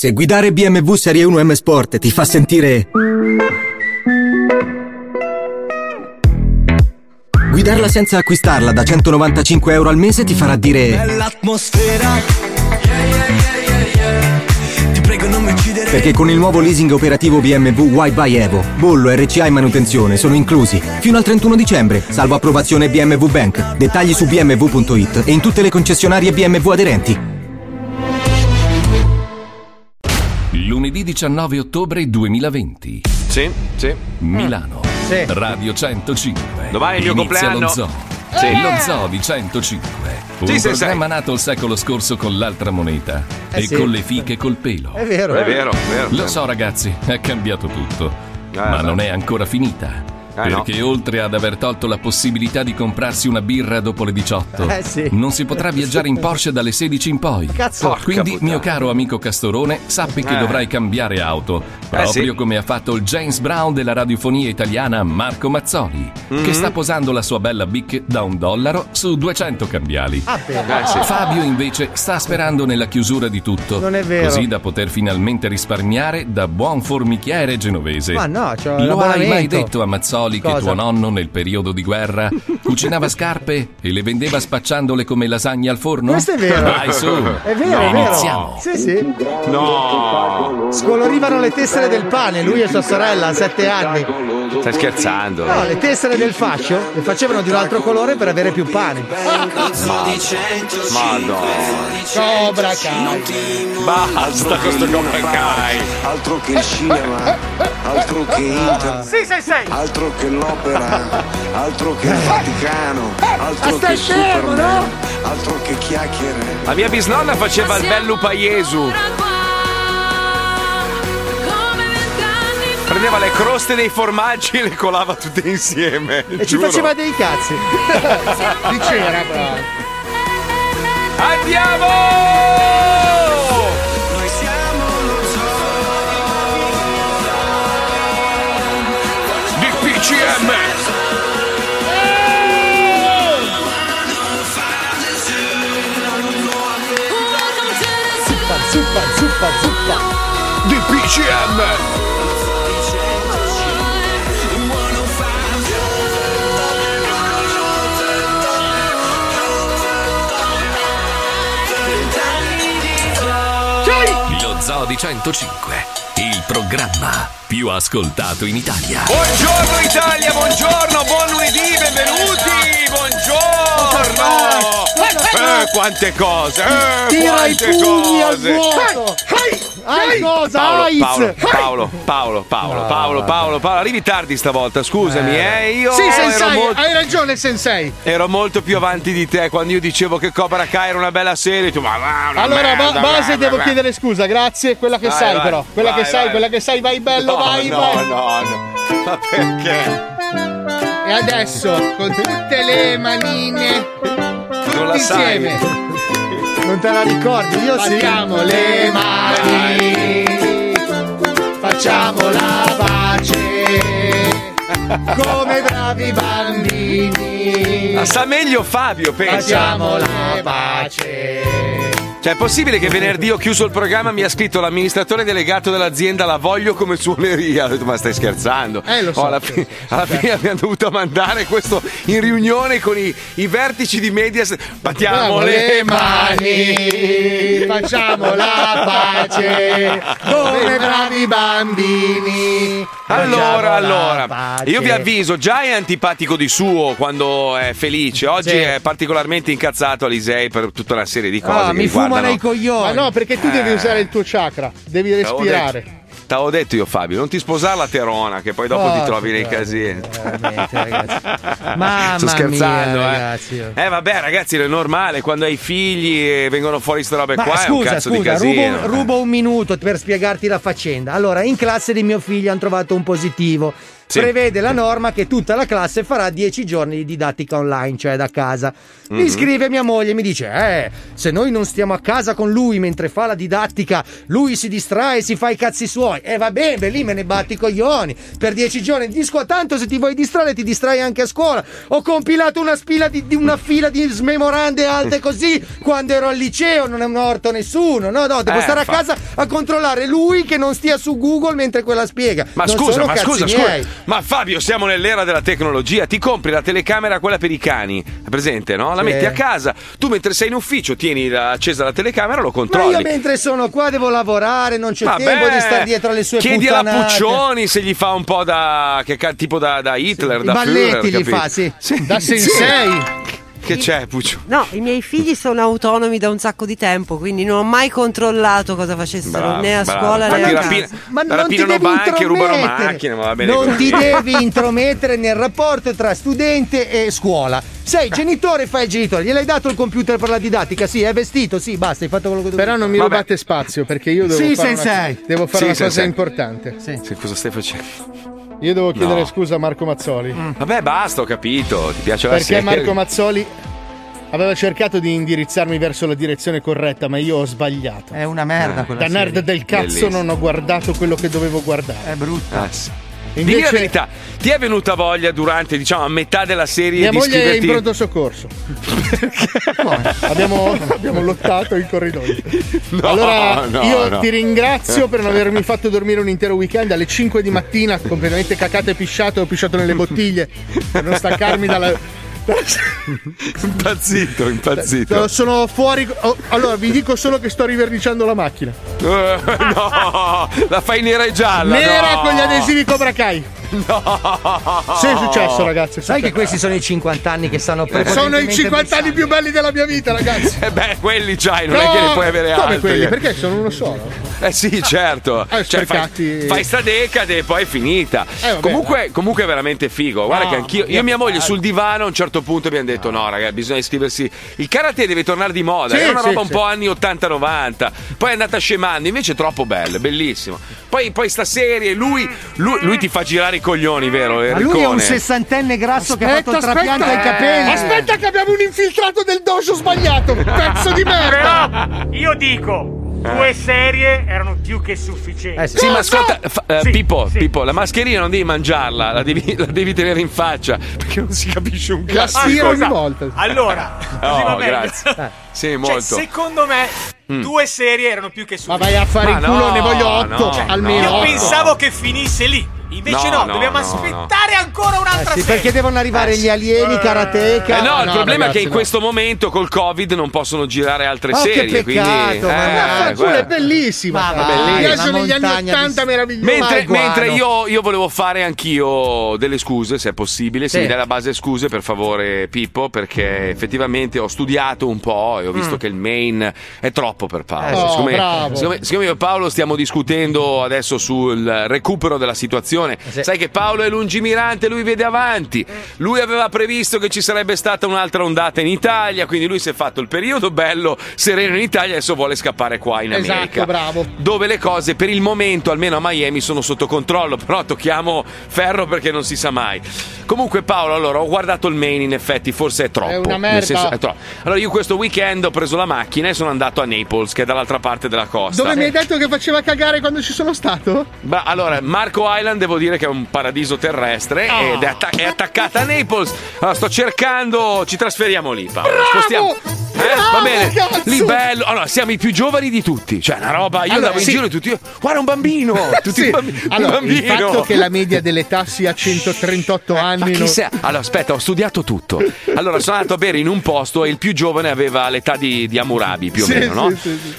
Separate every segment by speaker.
Speaker 1: Se guidare BMW Serie 1 M Sport ti fa sentire... Guidarla senza acquistarla da 195 euro al mese ti farà dire...
Speaker 2: Bell'atmosfera Ti prego non mi uccidere
Speaker 1: Perché con il nuovo leasing operativo BMW Y by Evo, bollo, RCA e manutenzione sono inclusi. Fino al 31 dicembre, salvo approvazione BMW Bank. Dettagli su bmw.it e in tutte le concessionarie BMW aderenti.
Speaker 3: Lunedì 19 ottobre 2020.
Speaker 4: Sì, sì.
Speaker 3: Milano.
Speaker 4: Sì.
Speaker 3: Radio 105.
Speaker 4: Domani è il mio
Speaker 3: Inizia
Speaker 4: compleanno.
Speaker 3: Lo zoo.
Speaker 4: Sì.
Speaker 3: Lo zoo di 105. Un
Speaker 4: Sì,
Speaker 3: programma
Speaker 4: sì.
Speaker 3: nato il secolo scorso con l'altra moneta
Speaker 4: Eh
Speaker 3: e
Speaker 4: sì.
Speaker 3: con le fiche col pelo.
Speaker 4: È vero. È vero, è vero.
Speaker 3: Lo so ragazzi, è cambiato tutto. ma
Speaker 4: beh.
Speaker 3: non è ancora finita.
Speaker 4: Eh, no.
Speaker 3: perché oltre ad aver tolto la possibilità di comprarsi una birra dopo le 18,
Speaker 4: Eh, sì.
Speaker 3: non si potrà viaggiare in Porsche dalle 16 in poi.
Speaker 4: Cazzo.
Speaker 3: Quindi,
Speaker 4: puttana.
Speaker 3: mio caro amico Castorone, sappi che
Speaker 4: Eh.
Speaker 3: dovrai cambiare auto, proprio
Speaker 4: sì.
Speaker 3: come ha fatto il James Brown della radiofonia italiana Marco Mazzoli,
Speaker 4: Mhm.
Speaker 3: che sta posando la sua bella Bic da un dollaro su 200 cambiali.
Speaker 5: Ah.
Speaker 4: Eh, sì.
Speaker 3: Fabio invece sta sperando nella chiusura di tutto, così da poter finalmente risparmiare da buon formichiere genovese.
Speaker 5: Ma no, c'ho
Speaker 3: Lo hai mai detto a Mazzoli che
Speaker 5: Cosa?
Speaker 3: tuo nonno nel periodo di guerra cucinava scarpe e le vendeva spacciandole come lasagne al forno?
Speaker 5: Questo è vero.
Speaker 3: Dai su.
Speaker 5: È vero, è vero.
Speaker 3: Iniziamo.
Speaker 5: Sì, sì.
Speaker 4: No.
Speaker 5: Scolorivano le tessere del pane, lui e sua sorella a sette anni.
Speaker 4: Stai scherzando?
Speaker 5: No, le tessere del fascio le facevano di un altro colore per avere più pane.
Speaker 4: Madonna.
Speaker 5: Cobra Kai.
Speaker 4: Basta con sto Cobra Kai.
Speaker 6: Altro che il cinema, altro che internet,
Speaker 5: Sì, sei, sei.
Speaker 6: altro che l'opera, altro che il Vaticano, altro che
Speaker 5: scemo,
Speaker 6: Superman, altro che chiacchiere.
Speaker 4: La mia bisnonna faceva il bello paiesu. Prendeva le croste dei formaggi e le colava tutte insieme.
Speaker 5: E ci
Speaker 4: giuro.
Speaker 5: faceva dei cazzi. Di cera, però.
Speaker 4: Andiamo! PCM!
Speaker 5: Zuppa, zuppa, zuppa, zuppa.
Speaker 4: Di PCM!
Speaker 3: Lo Zoo di 105, il programma più ascoltato in Italia.
Speaker 4: Buongiorno Italia, buongiorno, buon lunedì, benvenuti! Buongiorno! Eh, quante cose! Eh,
Speaker 5: Tira i
Speaker 4: quante
Speaker 5: pugni al
Speaker 4: cose!
Speaker 5: vuoto. Hai cosa?
Speaker 4: Paolo. Paolo, Paolo, Paolo, Paolo, Paolo, Paolo, Paolo, arrivi tardi stavolta, scusami, eh, io
Speaker 5: Sì,
Speaker 4: ero
Speaker 5: sensei,
Speaker 4: molto,
Speaker 5: hai ragione, sensei.
Speaker 4: ero molto più avanti di te quando io dicevo che Cobra Kai era una bella serie, tu ma una
Speaker 5: Allora, ba-
Speaker 4: merda,
Speaker 5: base, devo chiedere scusa, grazie. Quella che
Speaker 4: Vai,
Speaker 5: sai,
Speaker 4: vai,
Speaker 5: però. Quella
Speaker 4: vai,
Speaker 5: che sai,
Speaker 4: vai.
Speaker 5: quella che sai, vai bello,
Speaker 4: No,
Speaker 5: vai,
Speaker 4: no,
Speaker 5: vai.
Speaker 4: no, no. Ma perché?
Speaker 5: E adesso, con tutte le manine, tutti
Speaker 4: la sai.
Speaker 5: insieme. Non te la ricordi? Io sì. Facciamo le mani, facciamo la pace, come bravi bambini.
Speaker 4: Ma sa meglio Fabio, pensa.
Speaker 5: Facciamo la pace.
Speaker 4: Cioè, è possibile che venerdì ho chiuso il programma mi ha scritto l'amministratore delegato dell'azienda la voglio come suoneria. Ho detto, ma stai scherzando?
Speaker 5: Eh, lo so.
Speaker 4: Oh, alla, fi- alla fine abbiamo dovuto mandare questo in riunione con i, i vertici di Medias. Battiamo le mani.
Speaker 5: facciamo la pace, come bravi bambini.
Speaker 4: Allora, allora, io vi avviso, già è antipatico di suo quando è felice, oggi
Speaker 5: Sì.
Speaker 4: è particolarmente incazzato Alisei per tutta una serie di cose
Speaker 5: Ah, mi
Speaker 4: riguardano...
Speaker 5: fumano i coglioni. Ma no, perché tu devi usare il tuo chakra, devi respirare.
Speaker 4: T'avevo detto io Fabio, non ti sposare la Terona che poi dopo
Speaker 5: Oh,
Speaker 4: ti trovi nei casini.
Speaker 5: Mamma
Speaker 4: Sto scherzando,
Speaker 5: mia,
Speaker 4: eh.
Speaker 5: ragazzi.
Speaker 4: Eh vabbè ragazzi è normale quando hai figli e vengono fuori queste robe
Speaker 5: Ma
Speaker 4: qua è un
Speaker 5: scusa,
Speaker 4: cazzo di
Speaker 5: scusa,
Speaker 4: casino.
Speaker 5: rubo, rubo un minuto per spiegarti la faccenda. Allora, in classe di mio figlio hanno trovato un positivo.
Speaker 4: Sì.
Speaker 5: prevede la norma che tutta la classe farà 10 giorni di didattica online, cioè da casa. Mi
Speaker 4: Mhm.
Speaker 5: scrive mia moglie e mi dice: Eh, se noi non stiamo a casa con lui mentre fa la didattica, lui si distrae, si fa i cazzi suoi. E va bene, lì me ne batti i coglioni. Per 10 giorni disco tanto se ti vuoi distrarre, ti distrai anche a scuola. Ho compilato una, spila di, di una fila di smemorande alte così quando ero al liceo, non è un orto nessuno. No, no, devo
Speaker 4: Eh,
Speaker 5: stare a
Speaker 4: fa-
Speaker 5: casa a controllare lui che non stia su Google mentre quella spiega.
Speaker 4: Ma
Speaker 5: Non
Speaker 4: scusa, ma scusa, scusa. Ma Fabio, siamo nell'era della tecnologia. Ti compri la telecamera, quella per i cani. È presente, no? La
Speaker 5: Sì.
Speaker 4: metti a casa. Tu mentre sei in ufficio tieni la- accesa la telecamera, lo
Speaker 5: Ma
Speaker 4: controlli.
Speaker 5: io mentre sono qua devo lavorare, non c'è
Speaker 4: Vabbè,
Speaker 5: tempo di stare dietro alle sue
Speaker 4: Chiedi alla
Speaker 5: puttanate.
Speaker 4: Puccioni se gli fa un po' da. Che, ca- tipo da, da Hitler,
Speaker 5: I
Speaker 4: da
Speaker 5: balletti
Speaker 4: Führer,
Speaker 5: gli
Speaker 4: capito?
Speaker 5: fa, sì.
Speaker 7: Da sensei.
Speaker 4: Che c'è, Puccio?
Speaker 8: No, i miei figli sono autonomi da un sacco di tempo, quindi non ho mai controllato cosa facessero
Speaker 4: Bravo,
Speaker 8: né a
Speaker 4: bravo.
Speaker 8: scuola
Speaker 4: Ma
Speaker 8: né a
Speaker 4: rapina-
Speaker 8: casa.
Speaker 5: Ma non ti
Speaker 4: rapinano
Speaker 5: devi
Speaker 4: banche, rubano
Speaker 5: intromettere.
Speaker 4: macchine, ma va bene
Speaker 5: Non
Speaker 4: così.
Speaker 5: ti devi intromettere nel rapporto tra studente e scuola. Sei genitore, fai il genitore. Gliel'hai dato il computer per la didattica? Sì, è vestito? Sì, basta, hai fatto quello che dovevi
Speaker 7: Però non mi
Speaker 4: Vabbè.
Speaker 7: rubate spazio perché io devo
Speaker 5: Sì,
Speaker 7: fare,
Speaker 5: sensei.
Speaker 7: una, devo fare
Speaker 4: Sì,
Speaker 7: una cosa importante.
Speaker 5: Sì.
Speaker 4: Sì, cosa stai facendo?
Speaker 7: Io devo chiedere
Speaker 4: No.
Speaker 7: scusa a Marco Mazzoli.
Speaker 4: Vabbè, basta, ho capito. Ti piace la
Speaker 7: Perché
Speaker 4: serie?
Speaker 7: Marco Mazzoli aveva cercato di indirizzarmi verso la direzione corretta, ma io ho sbagliato.
Speaker 5: È una merda quella
Speaker 7: Da nerd
Speaker 5: serie.
Speaker 7: del cazzo
Speaker 4: Bellissimo.
Speaker 7: non ho guardato quello che dovevo guardare.
Speaker 5: È brutta.
Speaker 4: Ah, sì. Dimmi la
Speaker 7: Invece
Speaker 4: verità, ti è venuta voglia durante, diciamo, a metà della serie
Speaker 7: mia
Speaker 4: di
Speaker 7: moglie è in pronto soccorso. abbiamo, abbiamo lottato in corridoio.
Speaker 4: No,
Speaker 7: allora
Speaker 4: no,
Speaker 7: io
Speaker 4: no.
Speaker 7: ti ringrazio per non avermi fatto dormire un intero weekend alle 5 di mattina, completamente cacato e pisciato, ho pisciato nelle bottiglie per non staccarmi dalla.
Speaker 4: Impazzito, impazzito.
Speaker 7: Sono fuori. oh, allora vi dico solo che sto riverniciando la macchina.
Speaker 4: Eh, no, la fai nera e gialla.
Speaker 7: Nera
Speaker 4: no.
Speaker 7: con gli adesivi Cobra Kai.
Speaker 4: No.
Speaker 7: Sì, è successo, ragazzi. è
Speaker 5: Sai che
Speaker 7: successo.
Speaker 5: questi sono i 50 anni che stanno
Speaker 7: sono i
Speaker 5: prepotentemente
Speaker 7: 50 anni più belli della mia vita, ragazzi.
Speaker 4: Eh beh, quelli c'hai, non è che ne puoi avere
Speaker 7: come
Speaker 4: altri.
Speaker 7: quelli? Perché sono uno solo?
Speaker 4: Eh sì, certo.
Speaker 7: Eh,
Speaker 4: Cioè, fai, fai sta decade e poi è finita.
Speaker 7: Eh, vabbè,
Speaker 4: comunque, comunque è veramente figo. Guarda
Speaker 7: No,
Speaker 4: che anch'io, io e mia moglie sul divano a un certo punto abbiamo detto: no, ragazzi, bisogna iscriversi. Il karate deve tornare di moda.
Speaker 7: Sì,
Speaker 4: Era una
Speaker 7: sì,
Speaker 4: roba un
Speaker 7: sì.
Speaker 4: po' anni 80-90. Poi è andata scemando. Invece è troppo bello, è bellissimo. Poi, poi sta serie, lui, lui, lui ti fa girare i coglioni, vero?
Speaker 5: Ma lui è un sessantenne grasso che ha fatto il
Speaker 7: Aspetta,
Speaker 5: trapianto ai
Speaker 7: aspetta.
Speaker 5: capelli.
Speaker 7: Aspetta che abbiamo un infiltrato del dojo sbagliato, pezzo di merda.
Speaker 9: Però io dico, due serie erano più che sufficienti.
Speaker 5: Eh sì.
Speaker 4: Sì, ma ascolta, fa- eh,
Speaker 9: Sì,
Speaker 4: Pippo,
Speaker 9: sì.
Speaker 4: Pippo, la mascherina non devi mangiarla, la devi, la devi tenere in faccia perché non si capisce un
Speaker 7: La
Speaker 4: cazzo.
Speaker 7: stiro ogni volta.
Speaker 9: Allora, così va
Speaker 4: Oh, grazie. Sì,
Speaker 9: Cioè,
Speaker 4: molto.
Speaker 9: secondo me, due serie erano più che
Speaker 7: Ma
Speaker 9: sufficienti.
Speaker 7: vai a fare
Speaker 4: Ma
Speaker 7: il culo,
Speaker 4: no,
Speaker 7: ne voglio otto,
Speaker 4: no,
Speaker 7: almeno.
Speaker 9: Io
Speaker 4: no,
Speaker 7: otto.
Speaker 9: pensavo che finisse lì. Invece
Speaker 4: No,
Speaker 9: no,
Speaker 4: no,
Speaker 9: dobbiamo
Speaker 4: no,
Speaker 9: aspettare ancora un'altra
Speaker 5: Sì,
Speaker 9: serie.
Speaker 5: perché devono arrivare gli alieni, karateka.
Speaker 4: Eh no, il
Speaker 7: no,
Speaker 4: problema è
Speaker 7: ragazzi,
Speaker 4: che in
Speaker 7: no.
Speaker 4: questo momento col Covid non possono girare altre
Speaker 5: Oh, che
Speaker 4: serie.
Speaker 5: peccato,
Speaker 4: quindi,
Speaker 5: ma
Speaker 4: eh, guarda.
Speaker 7: è bellissima.
Speaker 5: Ma
Speaker 7: Mi
Speaker 5: una
Speaker 7: piacciono negli anni
Speaker 5: montagna di-
Speaker 7: 80 meravigliosi.
Speaker 4: Mentre, mentre io, io volevo fare anch'io delle scuse, se è possibile, se
Speaker 5: Sì.
Speaker 4: mi dai la base scuse per favore Pippo, perché effettivamente ho studiato un po' e ho visto che il main è troppo per Paolo.
Speaker 7: Eh, sì.
Speaker 4: siccome,
Speaker 7: Oh, bravo.
Speaker 4: siccome- siccome io e Paolo stiamo discutendo adesso sul recupero della situazione,
Speaker 5: sì.
Speaker 4: sai che Paolo è lungimirante, lui vede avanti, lui aveva previsto che ci sarebbe stata un'altra ondata in Italia, quindi lui si è fatto il periodo bello, sereno in Italia, adesso vuole scappare qua in
Speaker 7: Esatto,
Speaker 4: America
Speaker 7: bravo.
Speaker 4: dove le cose per il momento, almeno a Miami, sono sotto controllo. Però tocchiamo ferro perché non si sa mai. Comunque, Paolo, allora ho guardato il main, in effetti, forse è troppo.
Speaker 7: È una merda.
Speaker 4: senso, è troppo. Allora, io questo weekend ho preso la macchina e sono andato a Naples, che è dall'altra parte della costa.
Speaker 7: Dove mi hai detto che faceva cagare quando ci sono stato?
Speaker 4: Beh, allora, Marco Island devo dire che è un paradiso terrestre
Speaker 7: Ah.
Speaker 4: ed è, atta- è attaccata a Naples. Allora, sto cercando, ci trasferiamo lì, Paolo.
Speaker 7: Bravo!
Speaker 4: Spostiamo. Eh,
Speaker 7: Bravo,
Speaker 4: va bene,
Speaker 7: cazzo!
Speaker 4: lì bello. Allora, siamo i più giovani di tutti. Cioè, una roba. Io
Speaker 7: Allora,
Speaker 4: andavo in
Speaker 7: sì.
Speaker 4: giro e tutti. Guarda, un bambino! Tutti
Speaker 7: Sì.
Speaker 4: bambi-
Speaker 7: Allora, il
Speaker 4: bambino.
Speaker 7: fatto che la media dell'età sia 138
Speaker 4: Ma
Speaker 7: anni.
Speaker 4: chi
Speaker 7: non-
Speaker 4: sei? Allora, aspetta, ho studiato tutto. Allora, sono andato a bere in un posto e il più giovane aveva l'età di, di Hammurabi, più o
Speaker 7: Sì,
Speaker 4: meno, no?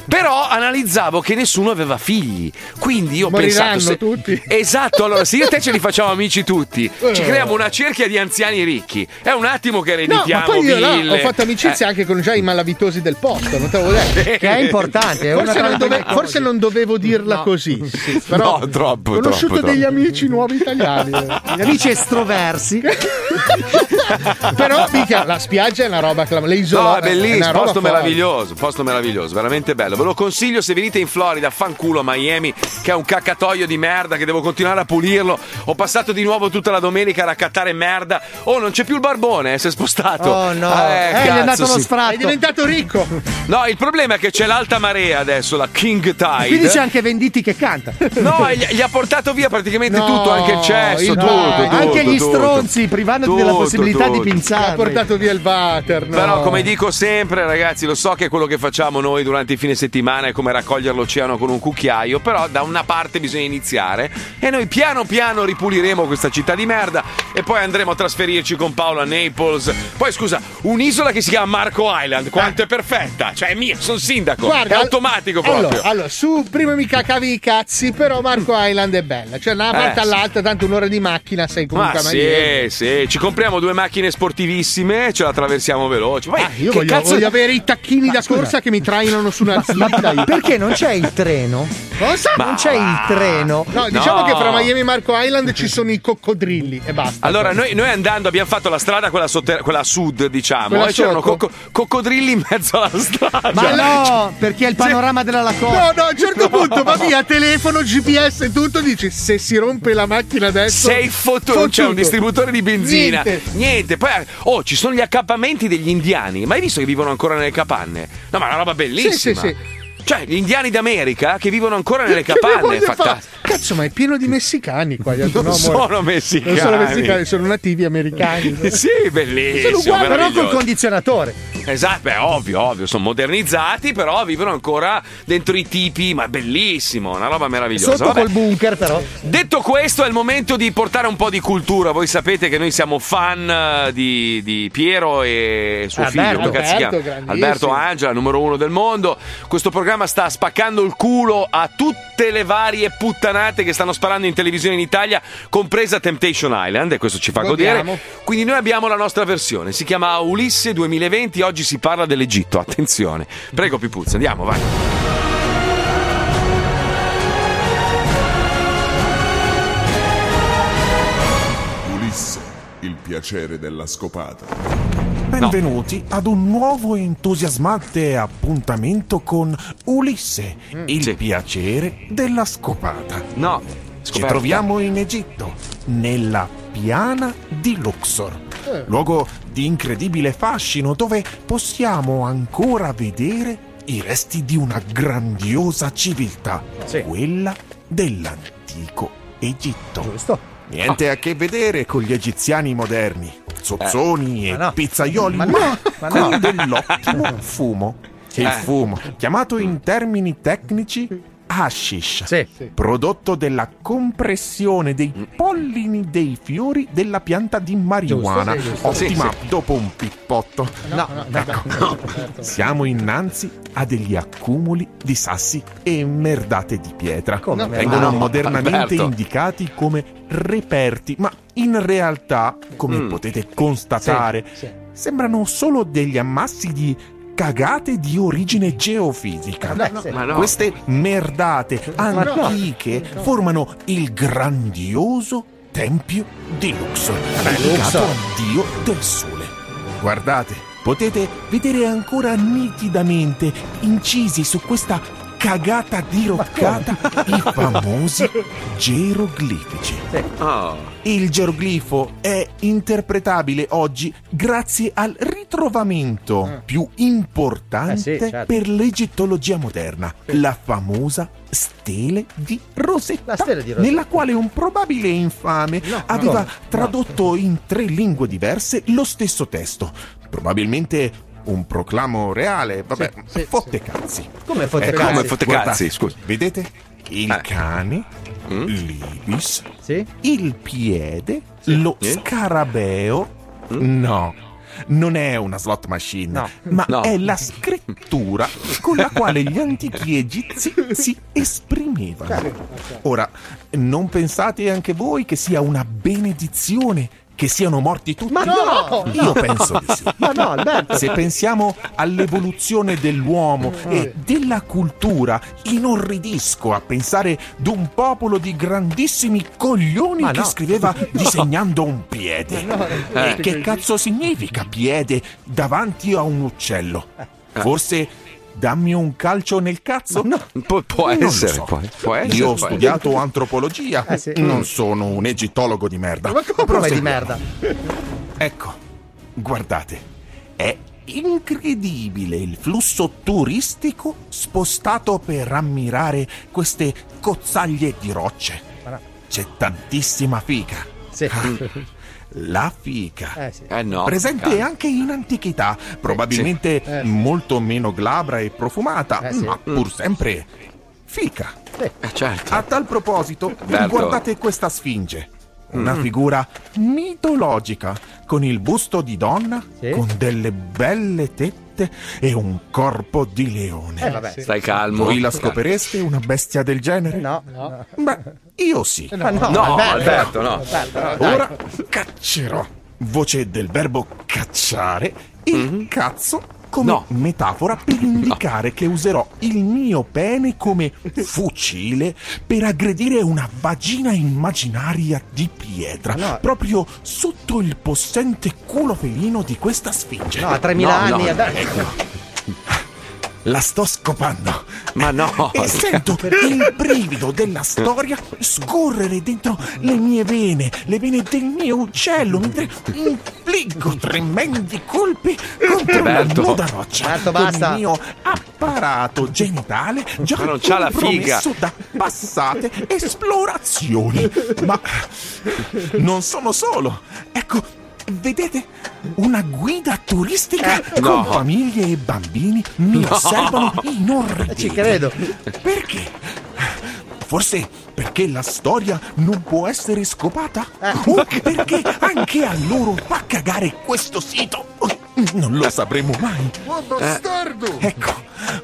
Speaker 4: Però analizzavo che nessuno aveva figli. Quindi io
Speaker 7: Moriranno
Speaker 4: pensato. se-
Speaker 7: tutti.
Speaker 4: Esatto, allora, se io e te ce li facciamo amici tutti, ci creiamo una cerchia di anziani ricchi. È un attimo che
Speaker 7: No,
Speaker 4: ereditiamo
Speaker 7: ma poi io là ho fatto amicizia
Speaker 4: Eh,
Speaker 7: anche con già i malavitosi del posto, non te l'avevo detto.
Speaker 5: Che è importante, è
Speaker 7: Forse, non, dove- forse non dovevo dirla
Speaker 5: No.
Speaker 7: così. Però
Speaker 4: No, troppo,
Speaker 7: ho conosciuto
Speaker 4: troppo,
Speaker 7: degli
Speaker 4: troppo.
Speaker 7: amici nuovi italiani.
Speaker 5: Gli amici estroversi.
Speaker 7: Però, mica, la spiaggia è una roba clam- le isole
Speaker 4: No, è bellissimo,
Speaker 7: roba
Speaker 4: posto meraviglioso, posto meraviglioso, veramente bello. Ve lo consiglio se venite in Florida, fanculo Miami, che è un caccatoio di merda che devo continuare a pulirlo. Ho passato di nuovo tutta la domenica a raccattare merda. Oh, non c'è più il barbone, eh, si è spostato.
Speaker 5: Oh no,
Speaker 4: Eh,
Speaker 5: eh, gli è
Speaker 4: cazzo,
Speaker 5: andato lo
Speaker 4: sì.
Speaker 5: sfratto.
Speaker 7: È diventato ricco.
Speaker 4: No, il problema è che c'è l'alta marea adesso, la King Tide.
Speaker 5: Quindi c'è anche Venditti che canta.
Speaker 4: No, gli, gli ha portato via praticamente
Speaker 7: No,
Speaker 4: tutto, anche il cesso,
Speaker 7: il-
Speaker 4: tutto,
Speaker 7: no,
Speaker 4: tutto,
Speaker 5: anche gli
Speaker 4: tutto.
Speaker 5: stronzi, privandoti della
Speaker 4: Tutto,
Speaker 5: possibilità di
Speaker 4: tutto.
Speaker 7: Ha
Speaker 5: pinzare.
Speaker 7: portato via il water. no.
Speaker 4: Però, come dico sempre, ragazzi, lo so che quello che facciamo noi durante il fine settimana è come raccogliere l'oceano con un cucchiaio. Però, da una parte bisogna iniziare. E noi piano piano ripuliremo questa città di merda. E poi andremo a trasferirci con Paolo a Naples. Poi, scusa, un'isola che si chiama Marco Island. Quanto è perfetta! Cioè, è mia, sono sindaco.
Speaker 7: Guarda,
Speaker 4: è automatico proprio.
Speaker 7: Allora, allora, su prima mi cacavi i cazzi, però Marco Island è bella. Cioè, da una parte
Speaker 4: Eh, sì.
Speaker 7: all'altra, tanto un'ora di macchina sei
Speaker 4: Ma
Speaker 7: comunque a Miami.
Speaker 4: sì, sì, ci compriamo due macchine sportivissime, ce la attraversiamo veloce. Poi,
Speaker 7: Ah, io
Speaker 4: che
Speaker 7: voglio,
Speaker 4: cazzo-
Speaker 7: voglio avere i tacchini da corsa che mi trainano su una slitta. io.
Speaker 5: Perché non c'è il treno?
Speaker 7: Cosa?
Speaker 5: Non c'è il treno.
Speaker 7: No, diciamo
Speaker 4: No.
Speaker 7: che fra Miami e Marco Island ci sono i coccodrilli e basta.
Speaker 4: Allora, noi, noi andando abbiamo fatto la strada, quella, sotter- quella sud, diciamo,
Speaker 7: Quella
Speaker 4: e c'erano cocco- coccodrilli in mezzo alla strada.
Speaker 5: Ma no, perché è il panorama della
Speaker 7: No,
Speaker 5: Lacoste.
Speaker 7: no, a un certo punto va via telefono, GPS e tutto. Dici se si rompe la macchina adesso.
Speaker 4: Sei fottuto, c'è un distributore di benzina.
Speaker 7: Niente.
Speaker 4: Poi, oh, ci sono gli accampamenti degli indiani. Ma hai visto che vivono ancora nelle capanne? No, ma è una roba bellissima.
Speaker 7: Sì, sì, sì.
Speaker 4: Cioè, gli indiani d'America che vivono ancora nelle
Speaker 7: Che
Speaker 4: capanne.
Speaker 7: fare?
Speaker 4: fantastico.
Speaker 7: Cazzo, ma è pieno di messicani qua. Gli altri.
Speaker 4: Non
Speaker 7: No, amore.
Speaker 4: sono messicani.
Speaker 7: Non sono messicani, sono nativi americani.
Speaker 4: Sì, bellissimo.
Speaker 5: Sono uguali, però col condizionatore.
Speaker 4: Esatto, beh, ovvio, ovvio, sono modernizzati, però vivono ancora dentro i tipi, ma è bellissimo, una roba meravigliosa.
Speaker 5: Sotto
Speaker 4: Vabbè.
Speaker 5: col bunker, però.
Speaker 4: Detto questo, è il momento di portare un po' di cultura. Voi sapete che noi siamo fan eh, di, di Piero e suo
Speaker 5: Alberto.
Speaker 4: figlio,
Speaker 7: Alberto.
Speaker 4: Alberto Angela, numero uno del mondo. Questo programma sta spaccando il culo a tutte le varie puttanate che stanno sparando in televisione in Italia, compresa Temptation Island, e questo ci fa
Speaker 7: Godiamo.
Speaker 4: godere. Quindi noi abbiamo la nostra versione, si chiama Ulisse 2020, oggi si parla dell'Egitto, attenzione. Prego Pipuzza, andiamo, vai.
Speaker 10: Ulisse, il piacere della scopata.
Speaker 11: Benvenuti ad un nuovo e entusiasmante appuntamento con Ulisse, il
Speaker 4: Sì.
Speaker 11: piacere della scopata.
Speaker 4: No,
Speaker 11: Ci
Speaker 4: scoperta.
Speaker 11: troviamo in Egitto, nella piana di Luxor, luogo di incredibile fascino dove possiamo ancora vedere i resti di una grandiosa civiltà, quella dell'antico Egitto.
Speaker 5: Giusto.
Speaker 11: Niente a che vedere con gli egiziani moderni, zozzoni e
Speaker 5: Ma no.
Speaker 11: pizzaioli, ma,
Speaker 5: no, ma no.
Speaker 11: con dell'ottimo fumo. Il
Speaker 4: Eh.
Speaker 11: fumo, chiamato in termini tecnici hashish,
Speaker 5: Sì.
Speaker 11: prodotto della compressione dei pollini dei fiori della pianta di marijuana,
Speaker 5: Giusto, sì, giusto.
Speaker 11: ottima
Speaker 4: Sì,
Speaker 11: dopo un pippotto.
Speaker 5: No, no, no.
Speaker 11: Siamo innanzi a degli accumuli di sassi e merdate di pietra.
Speaker 5: Come
Speaker 11: Vengono modernamente
Speaker 4: Alberto.
Speaker 11: indicati come reperti, ma in realtà, come
Speaker 4: Mm.
Speaker 11: potete constatare,
Speaker 5: Sì.
Speaker 11: sembrano solo degli ammassi di cagate di origine geofisica.
Speaker 5: Beh, sì.
Speaker 4: Ma no.
Speaker 11: Queste merdate
Speaker 5: no.
Speaker 11: antiche formano il grandioso tempio di Luxor, dedicato al dio del sole. Guardate, potete vedere ancora nitidamente incisi su questa cagata diroccata i famosi geroglifici.
Speaker 4: Oh.
Speaker 11: Il geroglifo è interpretabile oggi grazie al ritrovamento più importante
Speaker 5: Eh sì, certo.
Speaker 11: per l'egittologia moderna, la famosa stele di Rosetta,
Speaker 5: La stele di Rosetta.
Speaker 11: nella quale un probabile infame aveva
Speaker 5: no,
Speaker 11: tradotto in tre lingue diverse lo stesso testo. Probabilmente un proclamo reale, vabbè,
Speaker 5: Sì, sì,
Speaker 11: fotte cazzi.
Speaker 5: Come fotte
Speaker 11: Ecco,
Speaker 5: cazzi?
Speaker 4: Come fotte cazzi, scusa.
Speaker 11: Vedete? Il
Speaker 4: Eh.
Speaker 11: cane,
Speaker 4: Mm?
Speaker 11: l'ibis,
Speaker 5: Sì?
Speaker 11: il piede, lo
Speaker 4: Sì.
Speaker 11: scarabeo. No, non è una slot machine,
Speaker 5: No.
Speaker 11: ma
Speaker 4: No.
Speaker 11: è la scrittura con la quale gli antichi egizi si esprimevano. Ora, non pensate anche voi che sia una benedizione che siano morti tutti?
Speaker 5: Ma no!
Speaker 11: Io
Speaker 5: no.
Speaker 11: penso di sì.
Speaker 5: Ma no, Alberto.
Speaker 11: Se pensiamo all'evoluzione dell'uomo e della cultura, inorridisco a pensare d'un popolo di grandissimi coglioni
Speaker 5: Ma
Speaker 11: che
Speaker 5: no.
Speaker 11: scriveva disegnando un piede.
Speaker 5: Eh.
Speaker 11: E che cazzo significa piede davanti a un uccello? Forse dammi un calcio nel cazzo?
Speaker 4: Pu- può essere,
Speaker 11: so.
Speaker 4: può, può essere.
Speaker 11: Io ho studiato antropologia,
Speaker 5: Eh, sì.
Speaker 11: non sono un egittologo di merda.
Speaker 5: Ma come prova di merda?
Speaker 11: Ecco, guardate, è incredibile il flusso turistico spostato per ammirare queste cozzaglie di rocce. C'è tantissima fica.
Speaker 5: Sì.
Speaker 11: La fica.
Speaker 5: Eh sì.
Speaker 4: Eh no.
Speaker 11: Presente
Speaker 4: calma.
Speaker 11: anche in antichità, probabilmente
Speaker 5: Eh, sì.
Speaker 11: molto meno glabra e profumata,
Speaker 5: Eh, sì.
Speaker 11: ma pur sempre fica.
Speaker 4: Eh, certo.
Speaker 11: A tal proposito,
Speaker 4: Alberto.
Speaker 11: guardate questa sfinge. Una figura mitologica, con il busto di donna,
Speaker 5: Sì.
Speaker 11: con delle belle tette e un corpo di leone.
Speaker 5: Eh, vabbè.
Speaker 4: Stai calmo.
Speaker 11: Voi la scopereste una bestia del genere?
Speaker 5: No, no.
Speaker 11: Beh, io sì.
Speaker 5: Ma no,
Speaker 4: No,
Speaker 5: Alberto.
Speaker 4: Alberto, no.
Speaker 5: Alberto, no, dai.
Speaker 11: Ora caccerò. Voce del verbo cacciare il cazzo come
Speaker 4: No.
Speaker 11: metafora per indicare che userò il mio pene come fucile per aggredire una vagina immaginaria di pietra,
Speaker 5: No.
Speaker 11: proprio sotto il possente culo felino di questa sfinge.
Speaker 5: No, a 3000
Speaker 4: No,
Speaker 5: anni.
Speaker 4: no.
Speaker 11: La sto scopando.
Speaker 4: Ma no.
Speaker 11: E sento il brivido della storia scorrere dentro le mie vene, le vene del mio uccello, mentre infliggo tremendi colpi contro
Speaker 4: Alberto.
Speaker 11: la nuda roccia.
Speaker 5: Alberto,
Speaker 11: con
Speaker 5: basta.
Speaker 11: il mio apparato genitale già
Speaker 4: Ma non c'ha la figa.
Speaker 11: da passate esplorazioni. Ma non sono solo. Ecco, vedete? Una guida turistica
Speaker 5: Eh,
Speaker 11: con
Speaker 4: no.
Speaker 11: famiglie e bambini mi osservano inorriditi.
Speaker 5: Ci credo.
Speaker 11: Perché? Forse perché la storia non può essere scopata?
Speaker 5: Eh.
Speaker 11: O perché anche a loro fa cagare questo sito? Non lo sapremo mai.
Speaker 6: Ma bastardo!
Speaker 11: Ecco,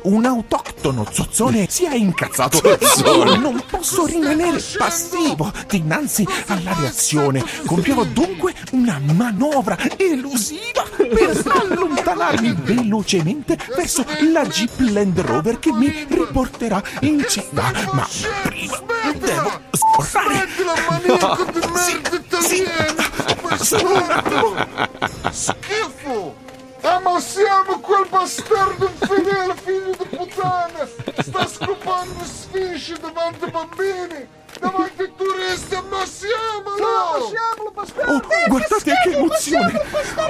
Speaker 11: un autoctono zozzone si è incazzato e io non posso rimanere passivo dinanzi alla reazione. Compierò dunque una manovra elusiva per allontanarmi velocemente verso la Jeep Land Rover che mi riporterà in città. Ma prima devo scorrare. Solo un attimo.
Speaker 6: Schifo! Ammassiamo quel bastardo infedele figlio di puttana! Sta scopando sfinge davanti ai bambini! Davanti ai turisti! Ammassiamolo!
Speaker 11: Oh, guardate che emozione!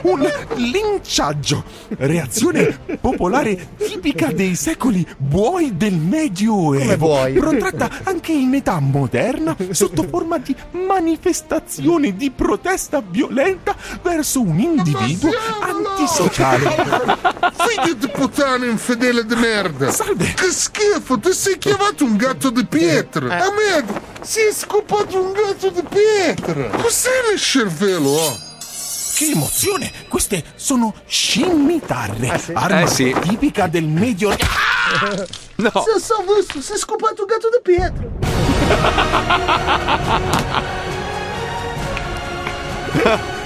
Speaker 11: Un linciaggio! Reazione popolare tipica dei secoli buoi del Medioevo. Protratta anche in età moderna sotto forma di manifestazione di protesta violenta verso un individuo antisociale.
Speaker 6: Figlio di puttana infedele di merda!
Speaker 11: Salve!
Speaker 6: Che schifo! Ti sei chiamato un gatto di pietra! A me si è scopato un gatto di pietra! Cos'è il cervello? oh?
Speaker 11: Che emozione! Queste sono scimitarre,
Speaker 5: Ah, sì?
Speaker 11: arma
Speaker 4: Eh, sì.
Speaker 11: tipica del Medio
Speaker 4: No.
Speaker 6: Si è salvato, si è scopato un gatto di pietra!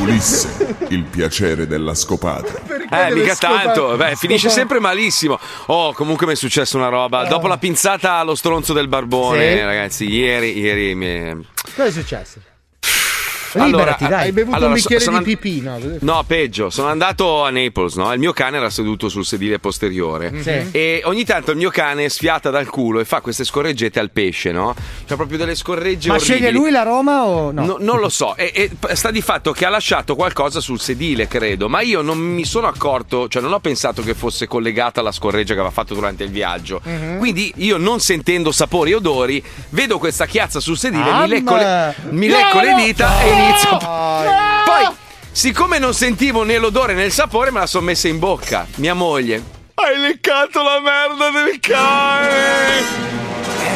Speaker 10: Ulisse, il piacere della scopata.
Speaker 4: Eh, mica tanto. Beh, finisce sempre malissimo. Oh, comunque mi è successa una roba. Dopo la pinzata allo stronzo del barbone,
Speaker 5: Sì.
Speaker 4: ragazzi, ieri, ieri mi.
Speaker 5: Cosa è successo?
Speaker 4: Allora,
Speaker 5: Liberati, dai.
Speaker 7: Hai bevuto
Speaker 4: Allora,
Speaker 7: un bicchiere
Speaker 4: so- sono
Speaker 7: di
Speaker 4: an-
Speaker 7: pipì, no?
Speaker 4: No, peggio, sono andato a Naples, no? Il mio cane era seduto sul sedile posteriore.
Speaker 5: Sì.
Speaker 4: E ogni tanto il mio cane sfiata dal culo e fa queste scorreggette al pesce, no? Cioè proprio delle scorregge
Speaker 5: Ma
Speaker 4: orribili.
Speaker 5: sceglie lui la Roma o no?
Speaker 4: No, non lo so, e, e sta di fatto che ha lasciato qualcosa sul sedile, credo, ma io non mi sono accorto, cioè non ho pensato che fosse collegata alla scorreggia che aveva fatto durante il viaggio.
Speaker 5: Mhm.
Speaker 4: Quindi io non sentendo sapori e odori, vedo questa chiazza sul sedile, mi lecco le, mi lecco le dita e inizio.
Speaker 5: Dai.
Speaker 4: Poi, siccome non sentivo né l'odore né il sapore, me la sono messa in bocca. Mia moglie. Hai leccato la merda del cane!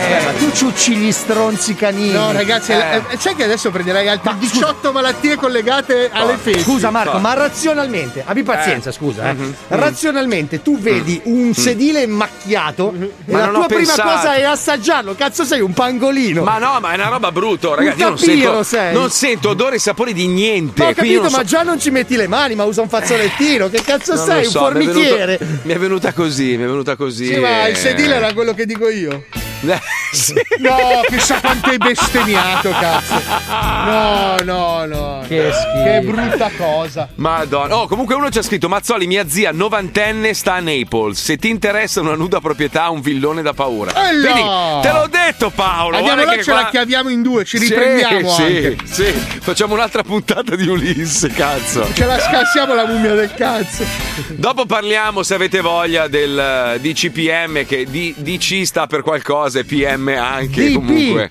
Speaker 5: Eh, ma tu ciucci gli stronzi canini.
Speaker 7: No, ragazzi,
Speaker 5: Eh.
Speaker 7: eh, sai che adesso prenderai altre 18 malattie collegate alle feci.
Speaker 5: Scusa Marco, ma razionalmente, abbi pazienza,
Speaker 7: Eh.
Speaker 5: scusa, eh.
Speaker 7: Mhm.
Speaker 5: razionalmente tu vedi un sedile macchiato e
Speaker 4: Ma
Speaker 5: la tua prima
Speaker 4: pensato.
Speaker 5: cosa è assaggiarlo. Cazzo sei un pangolino.
Speaker 4: Ma no, ma è una roba brutta, ragazzi.
Speaker 5: Un
Speaker 4: Io non sento,
Speaker 5: sei.
Speaker 4: non sento odore e sapori di niente.
Speaker 5: Ma ho capito,
Speaker 4: non so-
Speaker 5: ma già non ci metti le mani, ma usa un fazzolettino. Che cazzo
Speaker 4: non
Speaker 5: sei?
Speaker 4: so,
Speaker 5: un
Speaker 4: mi è venuto-
Speaker 5: formichiere?
Speaker 4: Mi è venuta così, mi è venuta così.
Speaker 7: Sì, ma il sedile era quello che dico io.
Speaker 4: Eh, sì.
Speaker 7: No, chissà quanto hai bestemmiato, cazzo. No, no, no.
Speaker 5: Che schifo.
Speaker 7: Che brutta cosa.
Speaker 4: Madonna. Oh, comunque uno ci ha scritto: Mazzoli, mia zia novantenne sta a Naples. Se ti interessa una nuda proprietà, un villone da paura.
Speaker 7: Eh no!
Speaker 4: Vedi, te l'ho detto, Paolo.
Speaker 7: Andiamo là,
Speaker 4: che
Speaker 7: ce
Speaker 4: qua-
Speaker 7: la chiaviamo in due, ci
Speaker 4: Sì,
Speaker 7: riprendiamo
Speaker 4: sì,
Speaker 7: anche.
Speaker 4: Sì, facciamo un'altra puntata di Ulisse, cazzo.
Speaker 7: Ce la scassiamo la mummia del cazzo.
Speaker 4: Dopo parliamo, se avete voglia, del eh, DCPM, che D- DC sta per qualcosa e PM anche
Speaker 5: DP.
Speaker 4: comunque.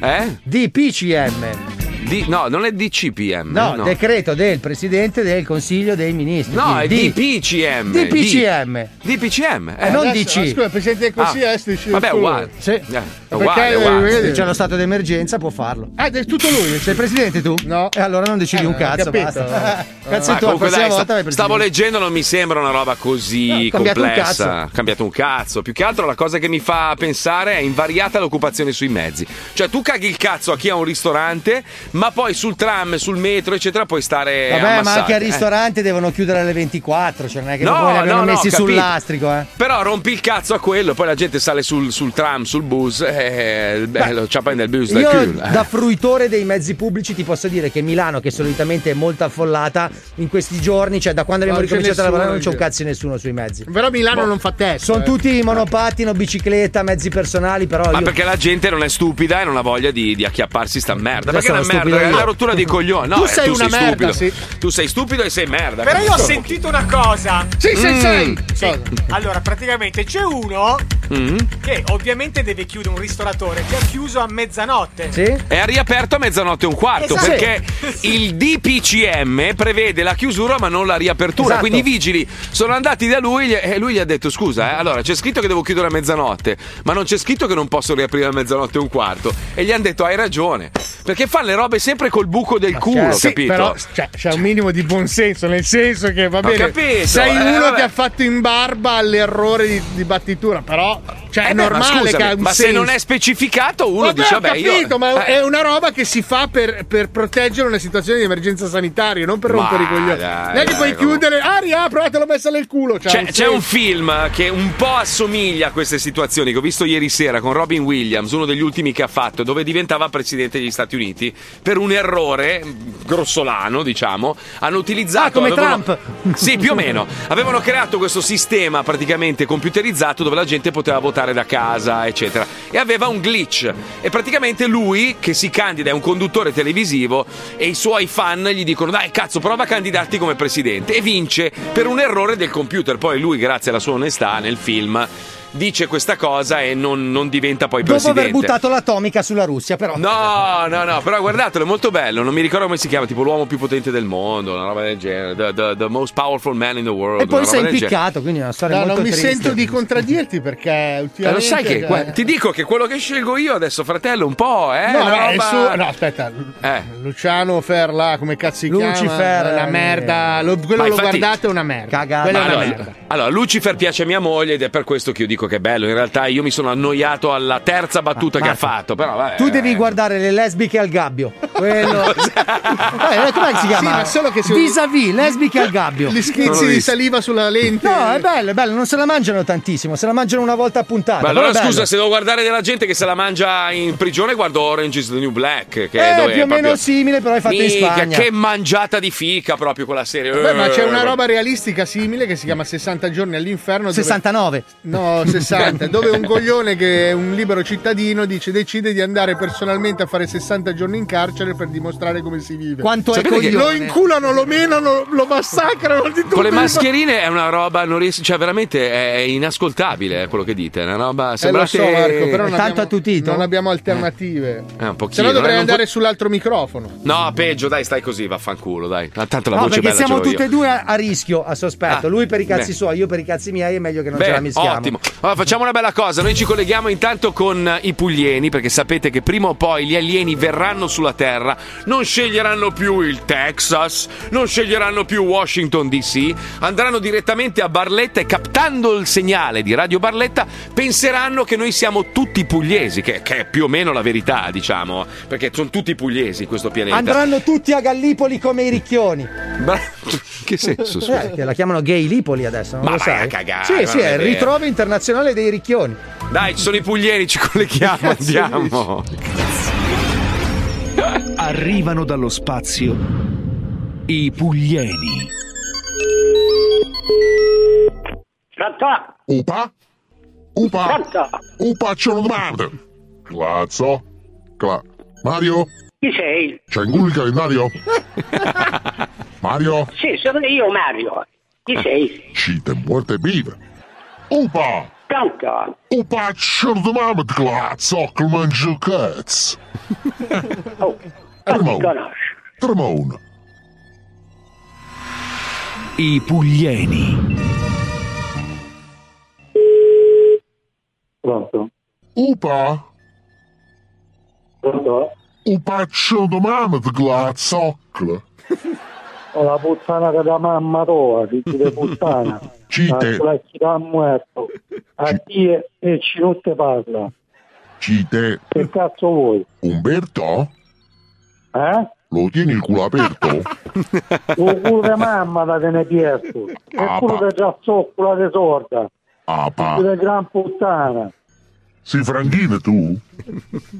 Speaker 4: Eh?
Speaker 5: DPCM.
Speaker 4: D- no, non è DCPM.
Speaker 5: No, decreto del Presidente del Consiglio dei Ministri.
Speaker 4: No, è
Speaker 5: D-
Speaker 4: DPCM.
Speaker 5: DPCM.
Speaker 4: DPCM.
Speaker 5: Eh, non
Speaker 7: Adesso,
Speaker 5: DC.
Speaker 7: Scusa, il Presidente del Consiglio
Speaker 4: Ah,
Speaker 7: dice
Speaker 4: vabbè, uguale.
Speaker 5: Sì.
Speaker 4: Eh, è
Speaker 7: Perché,
Speaker 4: uguale, è
Speaker 7: eh,
Speaker 4: uguale.
Speaker 5: Se c'è lo stato d'emergenza può farlo.
Speaker 7: Ah, è tutto lui.
Speaker 5: Sei il presidente tu?
Speaker 7: No.
Speaker 5: E allora non decidi
Speaker 7: Eh,
Speaker 5: un cazzo,
Speaker 7: capito.
Speaker 5: basta. Cazzo
Speaker 4: Ma
Speaker 5: tu,
Speaker 4: dai, sta- stavo leggendo, non mi sembra una roba così
Speaker 5: No, un
Speaker 4: complessa.
Speaker 5: cazzo.
Speaker 4: cambiato un cazzo. Più che altro la cosa che mi fa pensare è invariata l'occupazione sui mezzi. Cioè, tu caghi il cazzo a chi ha un ristorante, ma poi sul tram, sul metro, eccetera, puoi stare.
Speaker 5: Vabbè, ma
Speaker 4: ammassato.
Speaker 5: anche al
Speaker 4: Eh.
Speaker 5: ristorante devono chiudere alle 24, cioè non è che
Speaker 4: No,
Speaker 5: dopo li abbiano
Speaker 4: no, no,
Speaker 5: messi
Speaker 4: capito.
Speaker 5: sul lastrico, eh.
Speaker 4: Però rompi il cazzo a quello, poi la gente sale sul, sul tram, sul bus, e il bello, ciapan del bus
Speaker 5: Io
Speaker 4: culo. eh.
Speaker 5: da fruitore dei mezzi pubblici ti posso dire che Milano, che solitamente è molto affollata, in questi giorni, cioè da quando abbiamo ricominciato a lavorare non c'è un cazzo di nessuno sui mezzi.
Speaker 7: Però Milano
Speaker 4: Boh.
Speaker 7: non fa test.
Speaker 5: Sono
Speaker 7: eh.
Speaker 5: tutti monopattino, bicicletta, mezzi personali, però
Speaker 4: Ma
Speaker 5: io...
Speaker 4: perché la gente non è stupida e non ha voglia di, di acchiapparsi sta merda.
Speaker 5: Adesso
Speaker 4: Perché è una
Speaker 5: sono
Speaker 4: merda, è una rottura di coglioni. No,
Speaker 7: Tu
Speaker 4: eh,
Speaker 7: sei una merda,
Speaker 4: stupido.
Speaker 7: sì.
Speaker 4: Tu sei stupido e sei merda.
Speaker 9: Però io ho sentito una cosa.
Speaker 7: Sì, sì,
Speaker 4: Mm.
Speaker 7: sì.
Speaker 9: Sì. Allora, praticamente c'è uno
Speaker 4: Mm.
Speaker 9: che ovviamente deve chiudere un ristoratore che ha chiuso a mezzanotte.
Speaker 5: Sì?
Speaker 4: È riaperto a mezzanotte e un quarto
Speaker 9: Esatto.
Speaker 4: perché il DPCM prevede la chiusura ma non la riapertura.
Speaker 5: Esatto.
Speaker 4: Quindi i vigili sono andati da lui e lui gli ha detto: Scusa, eh, allora c'è scritto che devo chiudere a mezzanotte, ma non c'è scritto che non posso riaprire a mezzanotte e un quarto. E gli hanno detto: Hai ragione. Perché fanno le robe sempre col buco del culo,
Speaker 7: Cioè, sì,
Speaker 4: capito?
Speaker 7: però cioè, c'è un minimo di buonsenso, nel senso che va
Speaker 4: Ho
Speaker 7: bene.
Speaker 4: capito,
Speaker 7: sei
Speaker 4: eh,
Speaker 7: uno
Speaker 4: vabbè.
Speaker 7: che ha fatto in barba all'errore di, di battitura, però cioè, è
Speaker 4: Eh beh, ma
Speaker 7: normale
Speaker 4: scusami,
Speaker 7: che ha un
Speaker 4: ma se
Speaker 7: senso.
Speaker 4: non è specificato, uno
Speaker 7: Vabbè,
Speaker 4: dice:
Speaker 7: ho
Speaker 4: Vabbè,
Speaker 7: capito,
Speaker 4: io.
Speaker 7: ma
Speaker 4: eh,
Speaker 7: è una roba che si fa per, per proteggere una situazione di emergenza sanitaria, non per
Speaker 4: Ma
Speaker 7: rompere i coglioni. non è che puoi chiudere, ah, riapro, ah, te l'ho messa nel culo. Cioè,
Speaker 4: C'è, c'è un film che un po' assomiglia a queste situazioni che ho visto ieri sera con Robin Williams, uno degli ultimi che ha fatto, dove diventava presidente degli Stati Uniti per un errore grossolano, diciamo. Hanno utilizzato.
Speaker 5: Ah, come
Speaker 4: avevano-
Speaker 5: Trump.
Speaker 4: Sì, più o meno. Avevano creato questo sistema praticamente computerizzato dove la gente poteva votare da casa, eccetera. E aveva un glitch. E praticamente lui, che si candida, è un conduttore televisivo, e i suoi fan gli dicono: Dai, cazzo, prova a candidarti come presidente. E vince per un errore del computer. Poi lui, grazie alla sua onestà nel film, dice questa cosa e non, non diventa poi
Speaker 5: Dopo
Speaker 4: presidente.
Speaker 5: aver buttato l'atomica sulla Russia, però.
Speaker 4: No, no, no, però guardatelo, è molto bello. Non mi ricordo come si chiama, tipo l'uomo più potente del mondo, una roba del genere. The, the- the most powerful man in the world.
Speaker 5: E poi sei impiccato, quindi è una storia
Speaker 7: No,
Speaker 5: molto
Speaker 7: non mi
Speaker 5: triste.
Speaker 7: sento di contraddirti perché
Speaker 4: Eh,
Speaker 7: ultimamente.
Speaker 4: lo sai che
Speaker 7: cioè-
Speaker 4: que- ti dico che quello che scelgo io adesso, fratello, un po', eh.
Speaker 7: No,
Speaker 4: roba-
Speaker 7: suo- no, aspetta.
Speaker 4: Eh.
Speaker 7: Luciano Ferla, come cazzo si
Speaker 5: Lucifer,
Speaker 7: chiama? È Una
Speaker 5: eh.
Speaker 7: merda. Lo- quello
Speaker 4: Ma
Speaker 7: lo
Speaker 4: infatti-
Speaker 7: guardate è una merda.
Speaker 5: Cagata.
Speaker 4: Allora,
Speaker 7: merda.
Speaker 4: allora, Lucifer piace a mia moglie ed è per questo che io dico che è bello. In realtà io mi sono annoiato alla terza battuta che ha fatto. Però, vabbè.
Speaker 5: Tu devi guardare le lesbiche al gabbio. Quello. Eh, com'è che si chiama?
Speaker 7: Sì, ma solo che se-
Speaker 5: Vis-à-vis, lesbiche al gabbio.
Speaker 7: Gli schizzi di saliva sulla lente.
Speaker 5: No, è bello, è bello, non se la mangiano tantissimo, se la mangiano una volta a puntata.
Speaker 4: Ma allora
Speaker 5: è
Speaker 4: scusa, se devo guardare della gente che se la mangia in prigione, guardo Orange is the New Black. Che è
Speaker 5: Eh,
Speaker 4: dove
Speaker 5: più o
Speaker 4: è proprio-
Speaker 5: meno simile, però è fatto in
Speaker 4: Minchia,
Speaker 5: Spagna.
Speaker 4: Che mangiata di fica proprio quella serie.
Speaker 7: Beh, ma c'è
Speaker 4: Eh,
Speaker 7: una roba realistica simile che si chiama 60 giorni all'inferno. dove-
Speaker 5: 69.
Speaker 7: No, 60, dove un coglione che è un libero cittadino dice decide di andare personalmente a fare 60 giorni in carcere Twitter per dimostrare come si vive.
Speaker 5: Quanto è
Speaker 4: Sapete che-
Speaker 5: coglione.
Speaker 7: Lo inculano, lo menano, lo massacrano. di tutto.
Speaker 4: Con le mascherine è una roba, non riesco, cioè veramente è inascoltabile eh, quello che dite, è una roba,
Speaker 7: Eh, lo
Speaker 4: sembrate...
Speaker 7: so, Marco, però non
Speaker 5: tanto
Speaker 7: abbiamo,
Speaker 5: attutito?
Speaker 7: non abbiamo alternative.
Speaker 4: Eh, un
Speaker 7: Se
Speaker 4: pochino.
Speaker 7: no dovrei
Speaker 4: eh,
Speaker 7: andare
Speaker 4: po-
Speaker 7: sull'altro microfono.
Speaker 4: No, peggio, dai, stai così, vaffanculo, dai. Tanto la
Speaker 5: No,
Speaker 4: voce
Speaker 5: perché
Speaker 4: bella
Speaker 5: siamo
Speaker 4: io.
Speaker 5: e due a, a rischio, a sospetto.
Speaker 4: Ah,
Speaker 5: Lui per i cazzi
Speaker 4: beh.
Speaker 5: suoi, io per i cazzi miei, è meglio che non ce la
Speaker 4: Beh,
Speaker 5: mischiamo.
Speaker 4: ottimo. Allora, facciamo una bella cosa. Noi ci colleghiamo intanto con eh, i puglieni, perché sapete che prima o poi gli alieni verranno sulla Terra, non sceglieranno più il Texas, non sceglieranno più Washington DC, andranno direttamente a Barletta e captando il segnale di Radio Barletta penseranno che noi siamo tutti pugliesi, che, che è più o meno la verità, diciamo, perché sono tutti pugliesi questo pianeta.
Speaker 5: Andranno tutti a Gallipoli come i ricchioni.
Speaker 4: Bra- che senso? scusa?
Speaker 5: Eh, la chiamano gay Lipoli adesso, non
Speaker 4: Ma
Speaker 5: lo sai?
Speaker 4: a cagare,
Speaker 5: Sì, sì,
Speaker 4: è
Speaker 5: il ritrovo internazionale dei ricchioni.
Speaker 4: Dai, ci sono i puglieni, ci colleghiamo, andiamo.
Speaker 12: Arrivano dallo spazio i puglieni.
Speaker 13: Pronto?
Speaker 6: Upa? Upa?
Speaker 13: Pronto?
Speaker 6: Upa, c'è una domanda. Clazzo? Cla... Mario?
Speaker 13: Chi sei?
Speaker 6: C'è in culo il calendario? Mario?
Speaker 13: Sì, sono io Mario. Chi sei?
Speaker 6: Cite morte vive. Upa!
Speaker 13: Pronto?
Speaker 6: Upa, c'è una domanda, clazzo, il cazzo.
Speaker 13: Oh, conosco.
Speaker 6: Tremone.
Speaker 12: I puglieni.
Speaker 13: Pronto?
Speaker 6: Upa?
Speaker 13: Pronto?
Speaker 6: Upa, c'è una domanda, clazzo.
Speaker 13: Ho la puttana della mamma tua, figlio di puttana.
Speaker 6: Cite.
Speaker 13: La città muerto. A Dio e ci non te parla.
Speaker 6: Cite.
Speaker 13: Che cazzo vuoi?
Speaker 6: Umberto?
Speaker 13: Eh?
Speaker 6: Lo tieni il culo aperto?
Speaker 13: Un culo di mamma da te ne pierto. E
Speaker 6: Ah,
Speaker 13: culo di già zoccola di sorda.
Speaker 6: Apa.
Speaker 13: Di gran puttana.
Speaker 6: Sei franchino tu?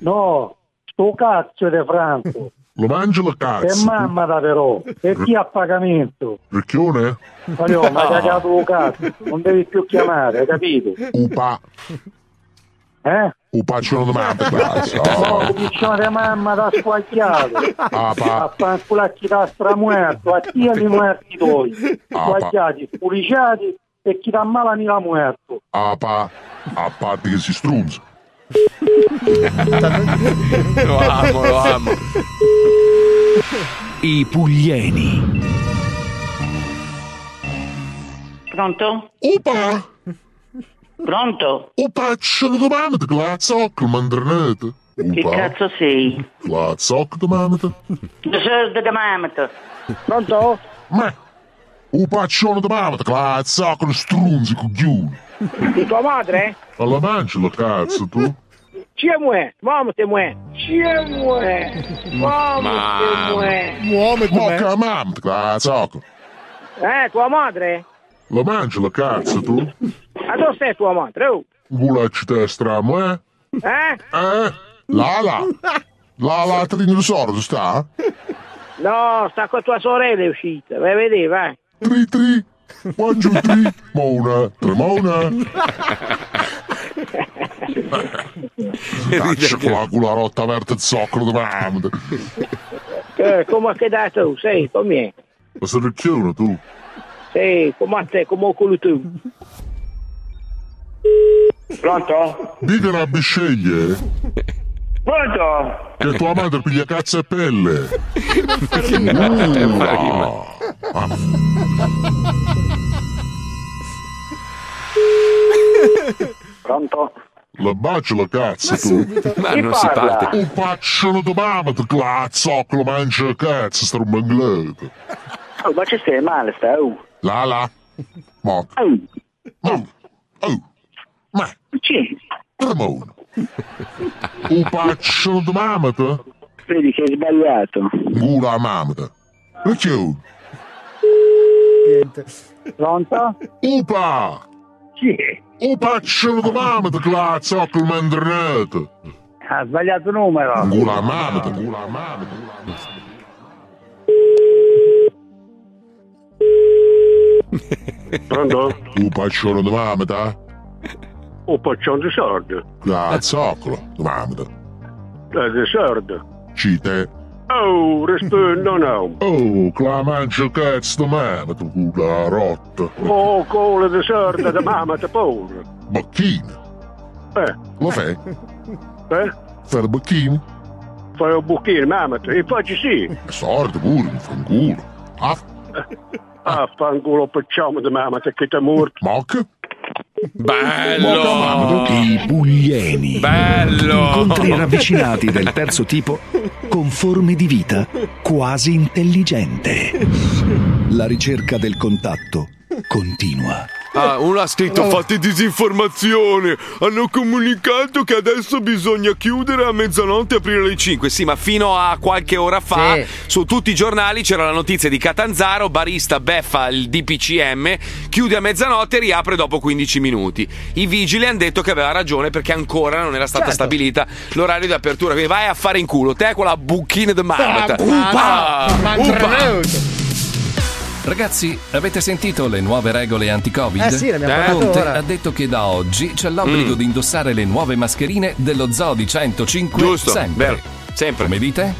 Speaker 13: No, sto cazzo di Franco.
Speaker 6: Lo mangi la
Speaker 13: E
Speaker 6: cazzo?
Speaker 13: mamma da però. E chi a pagamento?
Speaker 6: Ricchione?
Speaker 13: Mario, ma hai cagato il cazzo. Non devi più chiamare, hai capito?
Speaker 6: Upa.
Speaker 13: Eh?
Speaker 6: Upa, c'è una domanda, cazzo.
Speaker 13: No, piccione di mamma da squagliato.
Speaker 6: Ah, pa.
Speaker 13: A fanculo a chi t'ha stramuerto, a chi li muerti tuoi.
Speaker 6: Ah, pa.
Speaker 13: Squagliati, spuliciati e chi t'ha male mi l'ha muerto.
Speaker 6: Apa. A parte che si strunza.
Speaker 4: Lo amo, lo amo.
Speaker 12: I puglieni.
Speaker 13: Pronto?
Speaker 6: Upa.
Speaker 13: Pronto?
Speaker 6: Upa, c'è una domanda, che mandranete.
Speaker 13: Che cazzo sei?
Speaker 6: Cazzo, che domanda?
Speaker 13: Da sorda di mamma. Pronto?
Speaker 6: Ma. Upa, c'è una domanda, cazzo, che strunzi, coglione.
Speaker 13: Di tua madre?
Speaker 6: Alla mangi la cazzo, tu?
Speaker 13: Ci muore, mamma te muore. Ci muore. Mamma te muore.
Speaker 6: Mocca mamma, cazzo.
Speaker 13: Eh, tua madre?
Speaker 6: La mangi la cazzo, tu?
Speaker 13: A dove sei tua madre? Oh?
Speaker 6: Volacci te stramo, eh?
Speaker 13: Eh?
Speaker 6: Eh? Lala? Lala, trino sordo, sta?
Speaker 13: No, sta con tua sorella è uscita, vai a vedere, vai.
Speaker 6: Tri tri, one, two, three, Mona, Tremona. Caccia con la culo rotta verta il zoccolo di mamma.
Speaker 13: Eh, come che dai tu? Sei, com'è?
Speaker 6: Ma sei ricchione tu?
Speaker 13: Sei, come te, come culo tu. Pronto?
Speaker 6: Dica una bisceglie
Speaker 13: Pronto?
Speaker 6: che tua madre piglia cazzo e pelle.
Speaker 13: Pronto?
Speaker 6: La bacio la cazzo tu.
Speaker 4: Ma non si parte.
Speaker 6: Un pacciolo di mamma di cazzo che lo mangia la cazzo sta un manglato.
Speaker 13: Oh, ma ci stai male, sta? Oh.
Speaker 6: La la. Ma.
Speaker 13: Oh,
Speaker 6: Oh. Oh. Ma.
Speaker 13: Chi?
Speaker 6: Tremone. Un pacciolo di mamma te.
Speaker 13: Vedi che hai sbagliato.
Speaker 6: Gula a mamma te. Ricchione.
Speaker 13: Pronto?
Speaker 6: Upa!
Speaker 13: Chi?
Speaker 6: Un pacciolo di mamma di cazzo che lo mandranato.
Speaker 13: Ha sbagliato numero.
Speaker 6: Gula a mamma te. Gula a mamma te.
Speaker 13: Pronto?
Speaker 6: Un pacciolo di mamma te.
Speaker 13: Un paccione di sordo.
Speaker 6: Di mamma te.
Speaker 13: Eh, di sordo.
Speaker 6: Cite. Oh, rispondo no. Oh, che la mangia cazzo di mamma, tu la rotta.
Speaker 14: Oh, cola di sorda da mamma te paura.
Speaker 6: Bacchina.
Speaker 14: Eh,
Speaker 6: Lo fai?
Speaker 14: eh?
Speaker 6: Fai le bacchine?
Speaker 14: Fai un bucchino, mamma te. E facci sì.
Speaker 6: Sorda pure, mi fa un culo. Ah,
Speaker 14: Ah, fanculo pacciamo di mamma te che ti morto.
Speaker 6: Mocca?
Speaker 4: Bello!
Speaker 15: I puglieni.
Speaker 4: Bello!
Speaker 15: Incontri ravvicinati del terzo tipo con forme di vita quasi intelligente. La ricerca del contatto continua.
Speaker 4: Ah, uno ha scritto fate disinformazione. Hanno comunicato che adesso bisogna chiudere a mezzanotte e aprire alle 5. Sì, ma fino a qualche ora fa
Speaker 5: Sì.
Speaker 4: su tutti i giornali c'era la notizia di Catanzaro, barista beffa il DPCM, chiude a mezzanotte e riapre dopo 15 minuti. I vigili hanno detto che aveva ragione perché ancora non era stata
Speaker 5: Certo.
Speaker 4: stabilita l'orario di apertura. Quindi vai a fare in culo te quella bucchina di mamma.
Speaker 7: Ah, ma credo.
Speaker 3: Ragazzi, avete sentito le nuove regole anti-Covid?
Speaker 5: Eh sì, l'abbiamo parlato
Speaker 3: Conte
Speaker 5: ora.
Speaker 3: ha detto che da oggi c'è l'obbligo
Speaker 4: Mm.
Speaker 3: di indossare le nuove mascherine dello Zoo 105
Speaker 4: Giusto,
Speaker 3: sempre.
Speaker 4: vero, sempre.
Speaker 3: Come dite?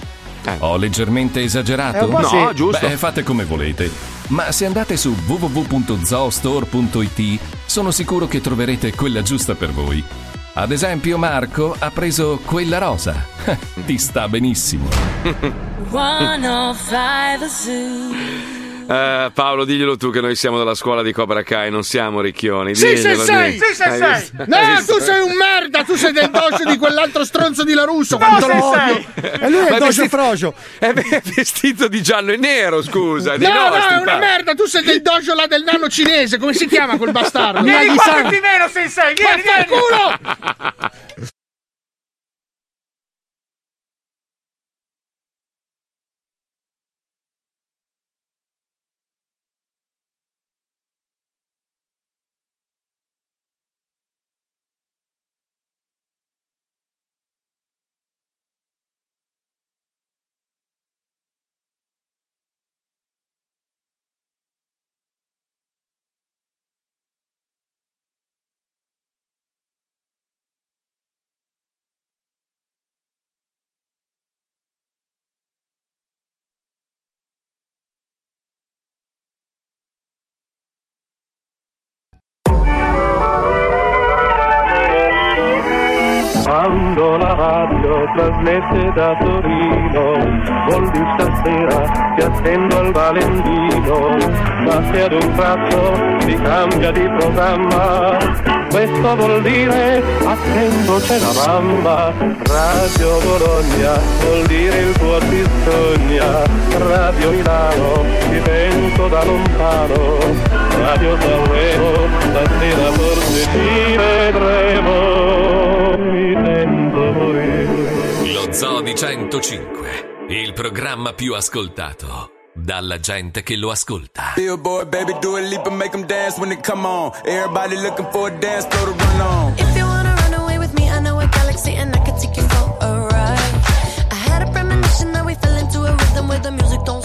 Speaker 4: Eh.
Speaker 3: Ho leggermente esagerato?
Speaker 4: No,
Speaker 5: sì.
Speaker 4: giusto.
Speaker 3: Beh, fate come volete. Ma se andate su www.zoostore.it sono sicuro che troverete quella giusta per voi. Ad esempio, Marco ha preso quella rosa. Ti sta benissimo.
Speaker 2: 105 Zoo.
Speaker 4: Eh, Paolo, diglielo tu che noi siamo della scuola di Cobra Kai, non siamo ricchioni.
Speaker 7: Sì,
Speaker 4: Diglielo,
Speaker 7: sì, sei, sì, sei.
Speaker 4: visto?
Speaker 7: No, tu sei un merda, tu sei del doce di quell'altro stronzo di Larusso, quanto lo odio.
Speaker 5: E lui è il dojo
Speaker 4: vestito-
Speaker 5: frocio.
Speaker 4: È vestito di giallo e nero, scusa. di
Speaker 7: No, no, è una merda, tu sei del dojo là del nano cinese, come si chiama quel bastardo?
Speaker 16: Vieni qua ti meno, sensei, vieni, vieni.
Speaker 7: Vaffanculo!
Speaker 14: trasmette da Torino, vuol dire stasera ti attendo al Valentino, ma se ad un tratto si cambia di programma, questo vuol dire attento c'è la mamma, Radio Bologna vuol dire il tuo ti Radio Milano ti sento da lontano, Radio Sanremo stasera forse ci vedremo, mi sento morire.
Speaker 3: Lo Zoo di 105, il programma più ascoltato dalla gente che lo ascolta.
Speaker 2: Billboard, baby, do a leap and make them dance when they come on. Everybody looking for a dance floor to run on.
Speaker 17: If you wanna run away with me, I know a galaxy and I could take you for a ride. I had a premonition that we fell into a rhythm where the music don't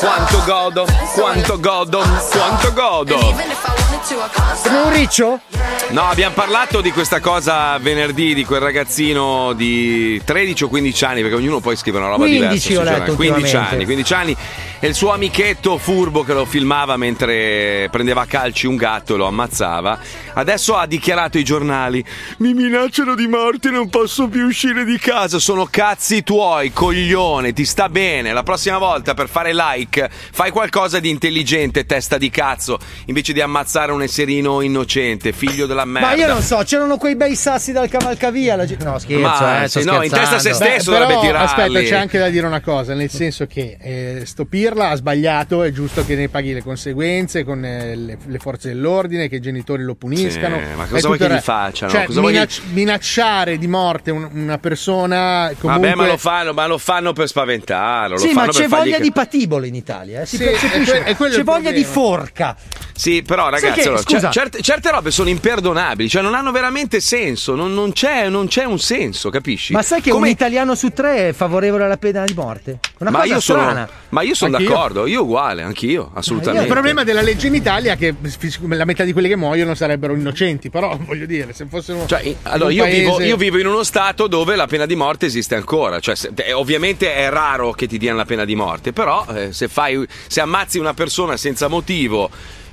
Speaker 4: Quanto godo, quanto godo, quanto godo.
Speaker 5: Come un riccio?
Speaker 4: No, abbiamo parlato di questa cosa venerdì di quel ragazzino di 13 o 15 anni, perché ognuno poi scrive una roba
Speaker 5: 15
Speaker 4: diversa.
Speaker 5: ho letto
Speaker 4: giornali. 15
Speaker 5: ultimamente.
Speaker 4: anni, 15 anni. E il suo amichetto furbo che lo filmava mentre prendeva a calci un gatto e lo ammazzava. Adesso ha dichiarato ai giornali: Mi minacciano di morte, non posso più uscire di casa. Sono cazzi tuoi, coglione, ti sta bene. La prossima volta per fare like fai qualcosa di intelligente, testa di cazzo, invece di ammazzare un esserino innocente, figlio della merda.
Speaker 5: Ma io non so, c'erano quei bei sassi dal cavalcavia. la No, scherzo,
Speaker 4: Ma
Speaker 5: eh, sto
Speaker 4: sì, no, in testa a se stesso
Speaker 7: Beh,
Speaker 4: dovrebbe tirarli.
Speaker 7: Aspetta, c'è anche da dire una cosa, nel senso che eh, sto Pirla ha sbagliato, è giusto che ne paghi le conseguenze con eh, le, le forze dell'ordine, che i genitori lo puniscano.
Speaker 4: Sì, ma cosa vuoi che gli facciano?
Speaker 7: Cioè,
Speaker 4: Cosa vuoi
Speaker 7: minacci- minacciare di morte un- una persona comunque...
Speaker 4: Vabbè, ma lo fanno, ma lo fanno per spaventarlo.
Speaker 5: Sì,
Speaker 4: lo
Speaker 5: ma
Speaker 4: fanno
Speaker 5: c'è
Speaker 4: per fargli
Speaker 5: voglia
Speaker 4: ca-
Speaker 5: di patibolo in Italia. Eh? Si
Speaker 7: Sì,
Speaker 5: percepisce-
Speaker 7: è que- è
Speaker 5: c'è voglia di forca.
Speaker 4: Sì, però ragazzi,
Speaker 5: che,
Speaker 4: allora,
Speaker 5: scusa.
Speaker 4: cer- certe, certe robe sono imperdonabili, cioè non hanno veramente senso, non, non c'è, non c'è un senso, capisci?
Speaker 5: Ma sai che
Speaker 4: Come-
Speaker 5: un italiano su tre è favorevole alla pena di morte? Una
Speaker 4: ma
Speaker 5: cosa
Speaker 4: io sono,
Speaker 5: strana.
Speaker 4: ma io sono
Speaker 7: Anch'io.
Speaker 4: d'accordo, io uguale, anch'io, assolutamente.
Speaker 7: Il problema della legge in Italia è che la metà di quelli che muoiono sarebbero innocenti, però voglio dire, se fossero...
Speaker 4: Cioè,
Speaker 7: in
Speaker 4: allora, io, vivo,
Speaker 7: paese-
Speaker 4: io vivo in uno stato dove la pena di morte esiste ancora. Cioè, se- eh, ovviamente è raro che ti diano la pena di morte, però eh, se, fai, se ammazzi una persona senza motivo,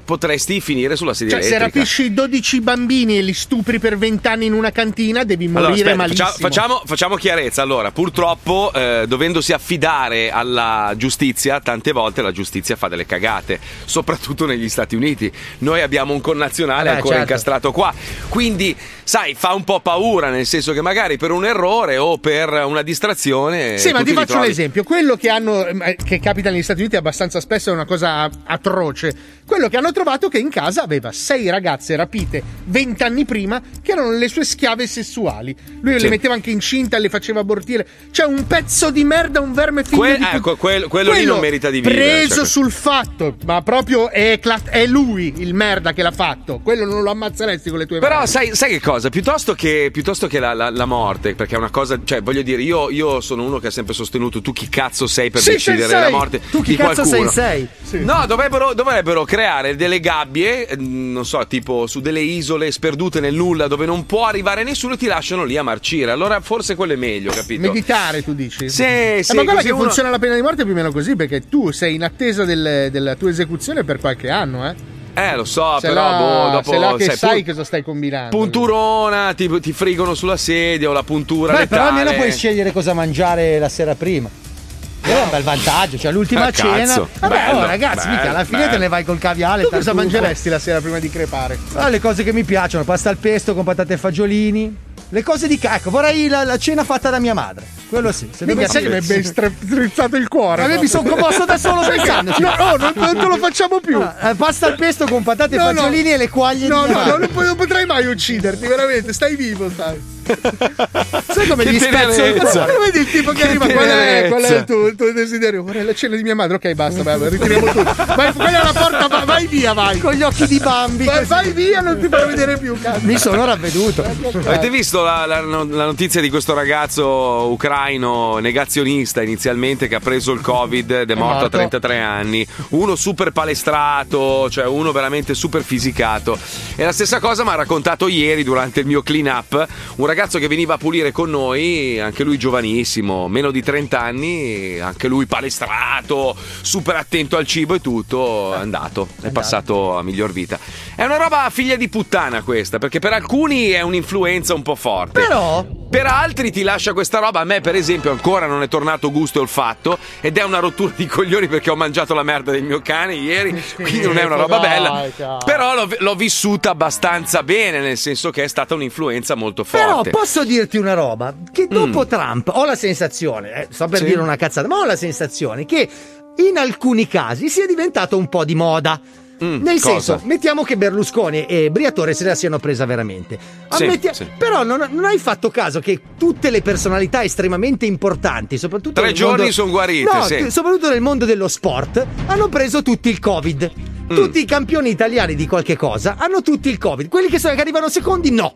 Speaker 4: potresti finire sulla sedia
Speaker 7: Cioè, se
Speaker 4: elettrica.
Speaker 7: rapisci 12 bambini e li stupri per 20 anni in una cantina, devi morire
Speaker 4: Allora, aspetta,
Speaker 7: malissimo.
Speaker 4: faccia- facciamo, facciamo chiarezza. Allora, purtroppo, eh, dovendosi affidare alla giustizia, tante volte la giustizia fa delle cagate, soprattutto negli Stati Uniti. Noi abbiamo un connazionale
Speaker 5: Eh,
Speaker 4: ancora
Speaker 5: certo.
Speaker 4: incastrato qua. Quindi, sai, fa un po' paura, nel senso che magari per un errore o per una distrazione.
Speaker 7: Sì, ma ti faccio un esempio. Quello che hanno, eh, che capita negli Stati Uniti abbastanza spesso è una cosa atroce. Quello che hanno trovato che in casa aveva sei ragazze rapite vent'anni prima che erano le sue schiave sessuali. Lui
Speaker 4: Sì.
Speaker 7: le metteva anche incinta, le faceva abortire. Cioè, un pezzo di merda, un verme figlio
Speaker 4: Que-
Speaker 7: di put-
Speaker 4: ecco, quel- quello lì non merita di vivere,
Speaker 7: Preso
Speaker 4: cioè-
Speaker 7: sul fatto, ma proprio è, cla- è lui il merda che l'ha fatto. Quello non lo ammazzeresti con le tue
Speaker 4: Però
Speaker 7: mani.
Speaker 4: sai, sai che cosa? Piuttosto che, piuttosto che la, la- la morte, perché è una cosa, cioè voglio dire, io, io sono uno che ha sempre sostenuto tu chi cazzo sei per
Speaker 5: Sì,
Speaker 4: decidere
Speaker 5: sensei.
Speaker 4: la morte
Speaker 5: Tu chi
Speaker 4: di
Speaker 5: cazzo
Speaker 4: qualcuno.
Speaker 5: sei?
Speaker 4: No, dovrebbero, dovrebbero creare delle gabbie, eh, non so, tipo su delle isole sperdute nel nulla dove non può arrivare nessuno e ti lasciano lì a marcire. Allora forse quello è meglio, capito?
Speaker 7: Meditare, tu dici?
Speaker 4: Sì,
Speaker 7: Eh,
Speaker 4: sì,
Speaker 7: ma guarda
Speaker 4: così
Speaker 7: che
Speaker 4: uno-
Speaker 7: funziona la pena di morte più o meno così, perché tu sei in attesa del- della tua esecuzione per qualche anno, eh.
Speaker 4: Eh, lo so,
Speaker 7: Se
Speaker 4: però
Speaker 7: là,
Speaker 4: boh, dopo
Speaker 7: se là che
Speaker 4: sai,
Speaker 7: sai
Speaker 4: pu-
Speaker 7: cosa stai combinando.
Speaker 4: punturona, ti, ti frigono sulla sedia o la puntura
Speaker 5: Beh, però almeno puoi scegliere cosa mangiare la sera prima. È un bel vantaggio, cioè l'ultima
Speaker 4: Ah,
Speaker 5: cena.
Speaker 4: cazzo.
Speaker 5: Vabbè,
Speaker 4: Bello,
Speaker 5: oh, ragazzi,
Speaker 4: bello,
Speaker 5: mica alla fine
Speaker 4: bello.
Speaker 5: te ne vai col caviale.
Speaker 7: Tu cosa mangeresti la sera prima di crepare?
Speaker 5: Ah, le cose che mi piacciono, pasta al pesto con patate e fagiolini. Le cose di cacco, vorrei la, la cena fatta da mia madre. Quello sì. Se
Speaker 7: Mica sai che mi stre- strizzato il cuore.
Speaker 5: A me mi sono commosso da solo
Speaker 7: Sai che-
Speaker 5: pensandoci.
Speaker 7: No, no, non, non te lo facciamo più.
Speaker 5: Eh, pasta al pesto con patate e
Speaker 7: No, no.
Speaker 5: fagiolini e le quaglie
Speaker 7: No, no, no, non, non potrai mai ucciderti, veramente. Stai vivo, sai.
Speaker 5: Sai come
Speaker 7: Che
Speaker 5: gli spezzo il cuore?
Speaker 7: Vedi il tipo che,
Speaker 5: Che
Speaker 7: arriva, qual è, qual è il, tuo, il tuo desiderio? Vorrei la cena di mia madre, ok, basta, vai, ritiriamo tutto. Vai, quella è la porta, va- vai via, vai.
Speaker 5: Con gli occhi di Bambi.
Speaker 7: Vai, vai via, non ti farò vedere più, cazzo.
Speaker 5: Mi sono ravveduto.
Speaker 4: Avete visto la, la- la notizia di questo ragazzo ucraino negazionista inizialmente che ha preso il Covid ed è morto a
Speaker 5: morto.
Speaker 4: 33 anni? Uno super palestrato, cioè uno veramente super fisicato. E la stessa cosa mi ha raccontato ieri durante il mio clean up un ragazzo che veniva a pulire con noi, anche lui giovanissimo, meno di 30 anni, anche lui palestrato, super attento al cibo e tutto, è andato, è passato a miglior vita. È una roba figlia di puttana questa, perché per alcuni è un'influenza un po' forte.
Speaker 5: Però
Speaker 4: Per altri ti lascia questa roba. A me, per esempio, ancora non è tornato gusto e olfatto. Ed è una rottura di coglioni perché ho mangiato la merda del mio cane ieri. Quindi non è una roba bella. Però l'ho, l'ho vissuta abbastanza bene, nel senso che è stata un'influenza molto
Speaker 5: Però
Speaker 4: forte.
Speaker 5: posso dirti una roba: che dopo Trump ho la sensazione, eh, sto per
Speaker 4: Sì.
Speaker 5: dire una cazzata, ma ho la sensazione che in alcuni casi sia diventato un po' di moda.
Speaker 4: Mm,
Speaker 5: Nel
Speaker 4: cosa?
Speaker 5: senso, mettiamo che Berlusconi e Briatore se la siano presa veramente.
Speaker 4: Sì,
Speaker 5: Ammetti-
Speaker 4: sì.
Speaker 5: Però non, non hai fatto caso che tutte le personalità estremamente importanti, soprattutto
Speaker 4: Tre giorni
Speaker 5: mondo-
Speaker 4: son guarite,
Speaker 5: No,
Speaker 4: sì.
Speaker 5: soprattutto nel mondo dello sport, hanno preso tutti il Covid.
Speaker 4: Mm.
Speaker 5: Tutti i campioni italiani di qualche cosa hanno tutti il Covid. Quelli che, sono- che arrivano secondi, no.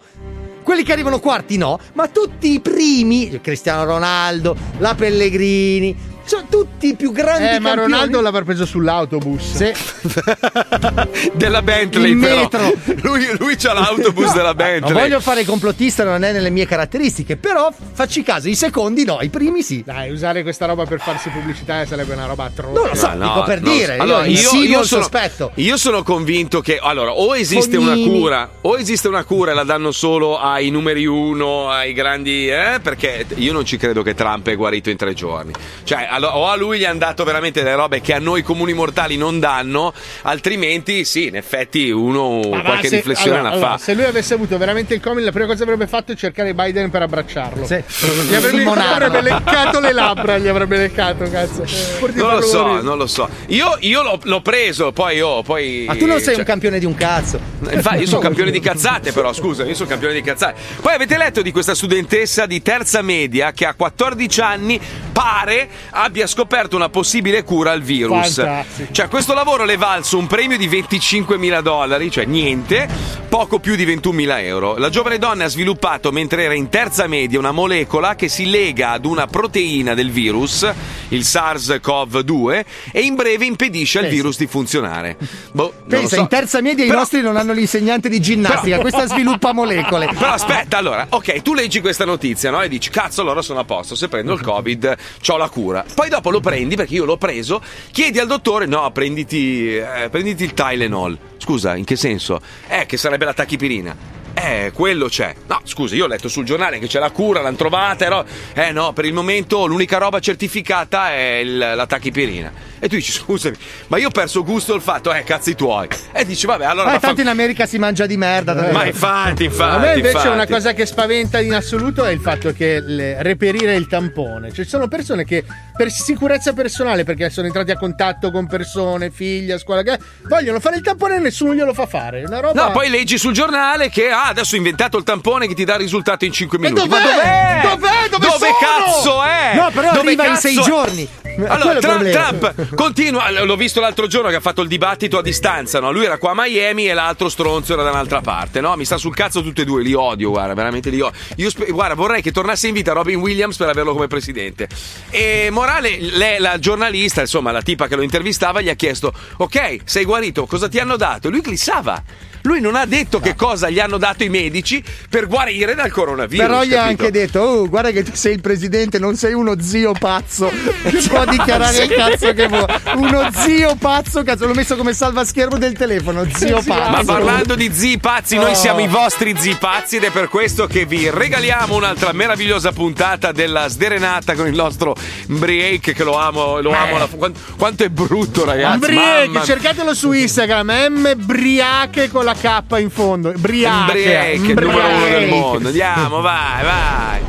Speaker 5: Quelli che arrivano quarti no, ma tutti i primi, Cristiano Ronaldo, la Pellegrini, Cioè, tutti i più grandi
Speaker 7: Eh, ma
Speaker 5: campioni.
Speaker 7: Ronaldo l'avrà preso sull'autobus.
Speaker 5: Sì.
Speaker 4: della Bentley,
Speaker 5: Il
Speaker 4: però.
Speaker 5: metro.
Speaker 4: Lui, lui c'ha l'autobus della Bentley.
Speaker 5: Non voglio fare il complottista, non è nelle mie caratteristiche, però facci caso, i secondi no, i primi sì.
Speaker 7: Dai, usare questa roba per farsi pubblicità sarebbe una roba atroce.
Speaker 5: Non lo so,
Speaker 4: no,
Speaker 5: dico per
Speaker 4: non lo
Speaker 5: dire,
Speaker 4: so. Allora,
Speaker 5: io,
Speaker 4: io, io sono,
Speaker 5: sospetto.
Speaker 4: io sono convinto che allora o esiste
Speaker 5: Fognini.
Speaker 4: una cura, o esiste una cura e la danno solo ai numeri uno, ai grandi, eh? perché io non ci credo che Trump è guarito in tre giorni. Cioè, o a lui gli hanno dato veramente delle robe che a noi comuni mortali non danno, altrimenti sì, in effetti uno
Speaker 7: Ma
Speaker 4: qualche
Speaker 7: se-
Speaker 4: riflessione
Speaker 7: allora,
Speaker 4: la
Speaker 7: allora,
Speaker 4: fa.
Speaker 7: Se lui avesse avuto veramente il Covid, la prima cosa che avrebbe fatto è cercare Biden per abbracciarlo.
Speaker 5: Sì.
Speaker 7: Gli avrebbe, avrebbe leccato le labbra, gli avrebbe leccato, cazzo. Pur di
Speaker 4: Non lo so,
Speaker 7: morire.
Speaker 4: non lo so. Io, io l'ho, l'ho preso, poi oh, poi.
Speaker 5: Ma tu non sei
Speaker 4: cioè-
Speaker 5: un campione di un cazzo.
Speaker 4: Infatti, io sono campione di cazzate, però scusa, io sono campione di cazzate. Poi avete letto di questa studentessa di terza media che a 14 anni pare abbia scoperto una possibile cura al virus.
Speaker 7: Fantastico.
Speaker 4: Cioè, questo lavoro le è valso un premio di 25 mila dollari, cioè niente, poco più di 21 mila euro. La giovane donna ha sviluppato, mentre era in terza media, una molecola che si lega ad una proteina del virus, il SARS-CoV-2, e in breve impedisce al
Speaker 5: Pensa.
Speaker 4: virus di funzionare. Boh,
Speaker 5: Pensa,
Speaker 4: so.
Speaker 5: in terza media i
Speaker 4: Però-
Speaker 5: nostri non hanno l'insegnante di ginnastica,
Speaker 4: Però-
Speaker 5: questa sviluppa molecole.
Speaker 4: Però aspetta, allora, ok, tu leggi questa notizia, no? E dici, cazzo, allora sono a posto. Se prendo il Covid, ho la cura. Poi dopo lo prendi, perché io l'ho preso, chiedi al dottore, no, prenditi, eh, prenditi il Tylenol. Scusa, in che senso? Eh, che sarebbe la tachipirina. Eh, quello c'è. No, scusa, io ho letto sul giornale che c'è la cura, l'hanno trovata, però. Eh no, per il momento l'unica roba certificata è il- la tachipirina. E tu dici, scusami, ma io ho perso gusto al fatto, eh, cazzi tuoi. E dici, vabbè, allora.
Speaker 5: Ma
Speaker 4: vaffa-
Speaker 5: tanto in America si mangia di merda. davvero.
Speaker 4: Ma infatti, infatti.
Speaker 7: A me invece
Speaker 4: infatti.
Speaker 7: una cosa che spaventa in assoluto è il fatto che le- reperire il tampone. Cioè, ci sono persone che per sicurezza personale, perché sono entrati a contatto con persone, figli a scuola, vogliono fare il tampone e nessuno glielo fa fare. Una roba.
Speaker 4: No, poi leggi sul giornale che ah, adesso ho inventato il tampone che ti dà il risultato in 5
Speaker 7: Ma
Speaker 4: minuti.
Speaker 7: dov'è?
Speaker 4: Ma dov'è?
Speaker 7: Dov'è? Dove sono?
Speaker 4: cazzo è?
Speaker 5: No, però
Speaker 4: Dove
Speaker 5: arriva in
Speaker 4: cazzo
Speaker 5: sei
Speaker 4: è?
Speaker 5: giorni.
Speaker 4: Allora, Trump. Trump continua. L'ho visto l'altro giorno che ha fatto il dibattito a distanza. No? Lui era qua a Miami e l'altro stronzo era da un'altra parte. No? Mi sta sul cazzo tutti e due. Li odio, guarda, veramente li odio. Io spe- guarda, vorrei che tornasse in vita Robin Williams per averlo come presidente. E Morale, lei, la giornalista, insomma, la tipa che lo intervistava, gli ha chiesto: Ok, sei guarito, cosa ti hanno dato? E lui glissava. Lui non ha detto che cosa gli hanno dato i medici per guarire dal coronavirus.
Speaker 5: Però gli ha anche detto: Oh, guarda che tu sei il presidente, non sei uno zio pazzo. E può dichiarare il cazzo che vuoi. Uno zio pazzo, cazzo, l'ho messo come salvaschermo del telefono. Zio pazzo.
Speaker 4: Ma parlando di zii pazzi, noi
Speaker 5: Oh.
Speaker 4: siamo i vostri zii pazzi ed è per questo che vi regaliamo un'altra meravigliosa puntata della sderenata con il nostro break che lo amo, lo amo. alla- quanto, quanto è brutto, ragazzi. Mamma-
Speaker 7: cercatelo su Instagram, M Briache con la K in fondo. Briache.
Speaker 4: Break, il numero uno del
Speaker 7: Briache.
Speaker 4: mondo. Andiamo, vai, vai.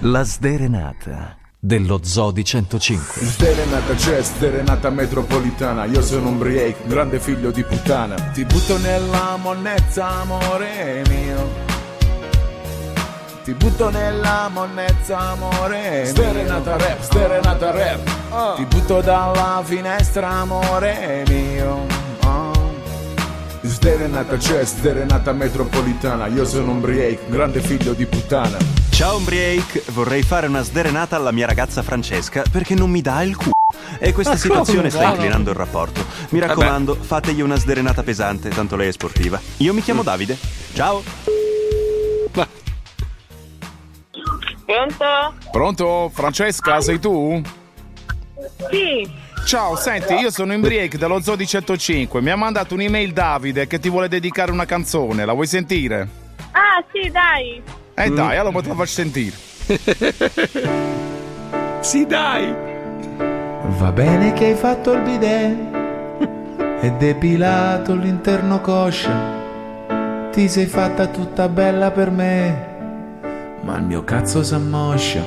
Speaker 18: La sderenata dello Zodi 105.
Speaker 19: Sterenata c'è, sterenata metropolitana Io sono un break, grande figlio di puttana Ti butto nella monnezza, amore mio Ti butto nella monnezza, amore mio Sterenata rap, sterenata rap Ti butto dalla finestra, amore mio. Sterenata c'è, sterenata metropolitana Io sono un break, grande figlio di puttana
Speaker 15: Ciao Umbriake, vorrei fare una sderenata alla mia ragazza Francesca perché non mi dà il culo. E questa
Speaker 19: Ma
Speaker 15: situazione sta inclinando il rapporto. Mi raccomando, fategli una sderenata pesante, tanto lei è sportiva. Io mi chiamo Davide. Ciao.
Speaker 20: Pronto?
Speaker 21: Pronto? Francesca, sei tu?
Speaker 20: Sì.
Speaker 21: Ciao, senti, io sono in break dello Zodi 105. Mi ha mandato un'email Davide che ti vuole dedicare una canzone. La vuoi sentire?
Speaker 20: Ah, sì, dai.
Speaker 21: Eh dai, allora te la faccio sentire.
Speaker 4: sì, dai.
Speaker 22: Va bene che hai fatto il bidet e depilato l'interno coscia. Ti sei fatta tutta bella per me, ma il mio cazzo s'ammoscia.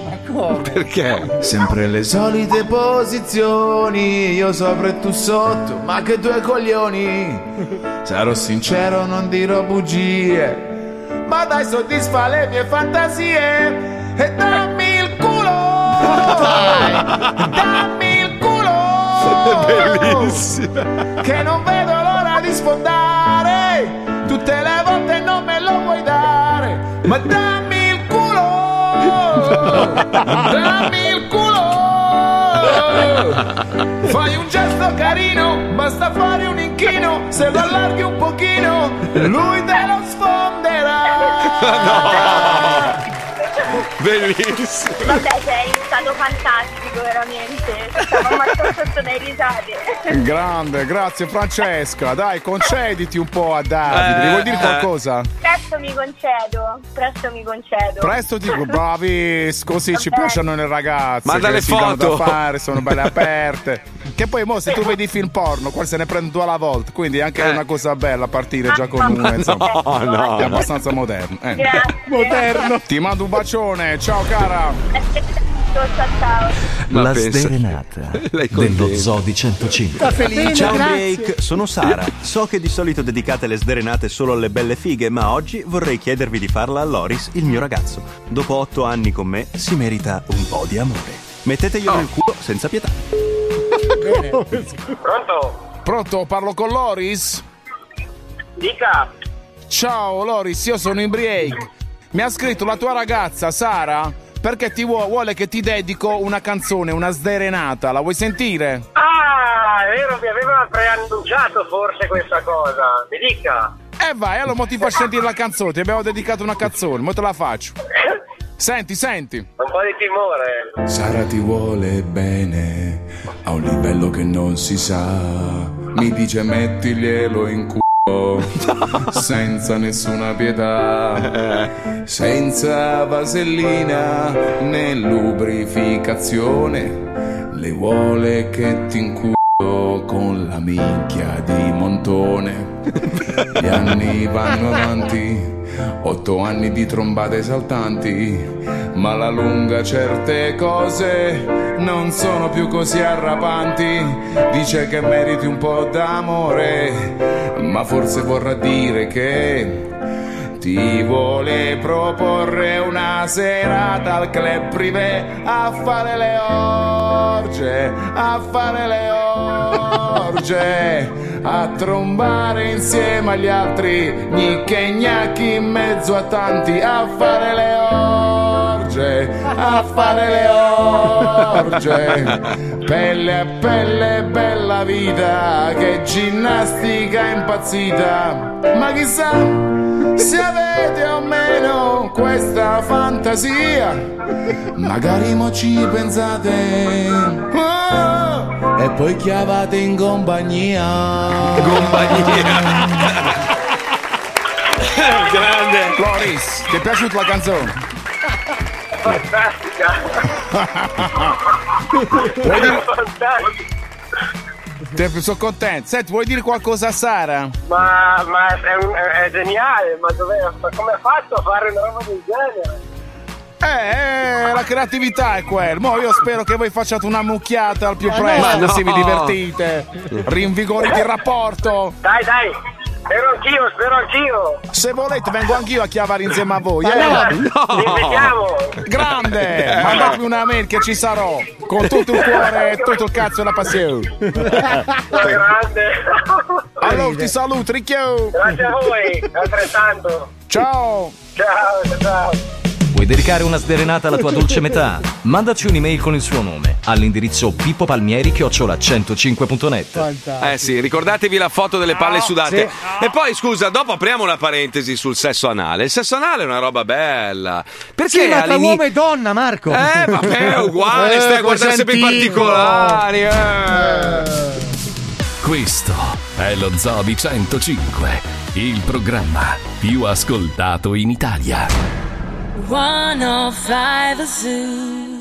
Speaker 4: Perché?
Speaker 22: Sempre le solite posizioni, io sopra e tu sotto, ma che due coglioni. Sarò sincero, non dirò bugie, ma dai soddisfa le mie fantasie e dammi il culo. Dammi il culo.
Speaker 4: Bellissima.
Speaker 22: Che non vedo l'ora di sfondare. Tutte le volte non me lo vuoi dare, ma dammi. Dammi il culo. Fai un gesto carino, basta fare un inchino, se lo allarghi un pochino, lui te lo sfonderà.
Speaker 4: Bellissimo.
Speaker 20: Vabbè, sei stato fantastico, veramente. Stavo morto sotto dai risate.
Speaker 21: Grande, grazie Francesca. Dai, concediti un po' a Davide.
Speaker 4: Eh,
Speaker 21: vuoi dire
Speaker 4: eh.
Speaker 21: qualcosa?
Speaker 20: Presto mi concedo, presto mi concedo.
Speaker 21: Presto ti bravi, così ci piacciono le ragazze.
Speaker 4: Manda
Speaker 21: che
Speaker 4: le
Speaker 21: si danno
Speaker 4: foto.
Speaker 21: da fare, sono belle aperte. Che poi mo se tu vedi film porno, qua se ne prende due alla volta, quindi è anche una cosa bella partire già con una, insomma.
Speaker 4: No, no.
Speaker 21: È abbastanza moderno. eh.
Speaker 20: Grazie.
Speaker 21: Moderno. Ti mando un bacione, ciao cara.
Speaker 20: Ciao.
Speaker 4: Ma
Speaker 18: La
Speaker 4: pensa-
Speaker 18: sderenata dello
Speaker 4: contenta.
Speaker 18: Zodi 105.
Speaker 7: Sta felice.
Speaker 15: Ciao
Speaker 7: grazie.
Speaker 15: Break, sono Sara. So che di solito dedicate le sdrenate solo alle belle fighe, ma oggi vorrei chiedervi di farla a Loris, il mio ragazzo. Dopo otto anni con me, si merita un po' di amore. Metteteglielo nel culo senza pietà.
Speaker 9: Pronto?
Speaker 21: Pronto, parlo con Loris?
Speaker 9: Dica.
Speaker 21: Ciao Loris, io sono in break. Mi ha scritto la tua ragazza Sara perché ti vuo- vuole che ti dedico una canzone, una sderenata. La vuoi sentire?
Speaker 9: Ah, è vero, mi aveva preannunciato forse questa cosa. Mi dica.
Speaker 21: Eh vai, allora mo ti fa sentire la canzone, ti abbiamo dedicato una canzone, mo te la faccio. Senti, senti.
Speaker 9: Un po' di timore.
Speaker 19: Sara ti vuole bene a un livello che non si sa. Mi dice mettiglielo in culo senza nessuna pietà, senza vasellina né lubrificazione. Le vuole che ti inculo con la minchia di montone. Gli anni vanno avanti. Otto anni di trombate esaltanti, ma alla lunga certe cose non sono più così arrapanti. Dice che meriti un po' d'amore, ma forse vorrà dire che ti vuole proporre una serata al club privé a fare le orge, a fare le orge, a trombare insieme agli altri, gnicche gnacchi in mezzo a tanti, a fare le orge, a fare le orge, pelle a pelle, bella vita, che ginnastica impazzita, ma chissà se avete o meno questa fantasia, magari mo ci pensate. Oh, e poi chiavate in compagnia.
Speaker 21: Grande. Loris, ti è piaciuta la canzone?
Speaker 9: Fantastica.
Speaker 21: Vuoi dire-
Speaker 9: Fantastica.
Speaker 21: Te- sono contento. Senti, vuoi dire qualcosa a Sara?
Speaker 9: Ma, ma è, un- è- geniale, ma, dove, ma come ha fatto a fare una roba del genere?
Speaker 21: Eh, eh, la creatività è quella. Mo io spero che voi facciate una mucchiata al più
Speaker 9: Ma
Speaker 21: presto,
Speaker 9: no.
Speaker 21: così vi divertite. Rinvigorite il rapporto.
Speaker 9: Dai, dai, spero anch'io, spero anch'io.
Speaker 21: Se volete vengo anch'io a chiavare insieme a voi.
Speaker 9: Ma
Speaker 21: eh?
Speaker 9: no, invitiamo.
Speaker 21: Grande! Mandatemi una mail che ci sarò. Con tutto il cuore e tutto il cazzo e la passione.
Speaker 9: grande.
Speaker 21: Allora ti saluto, Ricchio.
Speaker 9: Grazie a voi, altrettanto.
Speaker 21: Ciao.
Speaker 9: Ciao, ciao.
Speaker 18: Vuoi dedicare una sderenata alla tua dolce metà? Mandaci un'email con il suo nome all'indirizzo pippopalmieri 105.net.
Speaker 4: Eh sì, ricordatevi la foto delle palle sudate. E poi scusa, dopo apriamo una parentesi sul sesso anale. Il sesso anale è una roba bella. Perché
Speaker 5: Sì, ma tra uomo e donna, Marco.
Speaker 4: Eh, vabbè, è uguale,
Speaker 5: Eh,
Speaker 4: stai a guardare sempre i particolari. eh.
Speaker 3: Questo è lo Zodi 105, il programma più ascoltato in Italia.
Speaker 17: 105 Zoo.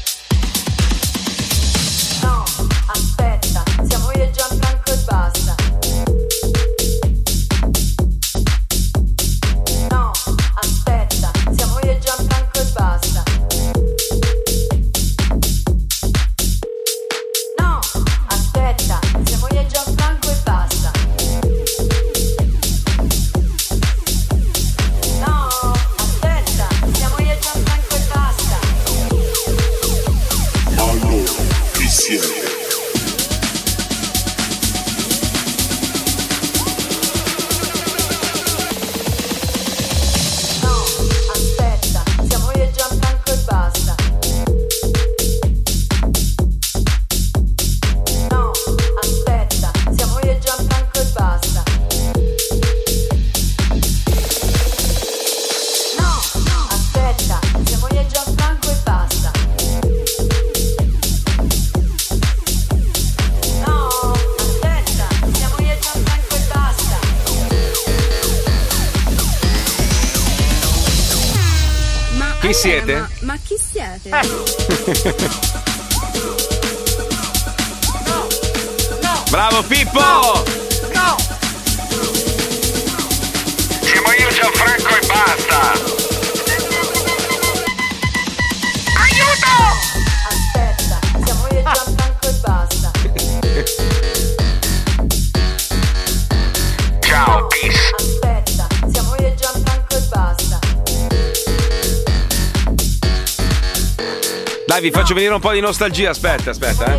Speaker 4: Vi faccio venire un po' di nostalgia. Aspetta, aspetta, eh.
Speaker 17: E.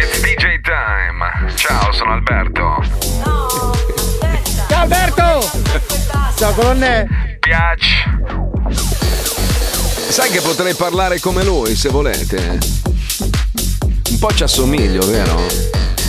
Speaker 23: It's DJ time! Ciao, sono Alberto!
Speaker 7: Ciao Alberto! Ciao colonnè!
Speaker 23: Piace!
Speaker 4: Sai che potrei parlare come lui, se volete. Un po' ci assomiglio, vero?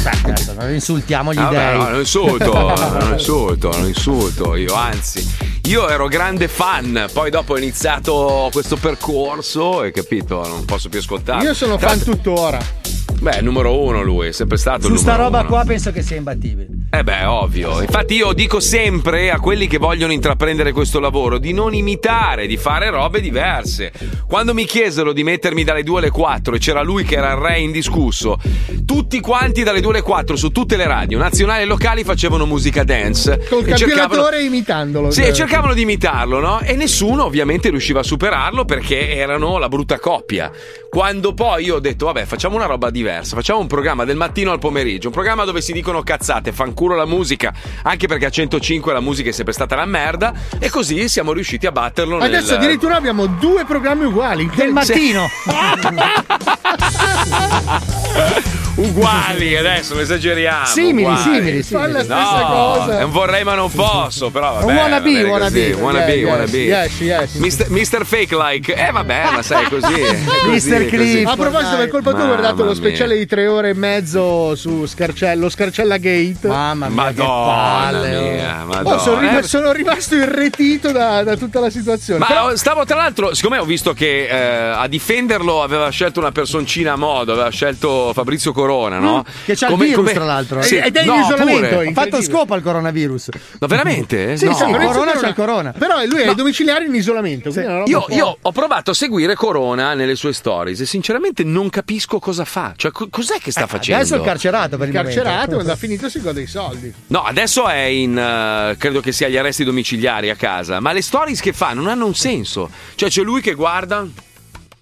Speaker 5: Aspetta, non insultiamo gli
Speaker 4: Ah, vabbè,
Speaker 5: dei.
Speaker 4: no, non insulto, non insulto, non insulto. Io anzi, io ero grande fan, poi dopo ho iniziato questo percorso e capito, non posso più ascoltarlo.
Speaker 7: Io sono
Speaker 4: Tra
Speaker 7: fan tuttora.
Speaker 4: Beh, numero uno lui, è sempre stato
Speaker 5: Su
Speaker 4: il
Speaker 5: sta roba
Speaker 4: uno.
Speaker 5: qua penso che sia imbattibile.
Speaker 4: Eh beh, ovvio. Infatti io dico sempre a quelli che vogliono intraprendere questo lavoro di non imitare, di fare robe diverse. Quando mi chiesero di mettermi dalle 2 alle 4 e c'era lui che era il re indiscusso, tutti quanti dalle 2 alle 4 su tutte le radio, nazionali e locali, facevano musica dance.
Speaker 7: Col
Speaker 4: e cercavano-
Speaker 7: imitandolo.
Speaker 4: sì,
Speaker 7: cioè.
Speaker 4: cercavano di imitarlo, no? E nessuno ovviamente riusciva a superarlo perché erano la brutta coppia. Quando poi io ho detto, vabbè, facciamo una roba diversa, facciamo un programma del mattino al pomeriggio, un programma dove si dicono cazzate, fanculo la musica, anche perché a 105 la musica è sempre stata la merda, e così siamo riusciti a batterlo nel...
Speaker 7: Adesso addirittura abbiamo due programmi uguali.
Speaker 5: Del mattino.
Speaker 4: Uguali, adesso non esageriamo.
Speaker 5: Simili,
Speaker 4: uguali.
Speaker 5: simili, simili.
Speaker 7: Fa la stessa
Speaker 4: No,
Speaker 7: cosa.
Speaker 4: è un vorrei ma non posso, però vabbè.
Speaker 7: Un wannabe, wannabe.
Speaker 4: Wannabe,
Speaker 7: Yes,
Speaker 4: wannabe.
Speaker 7: yes, yes.
Speaker 4: Mister, Mister Fake Like. Eh vabbè, ma sai così. è così.
Speaker 7: A proposito, per colpa tua ho guardato lo
Speaker 4: mia.
Speaker 7: speciale di tre ore e mezzo su Scarcello, Scarcella Gate.
Speaker 5: Mamma
Speaker 7: mia,
Speaker 4: Madonna mia, madonna.
Speaker 7: Oh, sono, rim-
Speaker 4: Eh,
Speaker 7: sono rimasto irretito da, da tutta la situazione.
Speaker 4: Ma
Speaker 7: Però-
Speaker 4: oh, stavo tra l'altro, siccome ho visto che eh, a difenderlo aveva scelto una personcina a modo, aveva scelto Fabrizio Corona, no?
Speaker 5: Mm, Che c'ha il virus, tra l'altro.
Speaker 4: Sì,
Speaker 5: Ed è in
Speaker 4: no,
Speaker 5: isolamento. Ha fatto scopo al coronavirus.
Speaker 4: Ma veramente?
Speaker 7: Sì,
Speaker 4: No.
Speaker 7: sì, Fabrizio
Speaker 5: corona c'è il corona.
Speaker 7: Però lui è ai domiciliari in isolamento. roba
Speaker 4: Io, io ho provato a seguire Corona nelle sue stories e sinceramente non capisco cosa fa. Cioè, co- cos'è che sta facendo?
Speaker 5: Eh, Adesso è il carcerato per il
Speaker 7: carcerato, quando ha finito si gode i soldi.
Speaker 4: No, adesso è in. eh, credo che sia agli arresti domiciliari a casa. Ma le stories che fa non hanno un senso. Cioè, c'è lui che guarda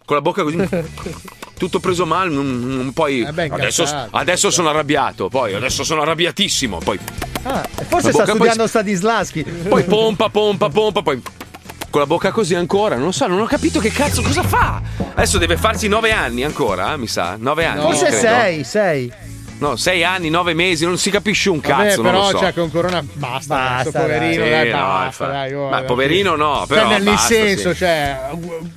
Speaker 4: con la bocca così. tutto preso male, non- non- poi
Speaker 5: beh,
Speaker 4: adesso,
Speaker 5: incazzato,
Speaker 4: adesso sono arrabbiato, poi adesso sono arrabbiatissimo, poi
Speaker 5: Ah, forse sta
Speaker 4: bocca poi-
Speaker 5: studiando Stanislaschi.
Speaker 4: poi pompa, pompa, pompa, poi con la bocca così ancora, non lo so, non ho capito che cazzo cosa fa. Adesso deve farsi nove anni ancora, eh, mi sa, nove anni.
Speaker 5: Forse
Speaker 4: credo.
Speaker 5: sei, sei.
Speaker 4: No, sei anni, nove mesi, non si capisce un
Speaker 7: Vabbè,
Speaker 4: cazzo, non
Speaker 7: però
Speaker 4: lo so.
Speaker 7: cioè, con Corona basta,
Speaker 5: Basta,
Speaker 7: adesso, poverino,
Speaker 4: dai.
Speaker 7: dai,
Speaker 4: Sì, no,
Speaker 7: basta, dai, oh,
Speaker 4: Ma
Speaker 7: dai.
Speaker 4: poverino no,
Speaker 7: Cioè,
Speaker 4: però
Speaker 7: nel
Speaker 4: basta,
Speaker 7: senso,
Speaker 4: sì.
Speaker 7: cioè,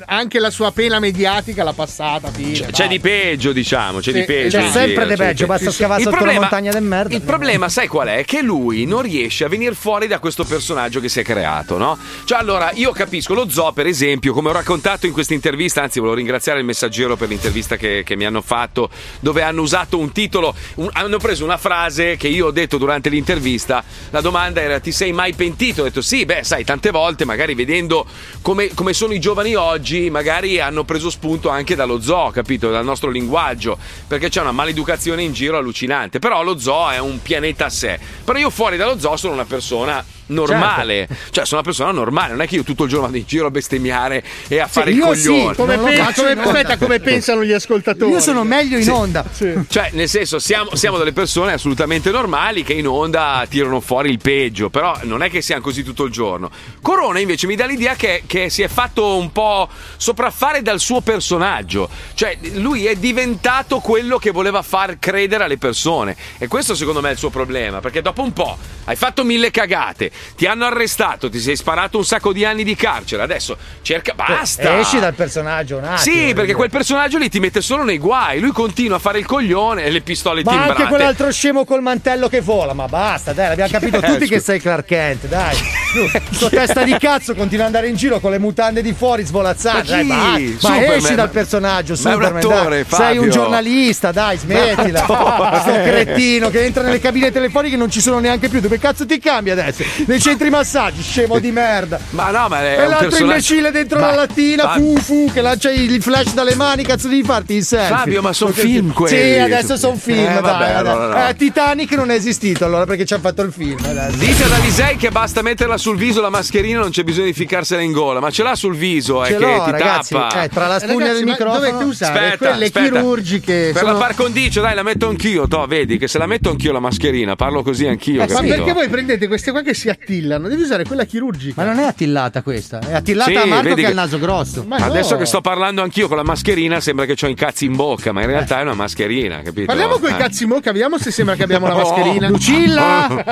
Speaker 7: anche la sua pena mediatica l'ha passata, fine,
Speaker 4: C'è, c'è di peggio, diciamo, c'è
Speaker 7: Sì,
Speaker 4: di peggio.
Speaker 5: C'è sempre di peggio, basta scavare sotto
Speaker 4: problema-
Speaker 5: montagna del merda.
Speaker 4: Il problema, sai qual è? Che lui non riesce a venire fuori da questo personaggio che si è creato, no? Cioè, allora, io capisco, lo zoo, per esempio, come ho raccontato in questa intervista, anzi, volevo ringraziare il messaggero per l'intervista che, che mi hanno fatto, dove hanno usato un titolo, un- hanno preso una frase che io ho detto durante l'intervista. La domanda era: ti sei mai pentito? Ho detto sì, beh, sai, tante volte, magari vedendo come, come sono i giovani oggi, magari hanno preso spunto anche dallo zoo, capito? Dal nostro linguaggio, perché c'è una maleducazione in giro allucinante. Però lo zoo è un pianeta a sé. Però io fuori dallo zoo sono una persona normale, cioè sono una persona normale, non è che io tutto il giorno vado in giro a bestemmiare e a fare il
Speaker 7: io sì,
Speaker 4: coglione.
Speaker 7: come, pe- come- aspetta, come pensano gli ascoltatori?
Speaker 5: Io sono meglio in
Speaker 4: Sì.
Speaker 5: onda.
Speaker 4: Cioè, nel senso, siamo, siamo delle persone assolutamente normali che in onda tirano fuori il peggio, però non è che siamo così tutto il giorno. Corona invece mi dà l'idea che, che si è fatto un po' sopraffare dal suo personaggio, cioè lui è diventato quello che voleva far credere alle persone e questo secondo me è il suo problema, perché dopo un po' hai fatto mille cagate, ti hanno arrestato, ti sei sparato un sacco di anni di carcere, adesso cerca, basta!
Speaker 5: Esci dal personaggio un attimo.
Speaker 4: Sì, perché quel personaggio lì ti mette solo nei guai. Lui continua a fare il coglione e le pistole
Speaker 5: Ma
Speaker 4: timbrate.
Speaker 5: anche quell'altro scemo col mantello che vola, ma basta, dai, l'abbiamo capito
Speaker 4: Eh,
Speaker 5: tutti che
Speaker 4: scusa.
Speaker 5: sei Clark Kent, dai. Tu, testa di cazzo continua ad andare in giro con le mutande di fuori svolazzate.
Speaker 4: Ma
Speaker 5: Dai, basta. Ma esci dal personaggio,
Speaker 4: Ma
Speaker 5: Superman.
Speaker 4: attore.
Speaker 5: Sei un giornalista, dai, smettila. Sto cretino che entra nelle cabine telefoniche non ci sono neanche più. Dove cazzo ti cambia adesso? Nei centri massaggi, scemo di merda.
Speaker 4: Ma no, ma è
Speaker 5: E
Speaker 4: un
Speaker 5: l'altro
Speaker 4: personaggio-
Speaker 5: imbecille dentro
Speaker 4: Ma-
Speaker 5: la lattina,
Speaker 4: ma-
Speaker 5: fu fu, che lancia il flash dalle mani, cazzo devi farti il selfie.
Speaker 4: Fabio, ma son
Speaker 5: Sì,
Speaker 4: film quelli.
Speaker 5: Sì, adesso sono film,
Speaker 4: Eh,
Speaker 5: dai.
Speaker 4: vabbè,
Speaker 5: dai.
Speaker 4: allora no.
Speaker 5: Eh, Titanic non è esistito allora perché ci ha fatto il film. adesso.
Speaker 4: Dite ad Alisei che basta metterla sul viso la mascherina, non c'è bisogno di ficarsela in gola, ma ce l'ha sul viso, eh,
Speaker 5: Ce
Speaker 4: che
Speaker 5: l'ho,
Speaker 4: ti
Speaker 5: ragazzi.
Speaker 4: tappa.
Speaker 5: Eh, tra la spugna
Speaker 7: Ragazzi,
Speaker 5: del
Speaker 7: ma
Speaker 5: microfono.
Speaker 7: dovete usare
Speaker 4: Aspetta,
Speaker 7: quelle
Speaker 4: aspetta.
Speaker 7: chirurgiche.
Speaker 4: Per
Speaker 7: sono-
Speaker 4: la par condicio, dai, la metto anch'io, to, vedi che se la metto anch'io la mascherina, parlo così anch'io,
Speaker 7: Eh, ma perché voi prendete queste qua che si attillano? Devi usare quella chirurgica.
Speaker 5: Ma non è attillata questa, è attillata
Speaker 4: Sì,
Speaker 5: a Marco che ha
Speaker 4: che-
Speaker 5: il naso grosso.
Speaker 7: Ma
Speaker 4: Adesso
Speaker 7: no.
Speaker 4: che sto parlando anch'io con la mascherina sembra che ho i cazzi in bocca, ma in realtà è una mascherina, capito?
Speaker 7: Parliamo con i
Speaker 4: Eh.
Speaker 7: cazzi in bocca, vediamo se sembra che abbiamo la mascherina.
Speaker 5: Lucilla!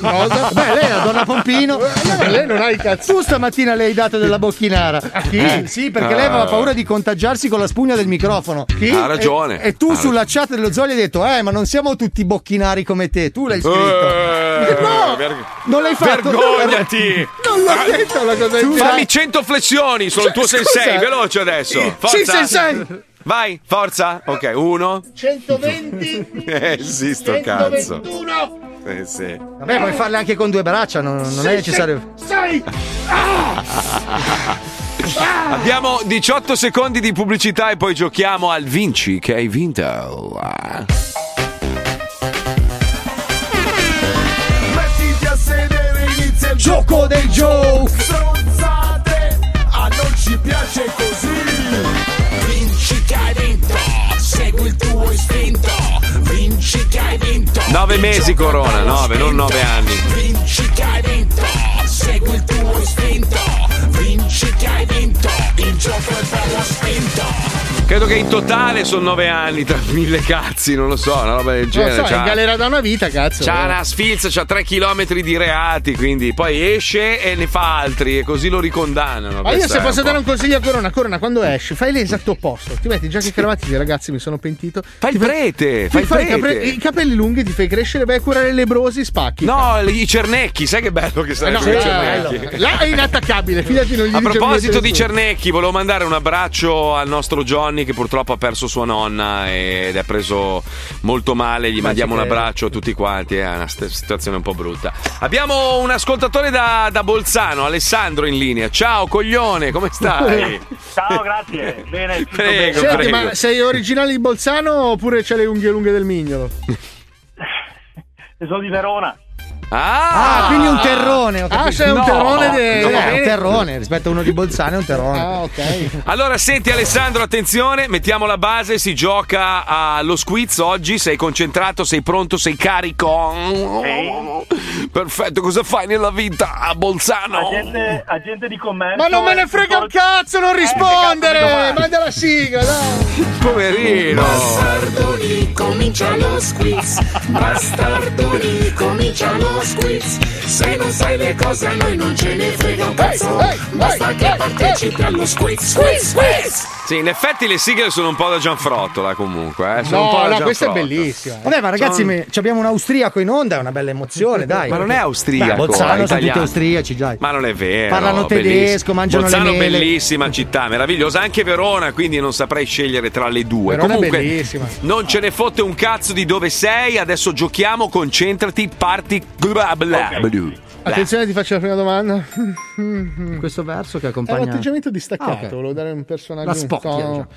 Speaker 7: Cosa?
Speaker 5: Beh, lei è la donna Pompino.
Speaker 7: Eh, lei non ha i cazzi.
Speaker 5: Tu stamattina le hai dato della bocchinara.
Speaker 7: Chi?
Speaker 5: Sì, perché lei aveva paura di contagiarsi con la spugna del microfono. Chi?
Speaker 4: Ha ragione.
Speaker 5: E, e tu
Speaker 4: Ha
Speaker 5: sulla chat dello Zoli hai detto, eh, ma non siamo tutti bocchinari come te. Tu l'hai scritto.
Speaker 4: Eh,
Speaker 5: no!
Speaker 4: ver-
Speaker 5: Non l'hai fatto.
Speaker 4: Vergognati!
Speaker 7: Non l'ho detto una cosa genere.
Speaker 4: Fammi 100 flessioni, sono il tuo
Speaker 7: Scusa.
Speaker 4: sensei, veloce adesso. Forza.
Speaker 7: Sì, sensei.
Speaker 4: Vai, forza. Ok, uno.
Speaker 7: 120.
Speaker 4: Eh sì, sto cazzo.
Speaker 7: 121.
Speaker 4: Eh sì.
Speaker 5: Vabbè, puoi farle anche con due braccia, non, non è necessario.
Speaker 7: 6.
Speaker 4: Abbiamo 18 secondi di pubblicità e poi giochiamo al Vinci che hai vinto.
Speaker 5: Gioco dei joke!
Speaker 19: Stronzate, a non ci piace così. Vinci che hai vinto, segui il tuo istinto. Vinci che hai vinto.
Speaker 4: Nove mesi Corona, nove, non nove anni.
Speaker 19: Vinci che hai vinto, segui il tuo istinto. Vinci che hai vinto, il gioco è bello spinto.
Speaker 4: Credo che in totale sono nove anni tra mille cazzi, non lo so, una roba del
Speaker 7: Non
Speaker 4: genere.
Speaker 7: so, è
Speaker 4: C'ha-
Speaker 7: in galera da una vita, cazzo.
Speaker 4: C'ha una sfilza, c'ha tre chilometri di reati, quindi poi esce e ne fa altri e così lo ricondannano.
Speaker 7: Ma io se posso dare un consiglio a Corona, Corona, quando esci, fai l'esatto opposto. Ti metti già che cravati, dici, ragazzi, mi sono pentito.
Speaker 4: Fai il prete, fai il
Speaker 7: fai i,
Speaker 4: prete.
Speaker 7: capre- i capelli lunghi, ti fai crescere, vai a curare i lebrosi, spacchi.
Speaker 4: No, i cernecchi, sai che bello che
Speaker 7: Eh
Speaker 4: sarebbe
Speaker 7: no,
Speaker 4: i
Speaker 7: eh,
Speaker 4: cernecchi.
Speaker 7: Là è inattaccabile, fidati, non gli
Speaker 4: A proposito di. Cernecchi, volevo mandare un abbraccio al nostro Johnny che purtroppo ha perso sua nonna ed è preso molto male. Gli mandiamo un abbraccio a tutti quanti. È una situazione un po' brutta. Abbiamo un ascoltatore da, da Bolzano, Alessandro, in linea. Ciao, coglione, come stai?
Speaker 24: Ciao, grazie. Bene, tutto
Speaker 4: Prego,
Speaker 24: bene.
Speaker 7: Senti, ma sei originale di Bolzano oppure c'hai le unghie lunghe del mignolo?
Speaker 24: Sono di Verona.
Speaker 4: Ah,
Speaker 5: Ah, quindi un terrone. ho
Speaker 7: Ah,
Speaker 5: capito.
Speaker 7: c'è un
Speaker 5: No,
Speaker 7: terrone de-
Speaker 5: no, è un terrone rispetto a uno di Bolzano, è un terrone.
Speaker 7: Ah, ok.
Speaker 4: Allora, senti Alessandro, attenzione, mettiamo la base, si gioca allo squiz oggi, sei concentrato, sei pronto, sei carico? Perfetto, cosa fai nella vita a Bolzano?
Speaker 24: Agente, agente di commercio.
Speaker 7: Ma non me ne frega un cazzo, non rispondere!
Speaker 24: cazzo mi
Speaker 7: Manda la sigla, dai!
Speaker 4: Poverino!
Speaker 2: Bastardoni, comincia lo squiz. Bastardoni, comincia lo squiz. Se non sai le cose a noi non ce ne frega un cazzo. Basta che partecipi allo squiz, squiz, squiz.
Speaker 4: Sì, in effetti le sigle sono un po' da Gianfrottola comunque, eh. Sono un po'
Speaker 7: No,
Speaker 4: da
Speaker 7: no, questa è bellissima.
Speaker 5: Vabbè, ma ragazzi,
Speaker 4: Sono-
Speaker 5: me- ci abbiamo un austriaco in onda, è una bella emozione, dai.
Speaker 4: Ma non è austriaco,
Speaker 5: Beh, Bolzano
Speaker 4: è
Speaker 5: sono tutti austriaci, dai.
Speaker 4: Ma non è vero.
Speaker 5: Parlano tedesco,
Speaker 4: bellissimo.
Speaker 5: mangiano le
Speaker 4: Bolzano,
Speaker 5: mele.
Speaker 4: bellissima città, meravigliosa. Anche Verona, quindi non saprei scegliere tra le due.
Speaker 7: Verona è
Speaker 4: Comunque,
Speaker 7: bellissima.
Speaker 4: non ce ne fotte un cazzo di dove sei. Adesso giochiamo, concentrati, parti. Bla.
Speaker 7: Attenzione, ti faccio la prima domanda.
Speaker 5: Questo verso che
Speaker 7: È
Speaker 5: accompagna.
Speaker 7: un atteggiamento distaccato,
Speaker 5: Ah, ok.
Speaker 7: volevo dare un personaggio
Speaker 5: La
Speaker 7: un
Speaker 5: spocchia,
Speaker 7: tono-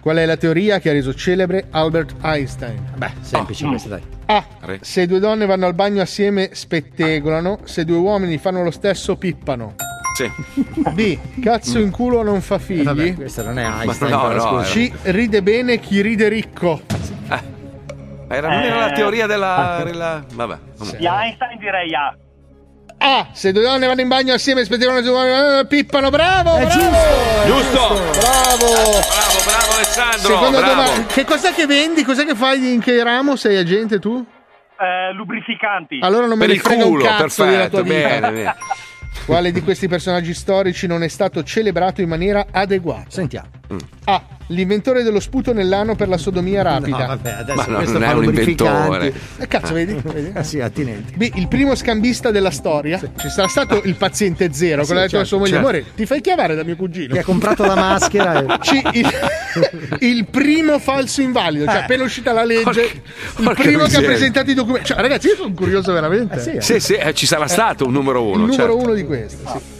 Speaker 7: Qual è la teoria che ha reso celebre Albert Einstein?
Speaker 5: Beh, semplice
Speaker 7: Oh.
Speaker 5: questa, dai.
Speaker 7: A. Se due donne vanno al bagno assieme spettegolano, se due uomini fanno lo stesso pippano.
Speaker 4: Sì.
Speaker 7: B. Cazzo in culo non fa figli.
Speaker 5: Eh, vabbè, questa non è Einstein,
Speaker 4: no, no.
Speaker 7: C. Ride bene chi ride ricco.
Speaker 4: Era, non era la
Speaker 24: Eh.
Speaker 4: teoria della. della- Vabbè.
Speaker 24: Di Einstein direi A.
Speaker 7: A. Se due donne vanno in bagno assieme se due uomini eh, pippano. Bravo,
Speaker 5: È
Speaker 7: bravo.
Speaker 5: giusto.
Speaker 4: Giusto.
Speaker 7: Bravo.
Speaker 4: Bravo, bravo Alessandro.
Speaker 7: Seconda
Speaker 4: bravo.
Speaker 7: domanda. Che cos'è che vendi? Cos'è che fai? In che ramo sei agente tu?
Speaker 24: Eh, lubrificanti.
Speaker 7: Allora non me
Speaker 4: Per
Speaker 7: ne
Speaker 4: il
Speaker 7: frega
Speaker 4: culo,
Speaker 7: un cazzo della tua
Speaker 4: perfetto.
Speaker 7: vita.
Speaker 4: Bene, bene.
Speaker 7: Quale di questi personaggi storici non è stato celebrato in maniera adeguata?
Speaker 5: Sentiamo.
Speaker 7: A. L'inventore dello sputo nell'ano per la sodomia rapida.
Speaker 5: No, vabbè, adesso
Speaker 4: Ma non-
Speaker 5: questo
Speaker 4: non è un inventore.
Speaker 7: Eh, cazzo, vedi? Vedi?
Speaker 5: Eh sì, attinenti.
Speaker 7: B. Il primo scambista della storia. Ci sarà stato il paziente zero.
Speaker 5: Sì,
Speaker 7: Quello ha detto a
Speaker 5: certo,
Speaker 7: sua moglie:
Speaker 5: certo.
Speaker 7: Amore, ti fai chiamare da mio cugino.
Speaker 5: Che ha comprato la maschera. e-
Speaker 7: C. Il, il primo falso invalido. Cioè,
Speaker 5: Eh.
Speaker 7: appena uscita la legge,
Speaker 4: Porca-
Speaker 7: il
Speaker 4: porca
Speaker 7: primo che ha
Speaker 4: miseria.
Speaker 7: presentato i documenti. Cioè, ragazzi, io sono curioso veramente.
Speaker 5: Eh sì, eh.
Speaker 4: Sì, sì, eh, ci sarà stato un numero
Speaker 7: il
Speaker 4: uno.
Speaker 7: numero
Speaker 4: certo.
Speaker 7: uno di questi. sì.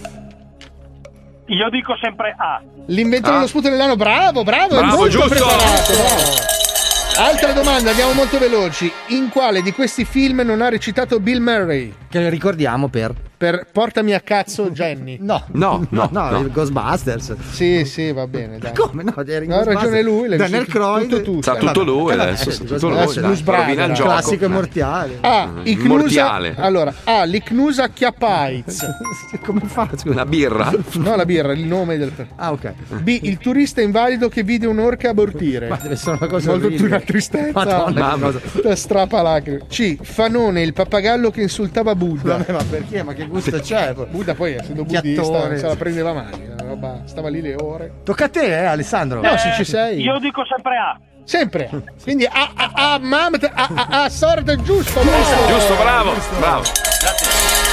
Speaker 24: Io dico sempre A.
Speaker 7: L'inventore dello sputo nell'ano, bravo, bravo, è
Speaker 4: Bravo,
Speaker 7: molto
Speaker 4: giusto.
Speaker 7: preparato, bravo. Altra domanda, andiamo molto veloci. In quale di questi film non ha recitato Bill Murray?
Speaker 5: Che ricordiamo per.
Speaker 7: Per Portami a cazzo Jenny.
Speaker 5: No,
Speaker 4: No, no,
Speaker 5: no,
Speaker 4: no.
Speaker 5: il Ghostbusters.
Speaker 7: Sì, sì, va bene, dai.
Speaker 5: Come no? Eri in
Speaker 7: No, ha ragione lui,
Speaker 5: Daniel Croyd.
Speaker 7: tutto tu.
Speaker 4: Sa
Speaker 7: Eh,
Speaker 4: tutto
Speaker 7: vabbè.
Speaker 4: lui
Speaker 5: Eh, vabbè,
Speaker 4: adesso.
Speaker 5: eh,
Speaker 4: sa tutto lui.
Speaker 7: Blues Brothers,
Speaker 4: gioco.
Speaker 5: Classico
Speaker 4: Eh.
Speaker 5: immortale.
Speaker 7: A. Icnusa.
Speaker 4: Immortale.
Speaker 7: Allora, A. L'Icnusa acchiappa AIDS.
Speaker 5: Come fa?
Speaker 4: Una birra?
Speaker 7: No, la birra, il nome del.
Speaker 5: Ah, ok.
Speaker 7: B. Il turista invalido che vide un'orca abortire.
Speaker 5: Ma deve essere una cosa
Speaker 7: Molto
Speaker 5: orribile.
Speaker 7: una tristezza.
Speaker 5: Madonna,
Speaker 4: Mamma.
Speaker 5: cosa.
Speaker 7: Tutta strappa lacrime. C. Fanone, il pappagallo che insultava Buddha.
Speaker 5: Vabbè, ma perché? Ma che gusto c'è?
Speaker 7: Buddha poi essendo buddista
Speaker 5: Chiattone.
Speaker 7: se la prendeva male, la roba, stava lì le ore.
Speaker 5: Tocca a te, eh, Alessandro.
Speaker 7: No, se ci sei.
Speaker 24: Io dico sempre A.
Speaker 7: Sempre. Quindi a a a mamt a a a sorda giusto, bravo.
Speaker 4: Giusto, bravo, bravo.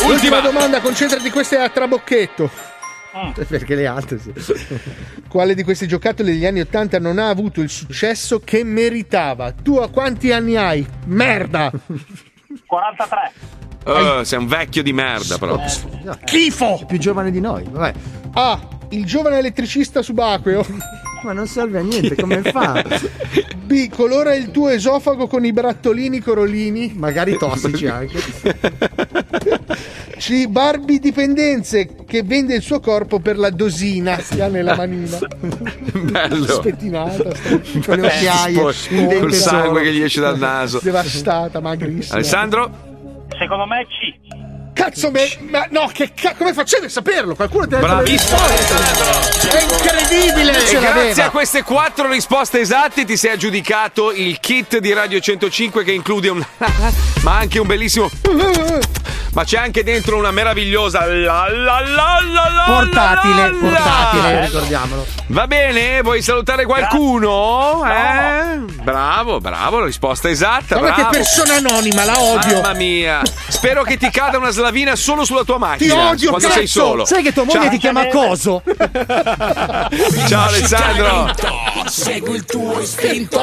Speaker 7: Ultima
Speaker 4: Ultima.
Speaker 7: domanda, concentrati, questa è a trabocchetto.
Speaker 5: Perché le altre sì.
Speaker 7: Quale di questi giocattoli degli anni 80 non ha avuto il successo che meritava? Tu a quanti anni hai? Merda!
Speaker 24: 43.
Speaker 4: Eh, sei un vecchio di merda, però.
Speaker 7: Schifo!
Speaker 5: Più giovane di noi. Vabbè.
Speaker 7: A. Il giovane elettricista subacqueo.
Speaker 5: Ma non serve a niente, come fa?
Speaker 7: B. Colora il tuo esofago con i brattolini corolini.
Speaker 5: Magari tossici anche.
Speaker 7: C. Barbie dipendenze che vende il suo corpo per la dosina che ha nella manina.
Speaker 4: Bello.
Speaker 7: Spettinata,
Speaker 5: Con le occhiaie,
Speaker 4: Col
Speaker 5: solo.
Speaker 4: sangue che gli esce dal naso.
Speaker 7: devastata, magrissima.
Speaker 4: Alessandro?
Speaker 24: Secondo me C.
Speaker 7: Cazzo, me, ma no, che ca- come facevi a saperlo? Qualcuno ti ha detto le
Speaker 4: Bravissimo
Speaker 7: risposte? È incredibile!
Speaker 4: E
Speaker 7: Ce
Speaker 4: grazie
Speaker 7: l'aveva.
Speaker 4: a queste quattro risposte esatte ti sei aggiudicato il kit di Radio 105 che include un... ma anche un bellissimo... Ma c'è anche dentro una meravigliosa... La, la, la, la,
Speaker 5: Portatile, portatile, ricordiamolo.
Speaker 4: Va bene? Vuoi salutare qualcuno? Eh? Bravo, bravo, la risposta esatta.
Speaker 7: Guarda che persona anonima, la odio.
Speaker 4: Mamma mia. Spero che ti cada una slavina solo sulla tua macchina.
Speaker 7: odio,
Speaker 4: quando
Speaker 7: cazzo!
Speaker 4: sei solo.
Speaker 5: Sai che tua moglie
Speaker 4: Ciao.
Speaker 5: ti chiama Coso?
Speaker 4: Ciao Alessandro.
Speaker 2: Segui il tuo istinto.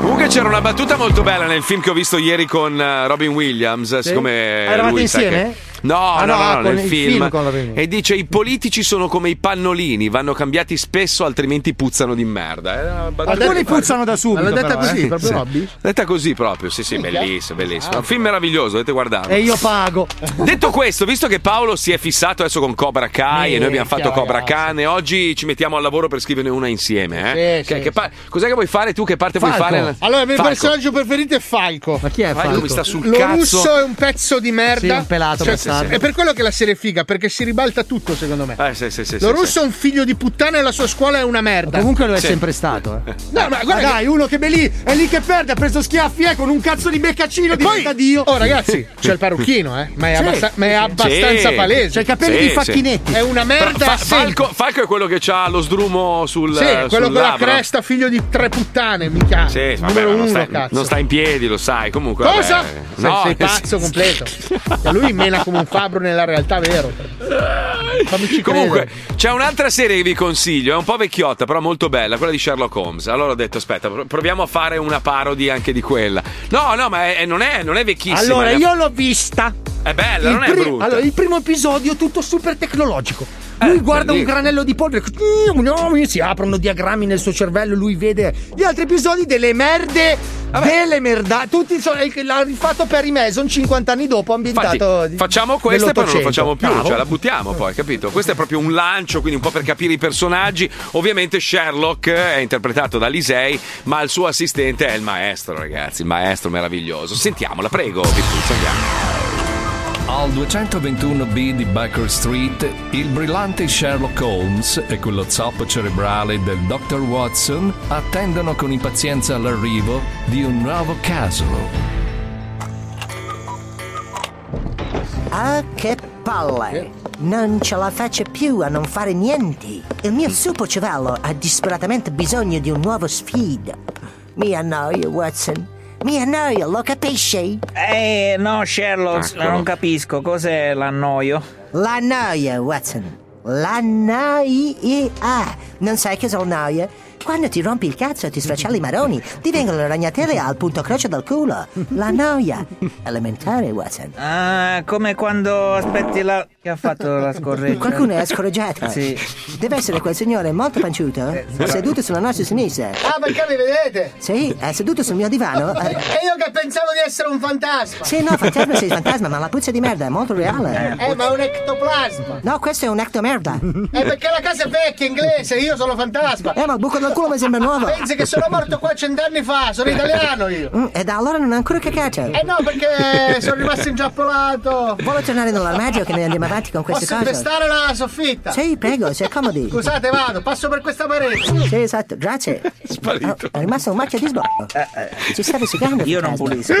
Speaker 4: Comunque c'era una battuta molto bella nel film che ho visto ieri con eh, Robin Williams. Siccome
Speaker 5: Eravate
Speaker 4: lui sa
Speaker 5: insieme?
Speaker 4: che- No,
Speaker 5: Ah,
Speaker 4: no,
Speaker 5: no,
Speaker 4: no,
Speaker 5: ah,
Speaker 4: nel
Speaker 5: il
Speaker 4: film.
Speaker 5: film con la Rini.
Speaker 4: e dice: I politici sono come i pannolini, vanno cambiati spesso, altrimenti puzzano di merda. Battuta
Speaker 5: Alcuni puzzano da subito.
Speaker 7: L'ha detta
Speaker 5: però,
Speaker 7: così,
Speaker 5: eh.
Speaker 7: proprio
Speaker 4: Sì.
Speaker 7: Robby?
Speaker 4: Detta così proprio, sì, sì, bellissimo, bellissimo. È un film meraviglioso, dovete guardarlo.
Speaker 5: E io pago.
Speaker 4: Detto questo, visto che Paolo si è fissato adesso con Cobra Kai e noi abbiamo fatto
Speaker 5: Minchia,
Speaker 4: Cobra
Speaker 5: ragazzi.
Speaker 4: Khan e oggi ci mettiamo al lavoro per scriverne una insieme, eh?
Speaker 7: Sì,
Speaker 4: Che-
Speaker 7: sì,
Speaker 4: che pa- Cos'è che vuoi fare tu? Che parte vuoi
Speaker 7: Falco.
Speaker 4: fare?
Speaker 7: Allora, il mio
Speaker 4: Falco.
Speaker 7: personaggio preferito è Falco.
Speaker 5: Ma chi è
Speaker 4: Falco mi sta sul
Speaker 7: Lo
Speaker 4: cazzo.
Speaker 7: russo è un pezzo di merda.
Speaker 5: Sì, un pelato bastardo.
Speaker 7: È per quello che la serie è figa, perché si ribalta tutto, secondo me.
Speaker 4: Eh, sì, sì, sì,
Speaker 7: Lo
Speaker 4: sì,
Speaker 7: russo è un figlio di puttana e la sua scuola è una merda.
Speaker 5: Comunque lo è
Speaker 7: Sì.
Speaker 5: sempre stato. Eh.
Speaker 7: No, ma
Speaker 5: Ma
Speaker 7: guarda
Speaker 5: dai, uno che è lì, è lì che perde, ha preso schiaffi eh, con un cazzo di beccaccino
Speaker 7: E poi,
Speaker 5: diventa Dio.
Speaker 7: oh ragazzi, c'è il parrucchino, eh, ma è,
Speaker 5: Sì.
Speaker 7: abbassa- ma è abbastanza
Speaker 4: Sì.
Speaker 7: palese.
Speaker 5: C'ha i capelli
Speaker 4: Sì,
Speaker 5: di
Speaker 4: sì.
Speaker 5: facchinetti.
Speaker 7: È una merda
Speaker 4: Fa-. Falco, Falco è quello che ha lo sdrumo sul
Speaker 7: Sì, quello
Speaker 4: sul
Speaker 7: con la cresta, figlio di tre puttane, mica.
Speaker 4: Sì, vabbè, ma non,
Speaker 7: uno,
Speaker 4: sta,
Speaker 7: cazzo.
Speaker 4: non sta in piedi, lo sai. Comunque,
Speaker 7: Cosa?
Speaker 4: vabbè. No,
Speaker 7: sei pazzo completo. E lui mena come un fabbro nella realtà, vero? Fammici
Speaker 4: Comunque,
Speaker 7: credere.
Speaker 4: c'è un'altra serie che vi consiglio, è un po' vecchiotta, però molto bella, quella di Sherlock Holmes. Allora ho detto, aspetta, pro- proviamo a fare una parody anche di quella. No, no, ma è- non, è, non è vecchissima.
Speaker 5: Allora, io l'ho vista.
Speaker 4: È bella,
Speaker 5: Il
Speaker 4: non è
Speaker 5: pri-
Speaker 4: brutta.
Speaker 5: Allora, il primo episodio tutto super tecnologico. Lui guarda un granello di polvere, si aprono diagrammi nel suo cervello, lui vede gli altri episodi delle merde, delle merda. Tutti sono, l'ha rifatto Perry Mason 50 anni dopo, ambientato.
Speaker 4: Infatti, facciamo questa poi non lo facciamo più,
Speaker 5: Bravo.
Speaker 4: cioè la buttiamo poi, capito? Questo è proprio un lancio, quindi un po' per capire i personaggi. Ovviamente Sherlock è interpretato da Lisei, ma il suo assistente è il maestro, ragazzi, il maestro meraviglioso. Sentiamola, prego, Pippuzzo, andiamo.
Speaker 3: Al 221B di Baker Street, il brillante Sherlock Holmes e quello zoppo cerebrale del Dr. Watson attendono con impazienza l'arrivo di un nuovo caso.
Speaker 25: Ah, che palle! Non ce la faccio più a non fare niente. Il mio super cervello ha disperatamente bisogno di un nuovo sfida. Mi annoio, Watson. Mi annoio, lo capisci?
Speaker 26: Eh, no, Sherlock,
Speaker 25: Eccolo.
Speaker 26: non capisco. Cos'è l'annoio?
Speaker 25: La noia, Watson. La noia. Non sai cos'è la noia? Quando ti rompi il cazzo e ti sfracciali i maroni, ti vengono le ragnatele al punto croce del culo. La noia. Elementare, Watson.
Speaker 26: Ah, come quando aspetti la. Che ha fatto la scorreggia?
Speaker 25: Qualcuno è scorreggiato?
Speaker 26: Sì.
Speaker 25: Deve essere quel signore molto panciuto, seduto sulla nostra sinistra.
Speaker 7: Ah, perché mi vedete?
Speaker 25: Sì, è seduto sul mio divano.
Speaker 7: E
Speaker 25: eh,
Speaker 7: io che pensavo di essere un fantasma.
Speaker 25: Sì, no, fantasma sei fantasma, ma la puzza di merda è molto reale.
Speaker 7: Eh, ma è un ectoplasma.
Speaker 25: No, questo è un ectomerda.
Speaker 7: È perché la casa è vecchia, inglese, io sono fantasma.
Speaker 25: Eh, ma il buco del culo mi sembra nuovo.
Speaker 7: Pensi che sono morto qua cent'anni fa, sono italiano io.
Speaker 25: Mm, e da allora non ho ancora cacato.
Speaker 7: Eh no, perché sono rimasto intrappolato.
Speaker 25: Vuole tornare nell'armadio che noi andiamo avanti con queste
Speaker 7: Posso
Speaker 25: cose?
Speaker 7: impestare la soffitta?
Speaker 25: Sì, prego, si accomodi.
Speaker 7: Scusate, vado, passo per questa parete.
Speaker 25: Sì, esatto, grazie.
Speaker 4: Sparito.
Speaker 25: Oh, è rimasto un macchio di sblocco. Ci stavi secando?
Speaker 26: Io non pulisco.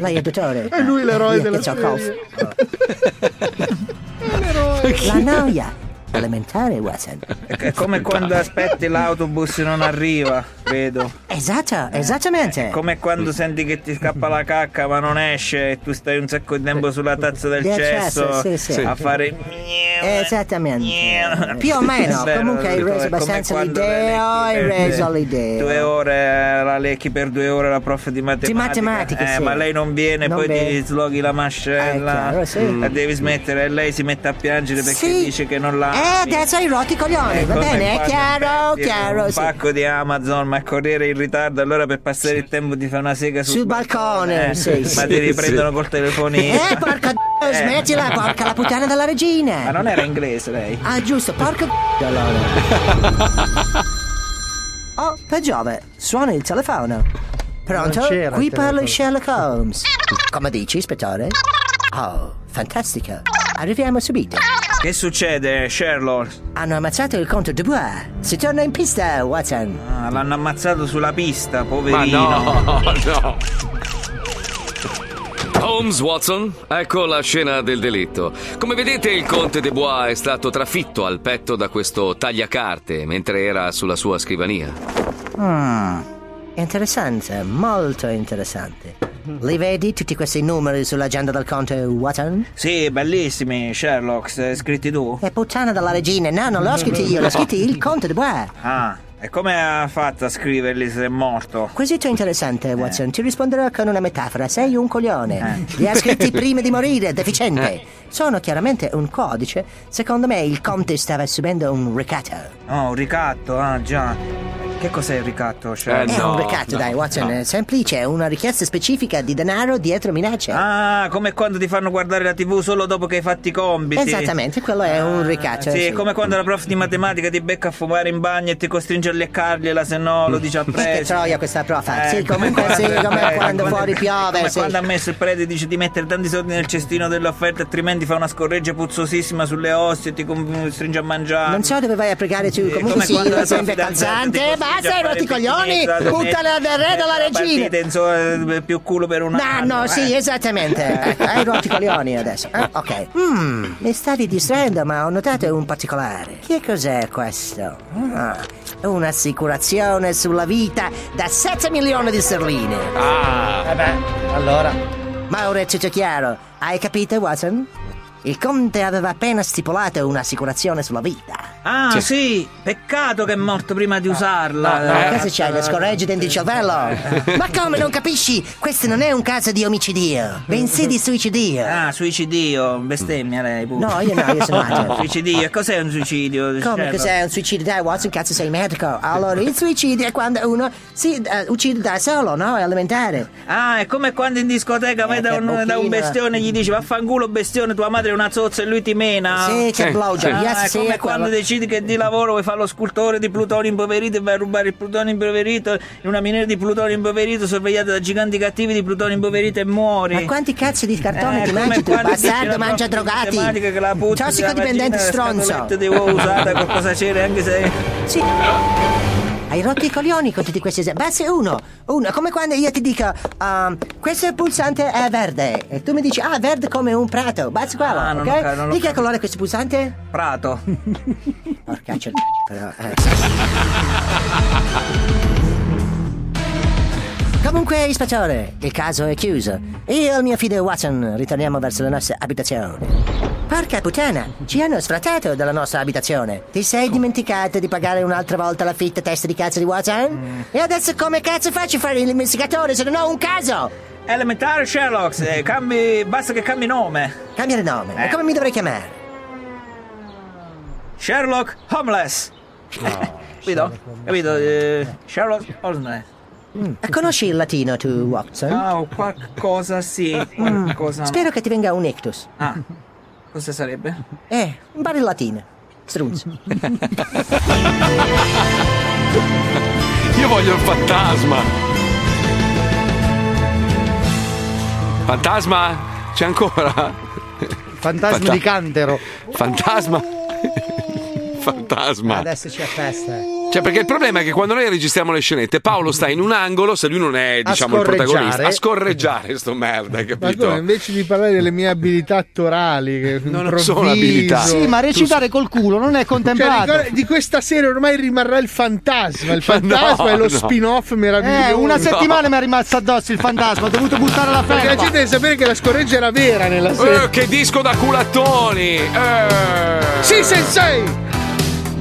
Speaker 25: Lei è dottore.
Speaker 7: È lui l'eroe
Speaker 25: Io
Speaker 7: della
Speaker 25: che
Speaker 7: serie.
Speaker 25: cough. La noia. Elementare, Watson.
Speaker 26: È come quando aspetti l'autobus e non arriva, vedo.
Speaker 25: Esatto, esattamente.
Speaker 26: Come quando senti che ti scappa la cacca ma non esce e tu stai un sacco di tempo sulla tazza del
Speaker 25: Del
Speaker 26: cesso
Speaker 25: cesso, sì, sì.
Speaker 26: a fare
Speaker 25: Esattamente. Più o meno.
Speaker 26: È vero,
Speaker 25: Comunque hai
Speaker 26: è
Speaker 25: reso abbastanza l'idea. Hai reso
Speaker 26: due-
Speaker 25: l'idea.
Speaker 26: Due ore la lecchi per due ore la prof di matematica.
Speaker 25: matematica,
Speaker 26: eh,
Speaker 25: sì.
Speaker 26: ma lei non viene,
Speaker 25: Non
Speaker 26: poi
Speaker 25: viene.
Speaker 26: ti sloghi la
Speaker 25: Eh,
Speaker 26: mascella.
Speaker 25: chiaro, sì.
Speaker 26: La devi smettere e lei si mette a piangere perché
Speaker 25: Sì.
Speaker 26: dice che non la.
Speaker 25: Eh, adesso hai rotto i coglioni, va
Speaker 26: come
Speaker 25: bene? È chiaro, chiaro.
Speaker 26: Un
Speaker 25: sì.
Speaker 26: pacco di Amazon, ma corriere in ritardo, allora per passare il tempo ti fai una sega sul,
Speaker 25: Sul balcone, sì,
Speaker 26: Ma
Speaker 25: sì.
Speaker 26: ti riprendono col telefonino.
Speaker 25: Eh, porca d-
Speaker 26: Eh.
Speaker 25: smettila, porca la puttana della
Speaker 26: Ma
Speaker 25: regina.
Speaker 26: non era inglese lei?
Speaker 25: Ah, giusto, porca d- allora. Oh, per Giove, suona il telefono. Pronto? Qui parla. Sherlock Holmes. Come dici, ispettore? Oh, fantastico. Arriviamo subito.
Speaker 26: Che succede, Sherlock?
Speaker 25: Hanno ammazzato il conte Dubois. Si torna in pista, Watson.
Speaker 26: Ah, l'hanno ammazzato sulla pista,
Speaker 4: Ma
Speaker 26: poverino.
Speaker 4: no, no.
Speaker 3: Holmes Watson, ecco la scena del delitto. Come vedete, il conte de Bois è stato trafitto al petto da questo tagliacarte mentre era sulla sua scrivania.
Speaker 25: Hmm, interessante, molto interessante. Li vedi tutti questi numeri sull'agenda del conte Watson?
Speaker 26: Sì, bellissimi, Sherlock, scritti tu?
Speaker 25: E puttana della regina, no, non l'ho scritti io, l'ho scritti il conte de Bois.
Speaker 26: Ah, E come ha fatto a scriverli se è morto?
Speaker 25: Quesito interessante, Watson. Ti risponderò con una metafora. Sei un coglione. Li ha scritti prima di morire, deficiente. Sono chiaramente un codice. Secondo me il conte stava subendo un ricatto.
Speaker 26: Oh, un ricatto, ah già. Che cos'è il ricatto? Cioè?
Speaker 25: è un ricatto, dai, Watson. È semplice, una richiesta specifica di denaro dietro minacce.
Speaker 26: Ah, come quando ti fanno guardare la tv solo dopo che hai fatto i compiti.
Speaker 25: Esattamente, quello è un ricatto.
Speaker 26: Sì, è come quando la prof di matematica ti becca a fumare in bagno e ti costringe a leccargliela, se no lo dice a
Speaker 25: Che
Speaker 26: prezzo.
Speaker 25: troia questa profa. sì,
Speaker 26: Eh,
Speaker 25: comunque sì, come
Speaker 26: eh,
Speaker 25: quando fuori piove.
Speaker 26: Come
Speaker 25: sì.
Speaker 26: quando ha messo il prete dice di mettere tanti soldi nel cestino delle offerte, altrimenti fa una scorreggia puzzosissima sulle ossa e ti costringe a mangiare.
Speaker 25: Non so dove vai a pregare tu, comunque
Speaker 26: come
Speaker 25: sì,
Speaker 26: quando la
Speaker 25: la
Speaker 26: tua
Speaker 25: sempre calzante.
Speaker 26: ti costringe a
Speaker 25: Basta, hai
Speaker 26: fare
Speaker 25: rotti i coglioni. Buttala del re della regina.
Speaker 26: Partite, insomma, eh, più culo per un
Speaker 25: No,
Speaker 26: anno.
Speaker 25: no, sì,
Speaker 26: eh.
Speaker 25: esattamente. Ecco, hai rotti i coglioni adesso. Ah, ok. Mm, mi stavi distraendo, ma ho notato un particolare. Che cos'è questo? Ah, un'assicurazione sulla vita da 7 milioni di sterline.
Speaker 4: Ah,
Speaker 5: Eh beh, allora.
Speaker 25: Mauro è tutto chiaro. Hai capito, Watson? Il conte aveva appena stipulato un'assicurazione sulla vita.
Speaker 26: Ah, sì. peccato che è morto prima di usarla.
Speaker 25: Ma
Speaker 26: Eh.
Speaker 25: cosa c'hai? Le scorregge dentro il cervello? Ma come non capisci? Questo non è un caso di omicidio, bensì di suicidio.
Speaker 26: Ah, suicidio, bestemmia lei pure.
Speaker 25: No, io no, io sono matto.
Speaker 26: Suicidio, e cos'è un suicidio?
Speaker 25: Come
Speaker 26: Sherlock?
Speaker 25: cos'è un suicidio? Dai, Watson, cazzo sei medico. Allora, il suicidio è quando uno si eh, uccide da solo, no? È elementare.
Speaker 26: Ah, è come quando in discoteca vai da
Speaker 25: che
Speaker 26: un, da un bestione e gli dici vaffanculo bestione, tua madre è una zozza e lui ti mena.
Speaker 25: Sì, che blowjob,
Speaker 26: Ah,
Speaker 25: yes,
Speaker 26: è
Speaker 25: sì,
Speaker 26: come
Speaker 25: è
Speaker 26: quando
Speaker 25: quello.
Speaker 26: decidi che di lavoro vuoi fare lo scultore di plutonio impoverito e vai a rubare il plutonio impoverito in una miniera di plutonio impoverito sorvegliata da giganti cattivi di plutonio impoverito e muori.
Speaker 25: Ma quanti cazzo di cartoni
Speaker 26: Eh,
Speaker 25: ti mangi tu? Bastardo,
Speaker 26: la
Speaker 25: mangia drogati.
Speaker 26: matematica che la mattina, la
Speaker 25: stronzo.
Speaker 26: scatoletta di uova usata qualcosa c'era anche se
Speaker 25: Sì. Hai rotto i coglioni con tutti questi esempi. Basta uno, uno, come quando io ti dico, um, questo pulsante è verde. E tu mi dici, ah, verde come un prato. Basta quello,
Speaker 26: Ah,
Speaker 25: ok?
Speaker 26: ca-
Speaker 25: Di che
Speaker 26: ca-
Speaker 25: colore è questo pulsante?
Speaker 26: prato.
Speaker 25: Porcaccia, però, eh. Comunque, ispettore, il caso è chiuso. Io e il mio figlio Watson ritorniamo verso le nostre abitazioni. Porca puttana, ci hanno sfrattato dalla nostra abitazione. Ti sei dimenticato di pagare un'altra volta l'affitto testa di cazzo di Watson? E adesso come cazzo faccio a fare l'investigatore se non ho un caso?
Speaker 26: Elementare Sherlock, eh, cambi, basta che cambi nome.
Speaker 25: Cambiare nome.
Speaker 26: Eh.
Speaker 25: E come mi dovrei chiamare?
Speaker 26: Sherlock Homeless. Capito? Capito? Eh, Sherlock Homeless.
Speaker 25: E conosci il latino tu, Watson?
Speaker 26: Ah, qualcosa sì,
Speaker 25: Mm,
Speaker 26: qualcosa no.
Speaker 25: Spero che ti venga un ictus.
Speaker 26: Ah, cosa sarebbe?
Speaker 25: Eh, un bar in latino. Strunzo.
Speaker 4: Io voglio il fantasma. Fantasma? C'è ancora?
Speaker 5: Fantasma
Speaker 4: Fanta-
Speaker 5: di Cantero.
Speaker 4: Fantasma? Fantasma.
Speaker 5: Adesso c'è festa.
Speaker 4: Cioè, perché il problema è che quando noi registriamo le scenette, Paolo sta in un angolo, se lui non è, diciamo, il protagonista, a scorreggiare sto merda, hai capito?
Speaker 7: come, invece di parlare delle mie abilità attorali, che
Speaker 4: Non
Speaker 7: improvviso-
Speaker 4: sono abilità.
Speaker 5: Sì, ma recitare col culo non è
Speaker 7: Cioè,
Speaker 5: contemplato.
Speaker 7: ricorda- di questa serie ormai rimarrà il fantasma. Il
Speaker 5: Ma
Speaker 7: fantasma
Speaker 5: no,
Speaker 7: è lo
Speaker 5: no.
Speaker 7: spin-off meraviglioso.
Speaker 5: Eh, una settimana mi è rimasto addosso il fantasma, ho dovuto buttare la
Speaker 7: Perché la gente deve sapere che la scorreggia era vera nella
Speaker 4: Eh,
Speaker 7: serie.
Speaker 4: che disco da culattoni! Eh.
Speaker 7: Sì, sensei!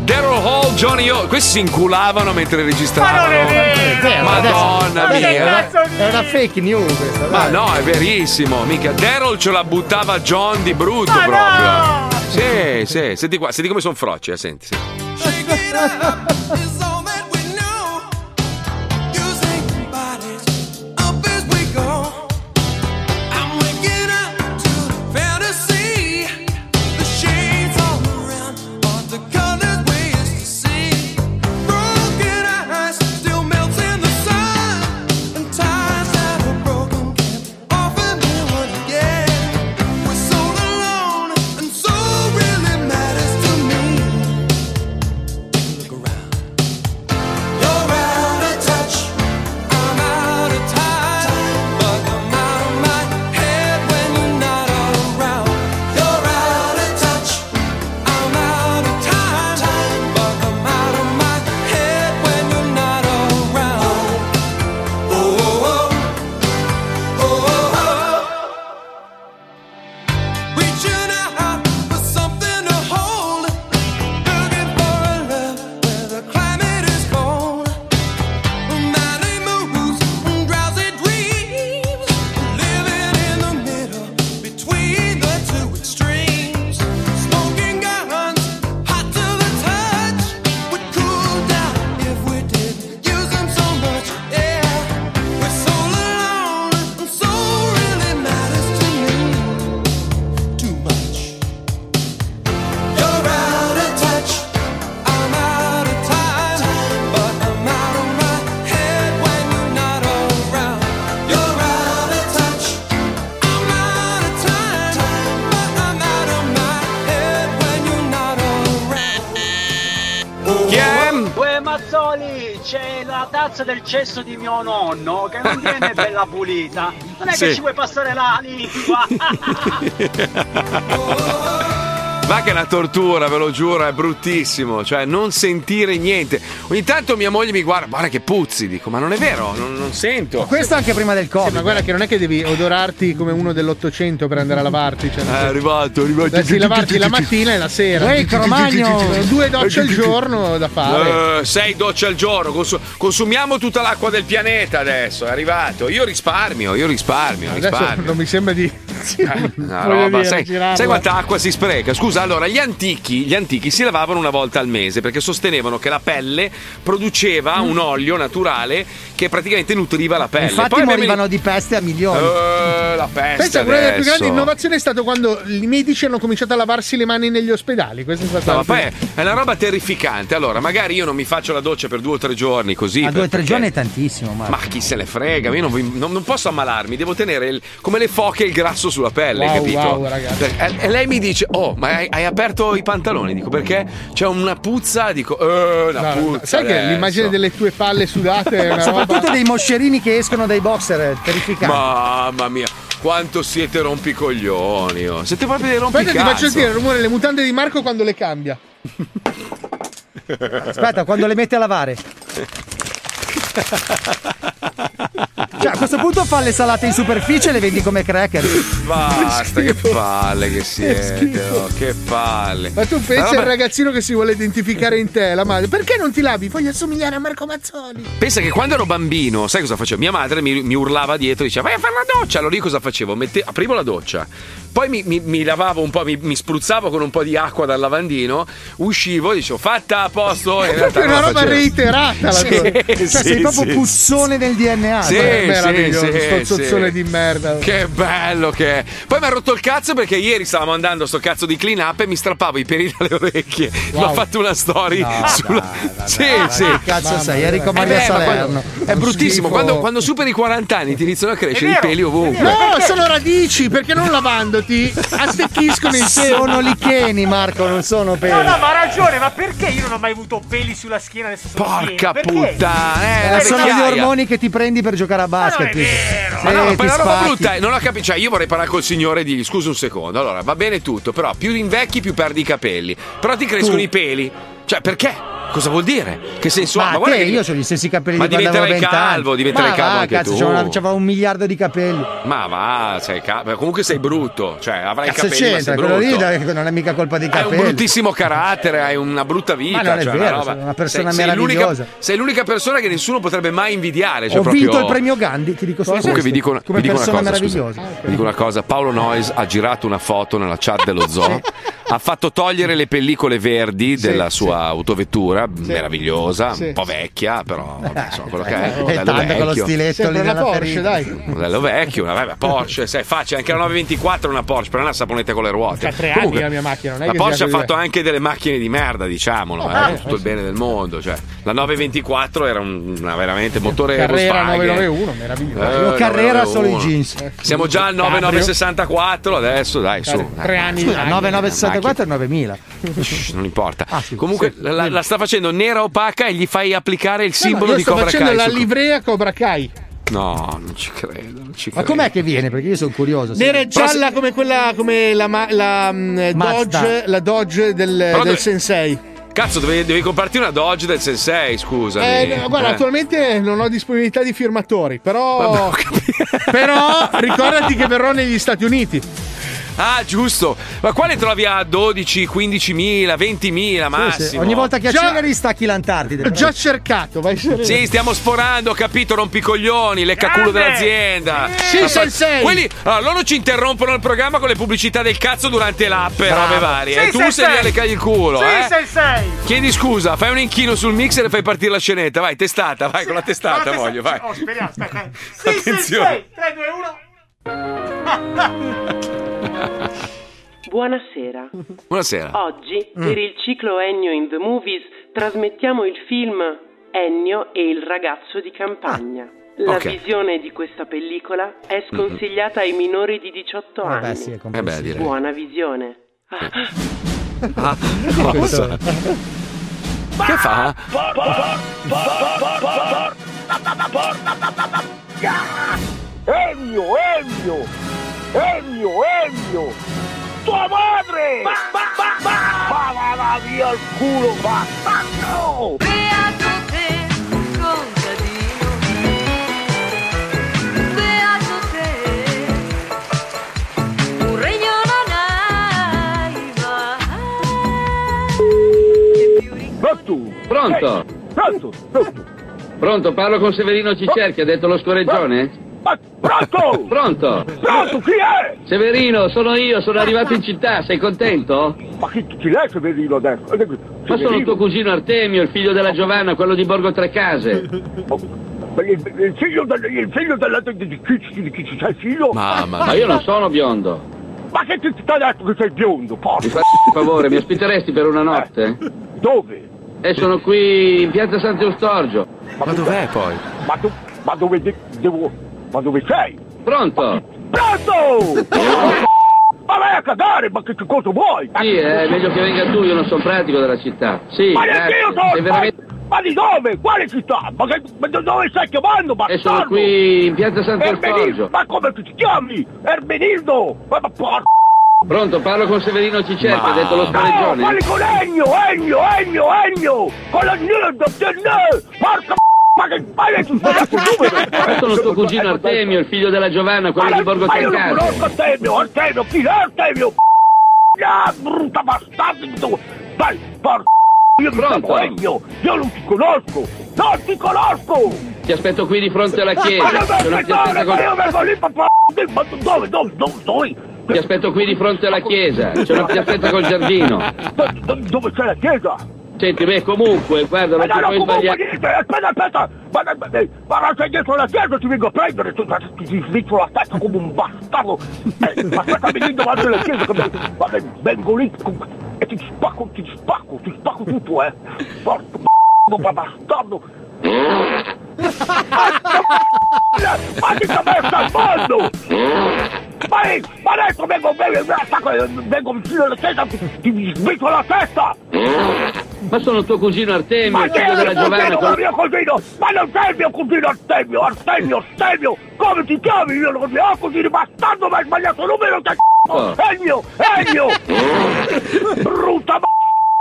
Speaker 4: Daryl Hall, Johnny O. Questi si inculavano mentre registravano.
Speaker 5: Ma non è vero!
Speaker 4: Madonna
Speaker 5: Adesso-
Speaker 4: mia!
Speaker 5: È una fake news questa,
Speaker 4: Ma no, è verissimo, mica. Daryl ce la buttava John di brutto proprio. Sì, sì, senti qua, senti come sono froci, eh, senti. senti.
Speaker 27: La tazza del cesso di mio nonno che non viene bella pulita. Non è
Speaker 4: Sì.
Speaker 27: che ci vuoi passare la lingua.
Speaker 4: Va che è una tortura, ve lo giuro, è bruttissimo. Cioè, non sentire niente. Ogni tanto mia moglie mi guarda, guarda che puzzi. Dico, ma non è vero, non, non sento.
Speaker 5: Questo anche prima del Covid.
Speaker 7: Sì, ma guarda che non è che devi odorarti come uno dell'Ottocento per andare a lavarti. Cioè,
Speaker 4: È arrivato, è arrivato.
Speaker 7: Dovresti lavarti la mattina e la sera.
Speaker 5: Ehi, Cromagno!
Speaker 7: Due docce al giorno da fare.
Speaker 4: Eh, sei docce al giorno, consu- consumiamo tutta l'acqua del pianeta adesso, è arrivato. Io risparmio, io risparmio,
Speaker 7: Adesso
Speaker 4: risparmio.
Speaker 7: non mi sembra di.
Speaker 4: Una
Speaker 7: Voglio
Speaker 4: roba,
Speaker 7: dire,
Speaker 4: sai, sai quanta acqua si spreca? Scusa, allora, gli antichi, gli antichi si lavavano una volta al mese perché sostenevano che la pelle produceva un olio naturale che praticamente nutriva la pelle.
Speaker 5: Infatti
Speaker 4: Poi abbiamo-
Speaker 5: morivano di peste a milioni.
Speaker 4: Eh, la peste
Speaker 7: Pensa, una delle più grandi innovazioni è stato quando i medici hanno cominciato a lavarsi le mani negli ospedali. Questo è stato.
Speaker 4: No, ma poi è- una roba terrificante. Allora, magari io non mi faccio la doccia per due o tre giorni così.
Speaker 5: A due o tre giorni è tantissimo, Marco.
Speaker 4: Ma chi se ne frega? Io non, non- non posso ammalarmi, devo tenere il- come le foche il grasso sulla pelle,
Speaker 7: Wow,
Speaker 4: capito?
Speaker 7: wow.
Speaker 4: Per- e, e lei mi dice: Oh, ma hai, hai aperto i pantaloni? Dico perché c'è una puzza. Dico, eh, una
Speaker 7: No,
Speaker 4: puzza.
Speaker 7: sai che
Speaker 4: adesso."
Speaker 7: l'immagine delle tue palle sudate è una
Speaker 5: Soprattutto
Speaker 7: roba.
Speaker 5: dei moscerini che escono dai boxer, è terrificante.
Speaker 4: Mamma mia, quanto siete rompicoglioni. Oh. Siete proprio dei
Speaker 7: Aspetta, ti faccio sentire il rumore delle mutande di Marco quando le cambia.
Speaker 5: Aspetta, quando le mette a lavare. Cioè, a questo punto fa le salate in superficie e le vendi come cracker.
Speaker 4: Basta, che palle che siete. oh, che palle.
Speaker 7: Ma tu pensi al ragazzino che si vuole identificare in te, la madre? Perché non ti lavi? Voglio assomigliare a Marco Mazzoli.
Speaker 4: Pensa che quando ero bambino, sai cosa facevo? Mia madre mi, mi urlava dietro e diceva vai a fare la doccia. Allora io cosa facevo? Mette- aprivo la doccia, poi mi, mi- mi lavavo un po', mi, mi spruzzavo con un po' di acqua dal lavandino, uscivo e dicevo fatta a posto. E
Speaker 7: È una roba
Speaker 4: facevo.
Speaker 7: reiterata la
Speaker 4: Sì,
Speaker 7: tua.
Speaker 5: Cioè,
Speaker 4: sì,
Speaker 5: sei proprio
Speaker 4: sì.
Speaker 5: puzzone del DNA.
Speaker 4: Sì, sì,
Speaker 7: meraviglioso,
Speaker 4: sì,
Speaker 7: sto zozzone
Speaker 4: sì.
Speaker 7: di merda.
Speaker 4: Che bello che è. Poi mi ha rotto il cazzo perché ieri stavamo andando a sto cazzo di clean up e mi strappavo i peli dalle orecchie.
Speaker 5: Wow.
Speaker 4: L'ho fatto una story
Speaker 5: No,
Speaker 4: sulla. sì,
Speaker 5: dai,
Speaker 4: sì.
Speaker 5: che cazzo sei? Enrico
Speaker 4: Eh
Speaker 5: Maria
Speaker 4: beh, ma
Speaker 5: Salerno.
Speaker 4: quando- È bruttissimo. Quando, quando superi i 40 anni ti iniziano a crescere i peli ovunque.
Speaker 7: No, sono radici, perché non lavandoti astecchiscono in sé.
Speaker 5: Sono licheni, Marco, non sono peli.
Speaker 16: No, no, ma ha ragione, ma perché io non ho mai avuto peli sulla schiena adesso?
Speaker 4: Porca puttana,
Speaker 5: Eh,
Speaker 4: eh,
Speaker 5: sono gli ormoni che ti prendi per giocare a basket. Sì,
Speaker 4: Ma no, ma
Speaker 5: ti
Speaker 4: per una roba
Speaker 5: spacchi.
Speaker 4: brutta, eh, non ho capito. Cioè, io vorrei parlare col signore e dirgli: scusa un secondo. Allora, va bene tutto, però più invecchi, più perdi i capelli. Però ti crescono
Speaker 5: Tu.
Speaker 4: i peli. Cioè, perché? Cosa vuol dire? Che senso ha?
Speaker 5: Ma, te,
Speaker 4: che-
Speaker 5: io ho gli stessi capelli
Speaker 4: Ma
Speaker 5: di quando avevo
Speaker 4: diventerai
Speaker 5: 20 anni.
Speaker 4: calvo, diventerai
Speaker 5: Ma
Speaker 4: calvo
Speaker 5: va,
Speaker 4: anche
Speaker 5: cazzo,
Speaker 4: tu.
Speaker 5: una- c'avevo un miliardo di capelli.
Speaker 4: Ma va, sei ca- comunque sei brutto. Cioè, avrai
Speaker 5: Cazzo
Speaker 4: capelli, ma
Speaker 5: c'entra,
Speaker 4: sei
Speaker 5: quello lì
Speaker 4: brutto.
Speaker 5: non è mica colpa dei
Speaker 4: Hai un
Speaker 5: capelli.
Speaker 4: bruttissimo carattere, hai una brutta vita.
Speaker 5: Ma non è
Speaker 4: cioè,
Speaker 5: vero, sono una persona
Speaker 4: sei, sei l'unica-
Speaker 5: meravigliosa.
Speaker 4: Sei l'unica persona che nessuno potrebbe mai invidiare. Cioè
Speaker 5: Ho
Speaker 4: proprio...
Speaker 5: vinto il premio Gandhi, ti dico solo
Speaker 4: Comunque vi dico,
Speaker 5: come
Speaker 4: vi dico una cosa,
Speaker 5: meravigliosa.
Speaker 4: Vi dico una cosa, Paolo Noyes ha girato una foto nella chat dello zoo, ha fatto togliere le pellicole verdi sì, della sua sì. autovettura,
Speaker 7: sì.
Speaker 4: meravigliosa, un po' vecchia, però vabbè, eh. insomma, quello che eh, è.
Speaker 5: Eh, vecchio. con lo stiletto lì della
Speaker 7: Porsche, dai.
Speaker 4: Modello vecchio, una vabbè, Porsche, sai, facile, anche la 924 è una Porsche, però è una saponete con le ruote.
Speaker 7: C'ha tre anni Comunque, la mia macchina, non è
Speaker 4: la
Speaker 7: che
Speaker 4: Porsche ha fatto dire. anche delle macchine di merda, diciamolo,
Speaker 7: oh,
Speaker 4: eh, eh, tutto il bene del mondo, cioè. La 924 era una veramente motore
Speaker 7: Carrera 991, meraviglioso.
Speaker 5: Carrera solo i jeans.
Speaker 4: Siamo già al 9964 adesso, dai, su.
Speaker 7: Tre anni.
Speaker 5: 9964 4 è
Speaker 4: 9000. non importa.
Speaker 5: Ah, sì,
Speaker 4: Comunque sì, la, la, sta facendo nera opaca e gli fai applicare il simbolo
Speaker 7: no,
Speaker 4: no,
Speaker 7: di
Speaker 4: Cobra Kai.
Speaker 7: Sta
Speaker 4: facendo la
Speaker 7: livrea Cobra Kai.
Speaker 4: No, non ci credo. Non ci
Speaker 5: Ma
Speaker 4: credo.
Speaker 5: com'è che viene? Perché io sono curioso.
Speaker 7: Nera e gialla come quella, come la, la, mm,
Speaker 5: la
Speaker 7: Dodge, la Dodge del, del
Speaker 4: dove...
Speaker 7: Sensei.
Speaker 4: Cazzo, devi, devi, comparti una Dodge del Sensei, scusa.
Speaker 7: Eh, guarda,
Speaker 4: eh.
Speaker 7: attualmente non ho disponibilità di firmatori, però. Vabbè, però ricordati che verrò negli Stati Uniti.
Speaker 4: Ah, giusto. Ma quale trovi a 12, 15.000, 20.000
Speaker 5: Sì,
Speaker 4: massimo?
Speaker 5: sì. Ogni volta che
Speaker 7: Già-
Speaker 5: acceleri stacchi l'Antartide.
Speaker 7: Ho già cercato, vai sereno.
Speaker 4: Sì, stiamo sporando, capito? Rompicoglioni, leccaculo
Speaker 16: Grande!
Speaker 4: dell'azienda.
Speaker 7: Sì,
Speaker 4: Ma-
Speaker 7: sensei.
Speaker 4: Quelli, allora, loro ci interrompono il programma con le pubblicità del cazzo durante l'app e robe varie.
Speaker 16: Sì,
Speaker 4: e tu
Speaker 16: sensei.
Speaker 4: sei lì a leccare il culo,
Speaker 16: Sì,
Speaker 4: eh?
Speaker 16: sensei!
Speaker 4: Chiedi scusa, fai un inchino sul mixer e fai partire la scenetta. Vai, testata, vai con la testata,
Speaker 16: Guarda,
Speaker 4: voglio, vai.
Speaker 16: Oh, speriamo, aspetta. Sì,
Speaker 4: Attenzione.
Speaker 16: sensei! 3, 2, 1.
Speaker 28: Buonasera.
Speaker 4: Buonasera.
Speaker 28: Oggi,
Speaker 4: Mm.
Speaker 28: per il ciclo Ennio in the Movies, trasmettiamo il film Ennio e il ragazzo di campagna. La
Speaker 4: Ok.
Speaker 28: visione di questa pellicola è sconsigliata ai minori di 18 anni.
Speaker 5: Vabbè, sì, è
Speaker 4: Eh beh, direi.
Speaker 28: Buona visione.
Speaker 4: Ah, cosa? Che fa?
Speaker 29: Elio, Elio, Elio, Elio, tua madre! Va, va, va, va! Va, va, va via il culo, bastardo!
Speaker 17: Beato te, contadino. Beato te. Un regno non hai mai.
Speaker 29: Pronto?
Speaker 30: Pronto?
Speaker 29: Pronto? Pronto?
Speaker 30: Pronto, parlo con Severino Cicerchi, ha detto lo scoreggione?
Speaker 29: Pronto?
Speaker 30: Pronto?
Speaker 29: Pronto, chi è?
Speaker 30: Severino, sono io, sono arrivato in città, sei contento?
Speaker 29: Ma chi, chi è Severino adesso?
Speaker 30: Ma sono
Speaker 29: Severino?
Speaker 30: tuo cugino Artemio, il figlio della Giovanna, quello di Borgo Tre Case.
Speaker 29: Ma Il, il figlio del, il figlio della, di, di, chi, di chi ci sei figlio?
Speaker 30: Ma io non sono biondo.
Speaker 29: Ma che ti ha detto che sei biondo,
Speaker 30: Mi
Speaker 29: porco?
Speaker 30: fai un favore, mi ospiteresti per una notte?
Speaker 29: Dove?
Speaker 30: Eh, sono qui in piazza Sant'Eustorgio.
Speaker 29: Ma dov'è
Speaker 4: poi?
Speaker 29: Ma, do, ma dove de- devo... Ma dove sei?
Speaker 30: Pronto?
Speaker 29: Pronto! ma vai a cagare, ma che, che cosa vuoi?
Speaker 30: Sì, è meglio che venga tu, io non sono pratico della città. Sì,
Speaker 29: ma neanche io sono...
Speaker 30: Veramente...
Speaker 29: Ma di dove? Quale città? Ma, che, ma dove stai chiamando,
Speaker 30: E
Speaker 29: bastardo?
Speaker 30: sono qui in piazza Sant'Eustorgio.
Speaker 29: ma come ti chiami? Ermenildo! Ma, ma porco!
Speaker 30: Pronto, parlo con Severino Cicerchi, ha detto lo
Speaker 29: No,
Speaker 30: scoreggione?
Speaker 29: parli con Ennio, Ennio, Ennio, Ennio! Con la porca ma che palle tu stai a
Speaker 30: Ma sono tuo cugino Artemio, il figlio della Giovanna, quello di Borgo
Speaker 29: Ma io non conosco Artemio, Artemio, chi è Artemio? Ah, brutta bastardo! tu- Dai, porca io mi
Speaker 30: Pronto?
Speaker 29: chiamo Ennio, io non ti conosco! Non ti conosco!
Speaker 30: Ti aspetto qui di fronte alla
Speaker 29: Ma
Speaker 30: chiesa.
Speaker 29: non ma io
Speaker 30: col...
Speaker 29: vengo lì, papà! Ma tu dove, dove, dove sei?
Speaker 30: Ti aspetto qui di fronte alla chiesa. C'è una piazzetta col giardino.
Speaker 29: Do- do- Dove c'è la chiesa?
Speaker 30: Senti, beh, comunque, guarda,
Speaker 29: Ma
Speaker 30: non ti
Speaker 29: no,
Speaker 30: puoi
Speaker 29: no,
Speaker 30: sbagliare.
Speaker 29: aspetta, aspetta! Ma, ma, ma, ma, ma sei dietro la chiesa ti vengo a prendere, ti, ti sviccio la testa come un bastardo! Eh, aspettami lì davanti alla chiesa, che ma, ma, vengo lì e ti spacco, ti spacco, ti spacco tutto, eh! Porco b***o, ma bastardo! Ma ti sta messa al mondo! Ma, ma adesso vengo, vengo, attacco, vengo vicino alla chiesa, ti, ti sviccio la testa!
Speaker 30: Ma sono tuo cugino Artemio,
Speaker 29: Ma
Speaker 30: figlio della Giovanna. quello-
Speaker 29: mio cugino? Ma non sei il mio cugino Artemio, Artemio, Artemio! Come ti chiami? Io non mi ho cugino bastardo, ma hai sbagliato il numero,
Speaker 30: Oh.
Speaker 29: c***o! È il mio, è il mio! Brutta b***a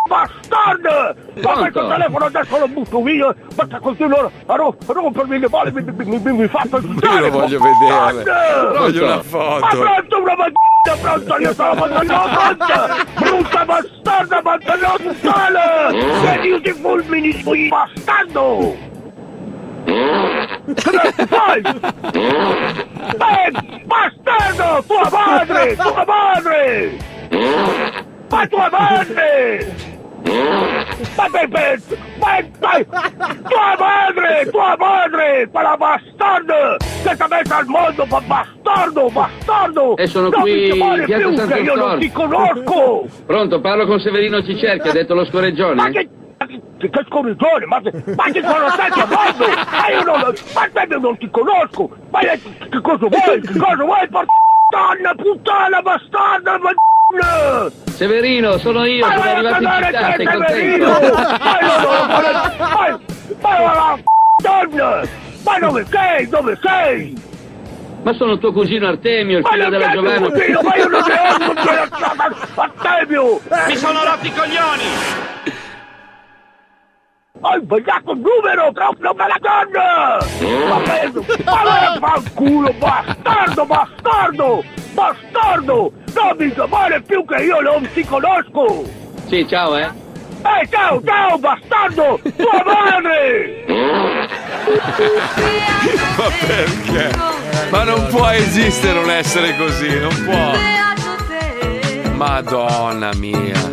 Speaker 29: bastardo! Ma questo telefono adesso lo butto via, ma se continuano a, ro- a rompermi le balle mi, mi, mi, mi, mi fa
Speaker 4: Io lo voglio vedere. Voglio una
Speaker 29: Ma
Speaker 4: foto.
Speaker 29: pronto una mattina, pronto, io sono pronta! Brutta bastarda, mandato totale! Vedi io ti fulmini, sui bastardo! Cosa fai? Eh, bastardo! Tua madre! Tua madre! Ma tua madre! Ma per, per, ma dai! Tua madre! Tua madre! Quella bastarda! Che ti ha messo al mondo, ma bastardo! Bastardo!
Speaker 30: E sono
Speaker 29: non
Speaker 30: qui piazza
Speaker 29: più che io non ti conosco!
Speaker 30: Pronto, parlo con Severino Cicerchi, ha detto lo scoreggione?
Speaker 29: Ma che... Che, che scorrigione, ma, ma che cosa stai chiamando? Ma io non, ma te non ti conosco! Ma che, cosa vuoi? Che cosa vuoi, puttana, puttana, bastarda, ma...
Speaker 30: Severino, sono io,
Speaker 29: Ma
Speaker 30: sono arrivato in città,
Speaker 29: te,
Speaker 30: sei
Speaker 29: Severino!
Speaker 30: contento?
Speaker 29: Ma la donna! Dove sei? Dove sei?
Speaker 30: Ma sono tuo cugino Artemio, il
Speaker 29: Ma
Speaker 30: figlio
Speaker 29: non
Speaker 30: della Giovanna.
Speaker 29: cugino, ma io non ne ho un cugino, Artemio!
Speaker 27: Mi sono rotti i coglioni!
Speaker 29: Hai sbagliato il numero, proprio per la donna! Ma preso! Ma vai a fanculo, bastardo, bastardo! Bastardo! Non mi chiamare più che io non ti conosco!
Speaker 30: Sì, ciao, eh.
Speaker 29: Ehi, ciao, ciao, bastardo! Tua madre!
Speaker 4: Ma perché? Ma non può esistere un essere così, non può. Madonna mia.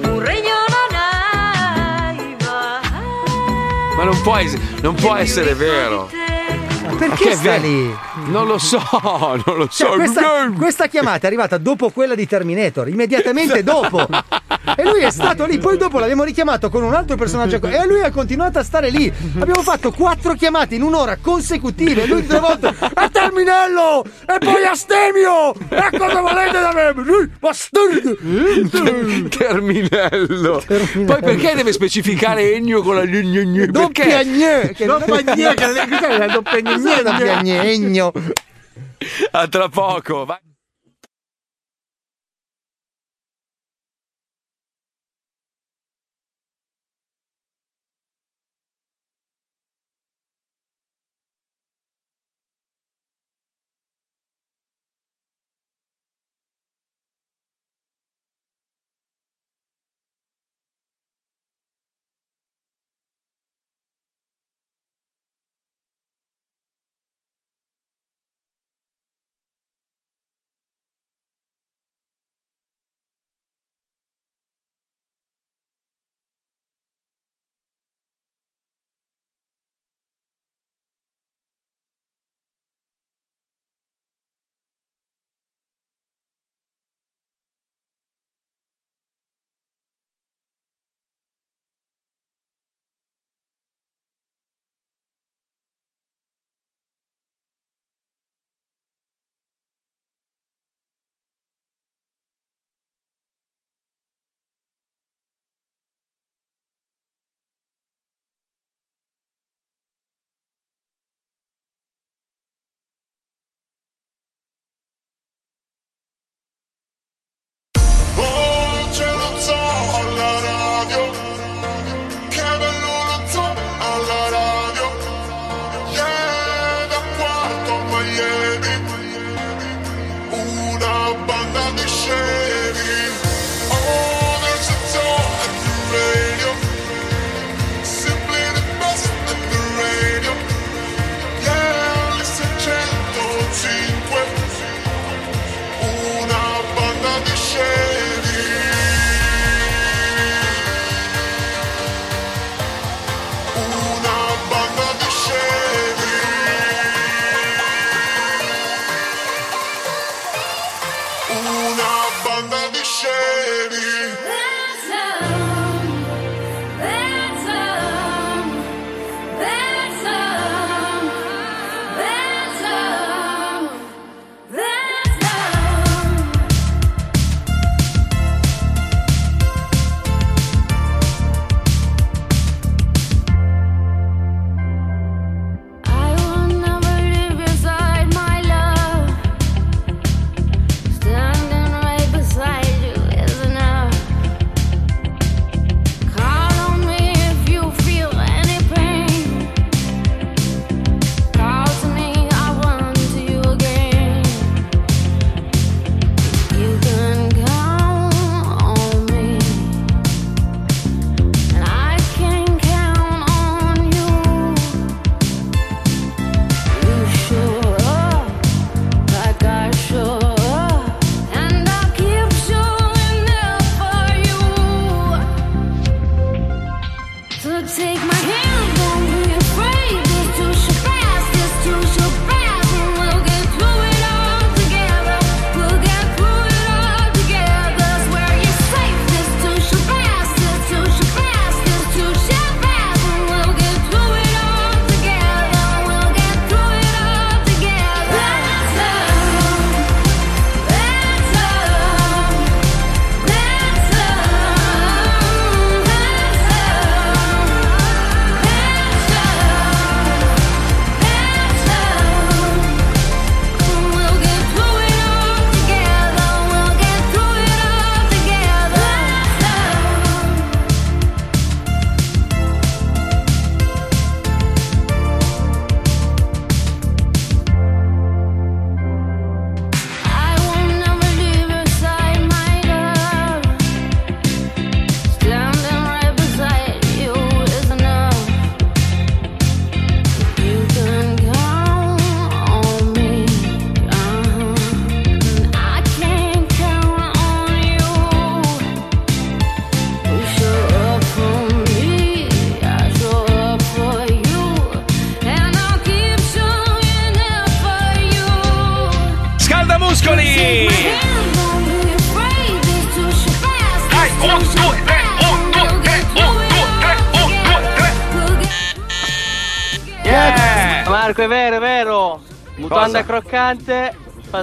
Speaker 4: Ma non può, es- non può essere vero.
Speaker 5: Ma perché
Speaker 4: è
Speaker 5: sta lì?
Speaker 4: Non lo so, non lo so.
Speaker 5: Cioè, questa, questa chiamata è arrivata dopo quella di Terminator, immediatamente dopo. e lui è stato lì. Poi dopo l'abbiamo richiamato con un altro personaggio e lui ha continuato a stare lì. Abbiamo fatto quattro chiamate in un'ora consecutive. Lui tre volte è Terminello e poi Astemio. E cosa volete da me? Bastardo!
Speaker 28: Terminello. Terminello. Poi perché deve specificare Ennio con la gne gne?
Speaker 5: Doppia gne.
Speaker 7: Doppia gne. Che la doppia gne.
Speaker 5: Doppia gne.
Speaker 28: A tra poco. Vai.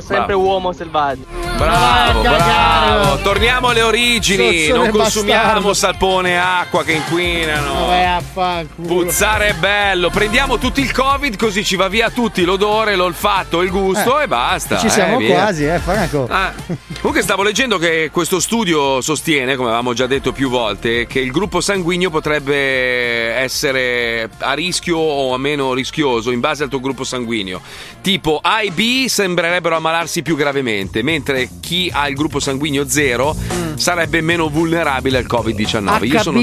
Speaker 31: Sempre
Speaker 4: Bravo.
Speaker 31: uomo selvaggio.
Speaker 4: Bravo, bravo. Torniamo alle origini.
Speaker 7: Sozzone
Speaker 4: Non consumiamo
Speaker 7: bastardo.
Speaker 4: sapone e acqua che inquinano.
Speaker 7: Fanculo.
Speaker 4: Puzzare è bello, prendiamo tutti il covid così ci va via tutti l'odore, l'olfatto, il gusto
Speaker 5: Eh,
Speaker 4: e basta.
Speaker 5: Ci siamo
Speaker 4: eh,
Speaker 5: quasi, eh, Franco.
Speaker 4: Ah, comunque stavo leggendo che questo studio sostiene, come avevamo già detto più volte, che il gruppo sanguigno potrebbe essere a rischio o a meno rischioso in base al tuo gruppo sanguigno. Tipo A e B sembrerebbero ammalarsi più gravemente, mentre chi ha il gruppo sanguigno zero sarebbe meno vulnerabile al Covid-19. Io sono...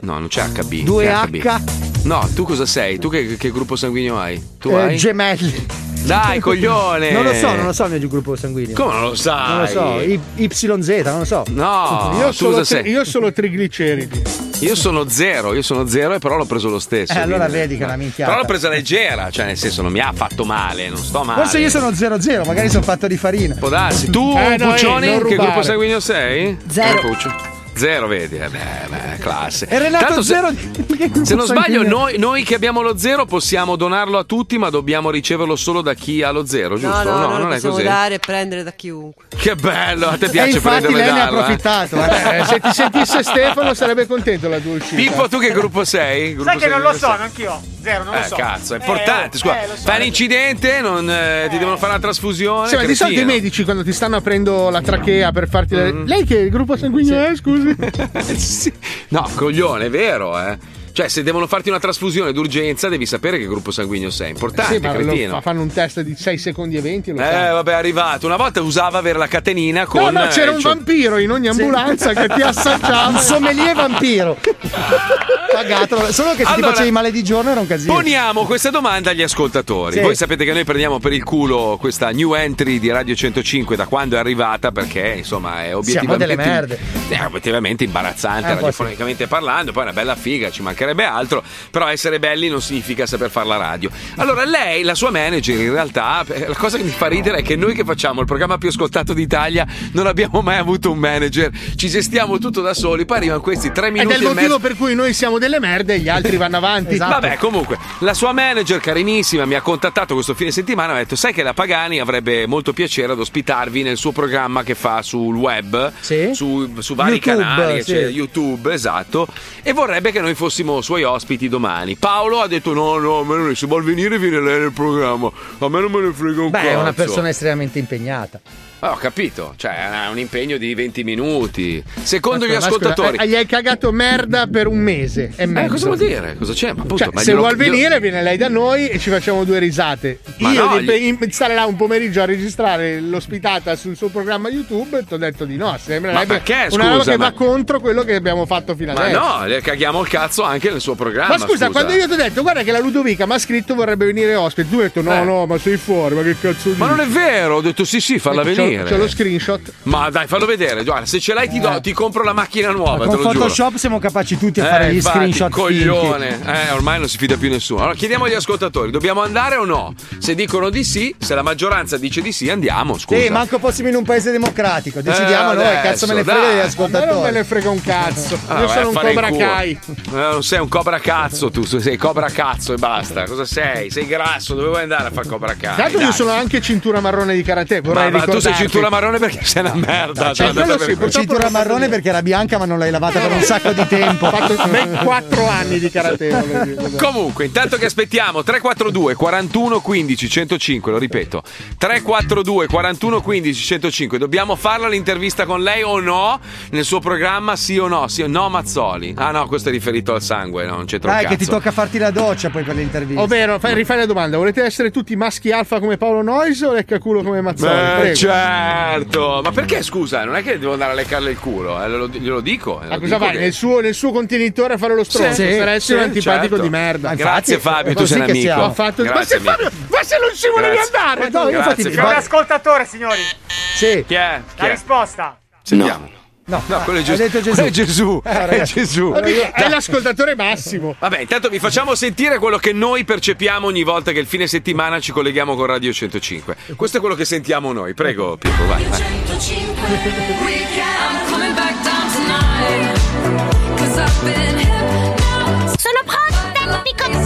Speaker 4: No, non c'è HB.
Speaker 5: Due
Speaker 4: che
Speaker 5: H?
Speaker 4: HB? No, tu cosa sei? Tu che, che gruppo sanguigno hai? Tu
Speaker 5: Eh,
Speaker 4: hai?
Speaker 5: gemelli.
Speaker 4: Dai, coglione!
Speaker 5: Non lo so, non lo so il mio gruppo sanguigno.
Speaker 4: Come non lo sai?
Speaker 5: Non lo so, Y- YZ, non lo so.
Speaker 4: No,
Speaker 7: io,
Speaker 4: cosa
Speaker 7: tri-
Speaker 4: sei?
Speaker 7: io solo trigliceridi.
Speaker 4: Io sono zero, io sono zero e però l'ho preso lo stesso.
Speaker 5: Eh, allora
Speaker 4: quindi-
Speaker 5: vedi che è una minchiata.
Speaker 4: Però l'ho presa leggera, cioè nel senso non mi ha fatto male, non sto male.
Speaker 5: Forse io sono 0-0, magari sono fatto di farina.
Speaker 4: Può darsi. Tu,
Speaker 5: Eh, no,
Speaker 4: Puccioni,
Speaker 5: eh, non
Speaker 4: che gruppo sanguigno sei?
Speaker 5: Zero.
Speaker 4: Eh, Puccio. Zero, vedi? Eh, beh, beh, classe.
Speaker 5: E Renato
Speaker 4: Tanto se-
Speaker 5: zero.
Speaker 4: Se non sbaglio, noi, noi che abbiamo lo zero possiamo donarlo a tutti, ma dobbiamo riceverlo solo da chi ha lo zero, giusto?
Speaker 32: No, no, no,
Speaker 4: non
Speaker 32: lo
Speaker 4: è
Speaker 32: possiamo
Speaker 4: così.
Speaker 32: dare e prendere da chiunque.
Speaker 4: Che bello, a te
Speaker 7: E
Speaker 4: piace
Speaker 7: infatti
Speaker 4: prenderlo e
Speaker 7: lei ne ha
Speaker 4: eh?
Speaker 7: approfittato. eh. se ti sentisse Stefano sarebbe contento la uscita.
Speaker 4: Pippo, tu che gruppo sei? Gruppo
Speaker 16: Sai che non lo so,
Speaker 4: sei?
Speaker 16: anch'io. Zero, non lo
Speaker 4: Eh,
Speaker 16: so.
Speaker 4: cazzo, è
Speaker 16: Eh,
Speaker 4: importante. Scusa,
Speaker 16: eh, so,
Speaker 4: fai un incidente, non, eh, ti devono fare una trasfusione.
Speaker 7: Sì, ma di solito i medici quando ti stanno aprendo la trachea per farti.
Speaker 4: Mm.
Speaker 7: Lei che il gruppo sanguigno è, scusi?
Speaker 4: Sì. No, coglione, è vero, eh. Cioè, se devono farti una trasfusione d'urgenza, devi sapere che gruppo sanguigno sei. Importante,
Speaker 7: sì, ma
Speaker 4: cretino.
Speaker 7: fanno un test di 6 secondi e 20 lo
Speaker 4: Eh,
Speaker 7: sanno.
Speaker 4: vabbè, è arrivato. Una volta usava avere la catenina con.
Speaker 7: No, no, c'era
Speaker 4: eh,
Speaker 7: un
Speaker 4: cioè-
Speaker 7: vampiro in ogni ambulanza che ti assaggiava.
Speaker 5: Un sommelier vampiro. Pagato. Solo che se ti
Speaker 4: Allora-
Speaker 5: facevi male di giorno era un casino.
Speaker 4: Poniamo questa domanda agli ascoltatori.
Speaker 5: Sì.
Speaker 4: Voi sapete che noi prendiamo per il culo questa new entry di Radio 105 da quando è arrivata perché insomma è obiettivamente. È obiettivamente imbarazzante
Speaker 5: Eh,
Speaker 4: radiofonicamente parlando, poi è una bella figa, ci mancherebbe altro, però essere belli non significa saper fare la radio. Allora lei, la sua manager in realtà, eh, la cosa che mi fa ridere è che noi che facciamo il programma più ascoltato d'Italia non abbiamo mai avuto un manager, ci gestiamo tutto da soli, poi arrivano questi tre
Speaker 7: Ed
Speaker 4: minuti
Speaker 7: è il motivo
Speaker 4: mezzo
Speaker 7: per cui noi siamo delle merde e gli altri vanno avanti.
Speaker 5: Esatto.
Speaker 4: Vabbè, comunque, la sua manager carinissima mi ha contattato questo fine settimana e ha detto: Sai che la Pagani avrebbe molto piacere ad ospitarvi nel suo programma che fa sul web, su, su vari
Speaker 5: YouTube,
Speaker 4: canali,
Speaker 5: sì.
Speaker 4: eccetera, YouTube, esatto. E vorrebbe che noi fossimo suoi ospiti domani. Paolo ha detto: No, no, a me non se vuol venire, viene lei nel programma. A me non me ne frega un
Speaker 5: Beh,
Speaker 4: cazzo.
Speaker 5: è una persona estremamente impegnata.
Speaker 4: Ah, ho capito, cioè è un impegno di 20 minuti. Secondo gli
Speaker 7: Ma scusa,
Speaker 4: ascoltatori.
Speaker 7: eh, gli hai cagato merda per un mese e mezzo.
Speaker 4: Eh, cosa vuol dire? Cosa c'è? Ma appunto,
Speaker 7: Cioè,
Speaker 4: ma
Speaker 7: se
Speaker 4: glielo-
Speaker 7: vuol venire, viene lei da noi e ci facciamo due risate.
Speaker 4: Ma
Speaker 7: Io
Speaker 4: no,
Speaker 7: di in- stare là un pomeriggio a registrare l'ospitata sul suo programma YouTube ti ho detto di no. Sembrerebbe
Speaker 4: Ma perché,
Speaker 7: una roba
Speaker 4: scusa,
Speaker 7: che
Speaker 4: ma-
Speaker 7: va contro quello che abbiamo fatto fino
Speaker 4: Ma
Speaker 7: adesso.
Speaker 4: no, le caghiamo il cazzo anche nel suo programma.
Speaker 7: Ma scusa, quando io ti ho detto, guarda che la Ludovica mi ha scritto vorrebbe venire ospite, tu hai detto no,
Speaker 4: Eh.
Speaker 7: no, ma sei fuori, ma che cazzo dici?
Speaker 4: Ma non è vero, ho detto sì, sì, falla
Speaker 7: C'ho-
Speaker 4: venire.
Speaker 7: C'ho lo screenshot.
Speaker 4: Ma dai, fallo vedere. Guarda, se ce l'hai ti, do- ti compro la macchina nuova,
Speaker 5: Con
Speaker 4: te lo giuro.
Speaker 5: Photoshop siamo capaci tutti a
Speaker 4: Eh,
Speaker 5: fare gli
Speaker 4: infatti,
Speaker 5: screenshot
Speaker 4: coglione. Eh, ormai non si fida più nessuno. Allora chiediamo agli ascoltatori: dobbiamo andare o no? Se dicono di sì, se la maggioranza dice di sì, andiamo. Scusa.
Speaker 5: Sì, manco fossimo in un paese democratico. Decidiamo
Speaker 4: Eh,
Speaker 5: noi, cazzo me ne frega degli ascoltatori.
Speaker 7: non me ne frega un cazzo.
Speaker 4: Ah,
Speaker 7: Io
Speaker 4: vai
Speaker 7: sono un Cobra. Kai.
Speaker 4: Eh, non sei un cobra cazzo tu, sei cobra cazzo e basta. Cosa sei? Sei grasso, dove vuoi andare a fare cobra?
Speaker 7: Tra l'altro io sono anche cintura marrone di karate, vorrei
Speaker 4: Ma, ma tu sei. Cintura marrone perché sei una merda.
Speaker 7: Cioè,
Speaker 4: Cioè, per-
Speaker 7: sì, purtroppo
Speaker 5: Cintura marrone perché era bianca ma non l'hai lavata per un sacco di tempo.
Speaker 7: Ho fatto ben 4 anni di karate.
Speaker 4: Comunque, intanto che aspettiamo 342 41 15 105, lo ripeto. 342 41 15 105. Dobbiamo farla l'intervista con lei o no? Nel suo programma sì o no? Sì o no Mazzoli? Ah no, questo è riferito al sangue, no, non c'entra un
Speaker 5: Dai, che ti
Speaker 4: cazzo.
Speaker 5: tocca farti la doccia poi per l'intervista.
Speaker 7: Ovvero, fai, rifai la domanda: volete essere tutti maschi alfa come Paolo Nois o leccaculo come Mazzoli?
Speaker 4: Beh,
Speaker 7: Prego.
Speaker 4: certo, ma perché scusa? Non è che devo andare a leccarle il culo, eh, glielo, glielo dico.
Speaker 7: Ma cosa vai? Nel, suo, nel suo contenitore a fare lo stronzo?
Speaker 4: Sì,
Speaker 7: per essere
Speaker 4: sì,
Speaker 7: un antipatico
Speaker 4: certo.
Speaker 7: di merda.
Speaker 4: Grazie Fabio, tu sei un
Speaker 7: che
Speaker 4: amico.
Speaker 7: Ho fatto- ma
Speaker 4: Grazie,
Speaker 7: se Fabio, ma se non ci volevi
Speaker 4: Grazie.
Speaker 7: andare?
Speaker 5: Ma no, io
Speaker 4: Grazie,
Speaker 5: infatti
Speaker 16: C'è un ascoltatore, signori.
Speaker 5: Sì.
Speaker 4: Chi è? Chi
Speaker 16: La
Speaker 4: è?
Speaker 16: risposta.
Speaker 4: Sentiamo.
Speaker 5: No,
Speaker 4: no, quello è Gesù.
Speaker 5: detto Gesù.
Speaker 4: Quello è Gesù.
Speaker 5: Eh,
Speaker 4: è. Gesù.
Speaker 7: È l'ascoltatore massimo.
Speaker 4: Vabbè, intanto vi facciamo sentire quello che noi percepiamo ogni volta che il fine settimana ci colleghiamo con Radio 105. Questo è quello che sentiamo noi. Prego, Pippo, vai. vai.
Speaker 23: Sono pronta, piccolo.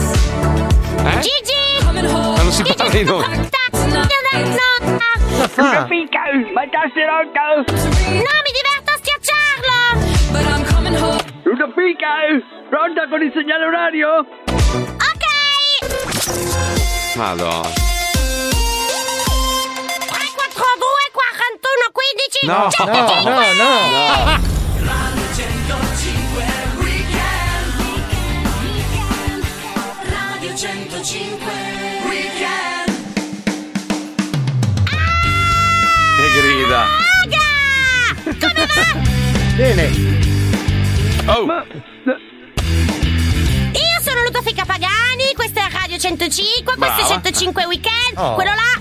Speaker 4: Eh?
Speaker 23: Gigi!
Speaker 4: Ma non si parla di noi.
Speaker 23: No, mi diverto!
Speaker 33: Una fica! Pronta con il segnale orario?
Speaker 23: Ok!
Speaker 4: Madonna.
Speaker 23: 342 41 15
Speaker 4: No, no,
Speaker 23: 105.
Speaker 4: no, no.
Speaker 23: Radio 105 Weekend
Speaker 4: Che grida.
Speaker 23: Come va?
Speaker 5: Bene.
Speaker 4: Oh.
Speaker 23: Io sono Ludovica Pagani, questa è Radio 105, questo è 105 Weekend,
Speaker 5: Oh.
Speaker 23: quello là.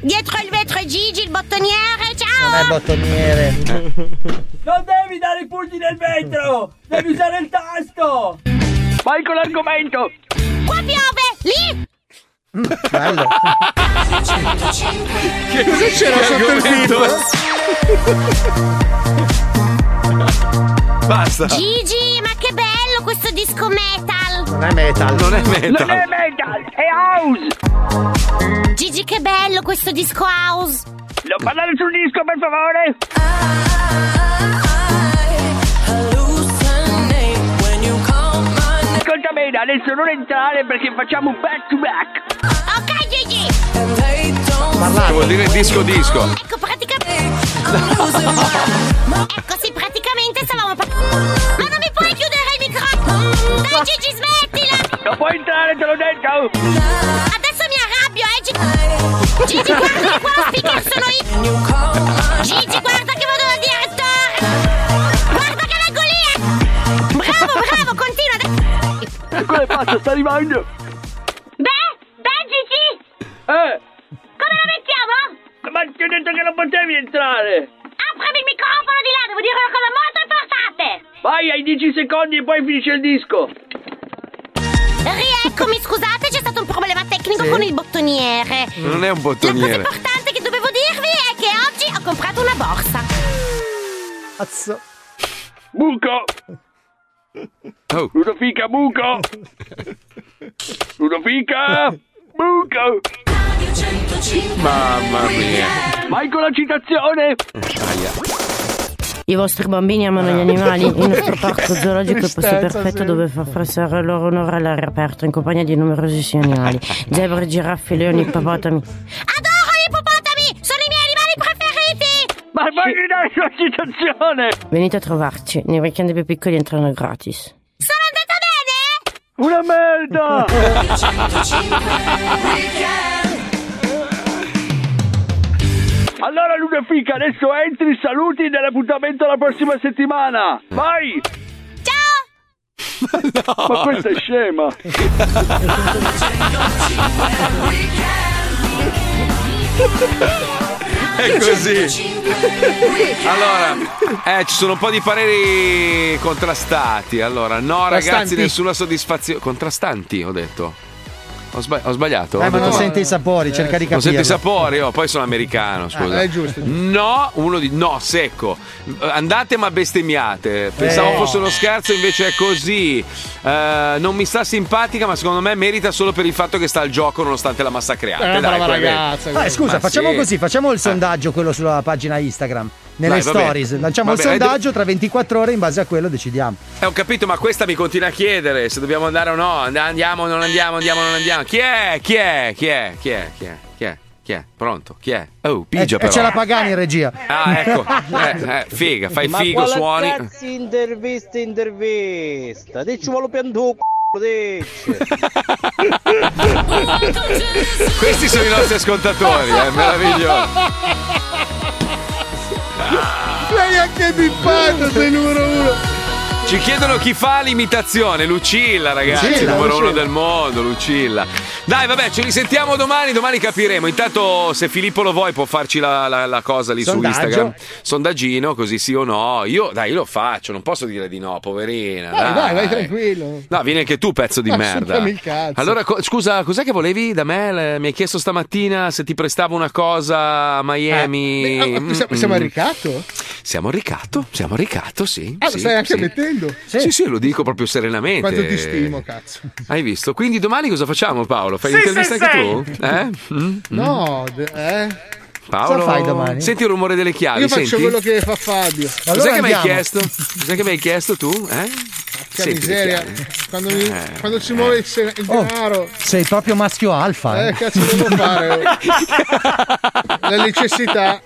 Speaker 23: Dietro il vetro è Gigi, il bottoniere, ciao!
Speaker 5: Non è bottoniere.
Speaker 33: Non devi dare i pugni nel vetro! Devi usare il tasto! Vai con l'argomento!
Speaker 23: Qua piove! Lì!
Speaker 5: Bello.
Speaker 7: Che cosa c'era sotto il
Speaker 4: argomento? Basta.
Speaker 23: Gigi, ma che bello questo disco metal!
Speaker 5: Non è metal.
Speaker 4: Non è metal.
Speaker 33: Non è metal, è house!
Speaker 23: Gigi, che bello questo disco house!
Speaker 33: Non parlare sul disco, per favore! Ascolta bene, adesso non entrare perché facciamo un back to back!
Speaker 23: Ok, Gigi!
Speaker 4: Che vuol dire disco disco.
Speaker 23: Ecco, praticamente... ecco, sì, praticamente. Ma non mi puoi chiudere il microfono! Dai, Gigi, smettila!
Speaker 33: Non puoi entrare, te l'ho detto!
Speaker 23: Adesso mi arrabbio, eh, Gigi! Gigi, guarda che qua lo speaker sono io! Gigi, guarda che vado dal direttore! Guarda che vengo lì! eh. Bravo, bravo, continua!
Speaker 33: E come faccio? Sta arrivando!
Speaker 23: Beh, beh, Gigi!
Speaker 33: Eh!
Speaker 23: Come la mettiamo?
Speaker 33: Ma ti ho detto che non potevi entrare!
Speaker 23: Aprimi il microfono di là, devo dire una cosa molto importante!
Speaker 33: Vai, hai 10 secondi e poi finisce il disco!
Speaker 23: Rieccomi, scusate, c'è stato un problema tecnico
Speaker 4: Sì?
Speaker 23: con il bottoniere.
Speaker 4: Non è un
Speaker 23: La cosa
Speaker 4: bottoniere.
Speaker 23: importante che dovevo dirvi è che oggi ho comprato una borsa.
Speaker 5: Cazzo.
Speaker 33: Buco!
Speaker 4: Oh.
Speaker 33: Ludovica, buco! Ludovica! Buco!
Speaker 4: Mamma mia.
Speaker 33: Vai con la citazione!
Speaker 32: I vostri bambini amano gli animali. Il nostro parco zoologico è il posto perfetto
Speaker 33: sì.
Speaker 32: dove far passare il loro onore all'aria aperta in compagnia di numerosi animali. Zebre, giraffe, leoni, ippopotami.
Speaker 23: Adoro gli ippopotami! Sono i miei animali preferiti!
Speaker 33: Ma fagli dare la citazione!
Speaker 32: Venite a trovarci. Nei weekend più piccoli entrano gratis.
Speaker 33: Una merda! Allora Ludovica, adesso entri, saluti dell'appuntamento la prossima settimana! Vai!
Speaker 23: Ciao!
Speaker 33: Ma questa è scema!
Speaker 4: È così. Allora, eh, ci sono un po' di pareri contrastati. Allora, no, ragazzi,
Speaker 5: Contrastanti?
Speaker 4: nessuna soddisfazione. Contrastanti, ho detto. Ho, sba- ho sbagliato?
Speaker 5: Eh,
Speaker 4: Ho
Speaker 5: ma non
Speaker 4: detto-
Speaker 5: sente i sapori, cerca di
Speaker 4: Non
Speaker 5: capire.
Speaker 4: sente i sapori, oh, poi sono americano, scusa.
Speaker 5: Ah, è giusto.
Speaker 4: No, uno di no, secco. Andate ma bestemmiate. Pensavo
Speaker 5: Eh.
Speaker 4: fosse uno scherzo, invece è così. Eh, non mi sta simpatica, ma secondo me merita solo per il fatto che sta al gioco nonostante la massacriata. Dai,
Speaker 5: brava
Speaker 4: poi.
Speaker 5: Ah, scusa,
Speaker 4: Ma
Speaker 5: facciamo
Speaker 4: sì. Eh.
Speaker 5: così, facciamo il sondaggio, quello sulla pagina Instagram. Nelle
Speaker 4: Dai,
Speaker 5: stories, lanciamo
Speaker 4: Va
Speaker 5: il sondaggio tra 24 ore, in base a quello decidiamo.
Speaker 4: Eh, ho capito, ma questa mi continua a chiedere se dobbiamo andare o no. And- Andiamo o non andiamo, andiamo o non andiamo. Chi è? Chi è? Chi è? Chi è? Chi è? Chi è? Chi è? Pronto? Chi è? Oh, pigia
Speaker 5: e,
Speaker 4: però.
Speaker 5: e c'è la Pagani in regia.
Speaker 4: Ah, ecco. Eh, eh, figa, fai
Speaker 31: Ma
Speaker 4: figo, suoni.
Speaker 31: cazzo intervista, intervista? Dici vuole pianto c***o, dici.
Speaker 4: Questi sono i nostri ascoltatori, è meraviglio.
Speaker 7: Lei anche bippato, sei numero uno.
Speaker 4: Ci chiedono chi fa l'imitazione, Lucilla, ragazzi,
Speaker 7: Lucilla,
Speaker 4: numero uno
Speaker 7: Lucilla.
Speaker 4: del mondo, Lucilla. Dai, vabbè, ci risentiamo domani, domani capiremo. Intanto, se Filippo lo vuoi, può farci la, la- la cosa lì
Speaker 5: Sondaggio.
Speaker 4: su Instagram. Sondaggino, così sì o no. Io, dai, io lo faccio, non posso dire di no, poverina.
Speaker 7: Vai,
Speaker 4: dai.
Speaker 7: vai, vai tranquillo.
Speaker 4: No, vieni anche tu, pezzo di
Speaker 7: Ma
Speaker 4: merda.
Speaker 7: il cazzo.
Speaker 4: Allora, co- scusa, cos'è che volevi da me? Mi hai chiesto stamattina se ti prestavo una cosa a Miami.
Speaker 7: Eh, ma- siamo- siamo
Speaker 4: Mm,
Speaker 7: a
Speaker 4: mm.
Speaker 7: ricatto?
Speaker 4: Siamo a ricatto, siamo a ricatto, sì.
Speaker 7: Ah, lo
Speaker 4: sì,
Speaker 7: stai anche
Speaker 4: sì.
Speaker 7: mettendo?
Speaker 4: Sì. sì, lo dico proprio serenamente.
Speaker 7: Quanto ti stimo, cazzo.
Speaker 4: Hai visto? Quindi domani cosa facciamo, Paolo? Fai
Speaker 7: Sì,
Speaker 4: l'intervista
Speaker 7: sì,
Speaker 4: anche
Speaker 7: sì.
Speaker 4: tu? Eh? Mm, mm.
Speaker 7: No, eh.
Speaker 4: Paolo,
Speaker 7: Cosa fai domani?
Speaker 4: Senti il rumore delle chiavi,
Speaker 7: Io faccio
Speaker 4: senti?
Speaker 7: quello che fa Fabio.
Speaker 4: Cos'è che mi hai chiesto? Cos'è che mi hai chiesto tu? Eh?
Speaker 7: Che
Speaker 4: Senti
Speaker 7: miseria. Quando, mi-
Speaker 4: Eh,
Speaker 7: quando si muove il, se- il
Speaker 5: Oh,
Speaker 7: denaro.
Speaker 5: sei proprio maschio alfa.
Speaker 7: Eh,
Speaker 5: Eh.
Speaker 7: cazzo devo fare? La necessità.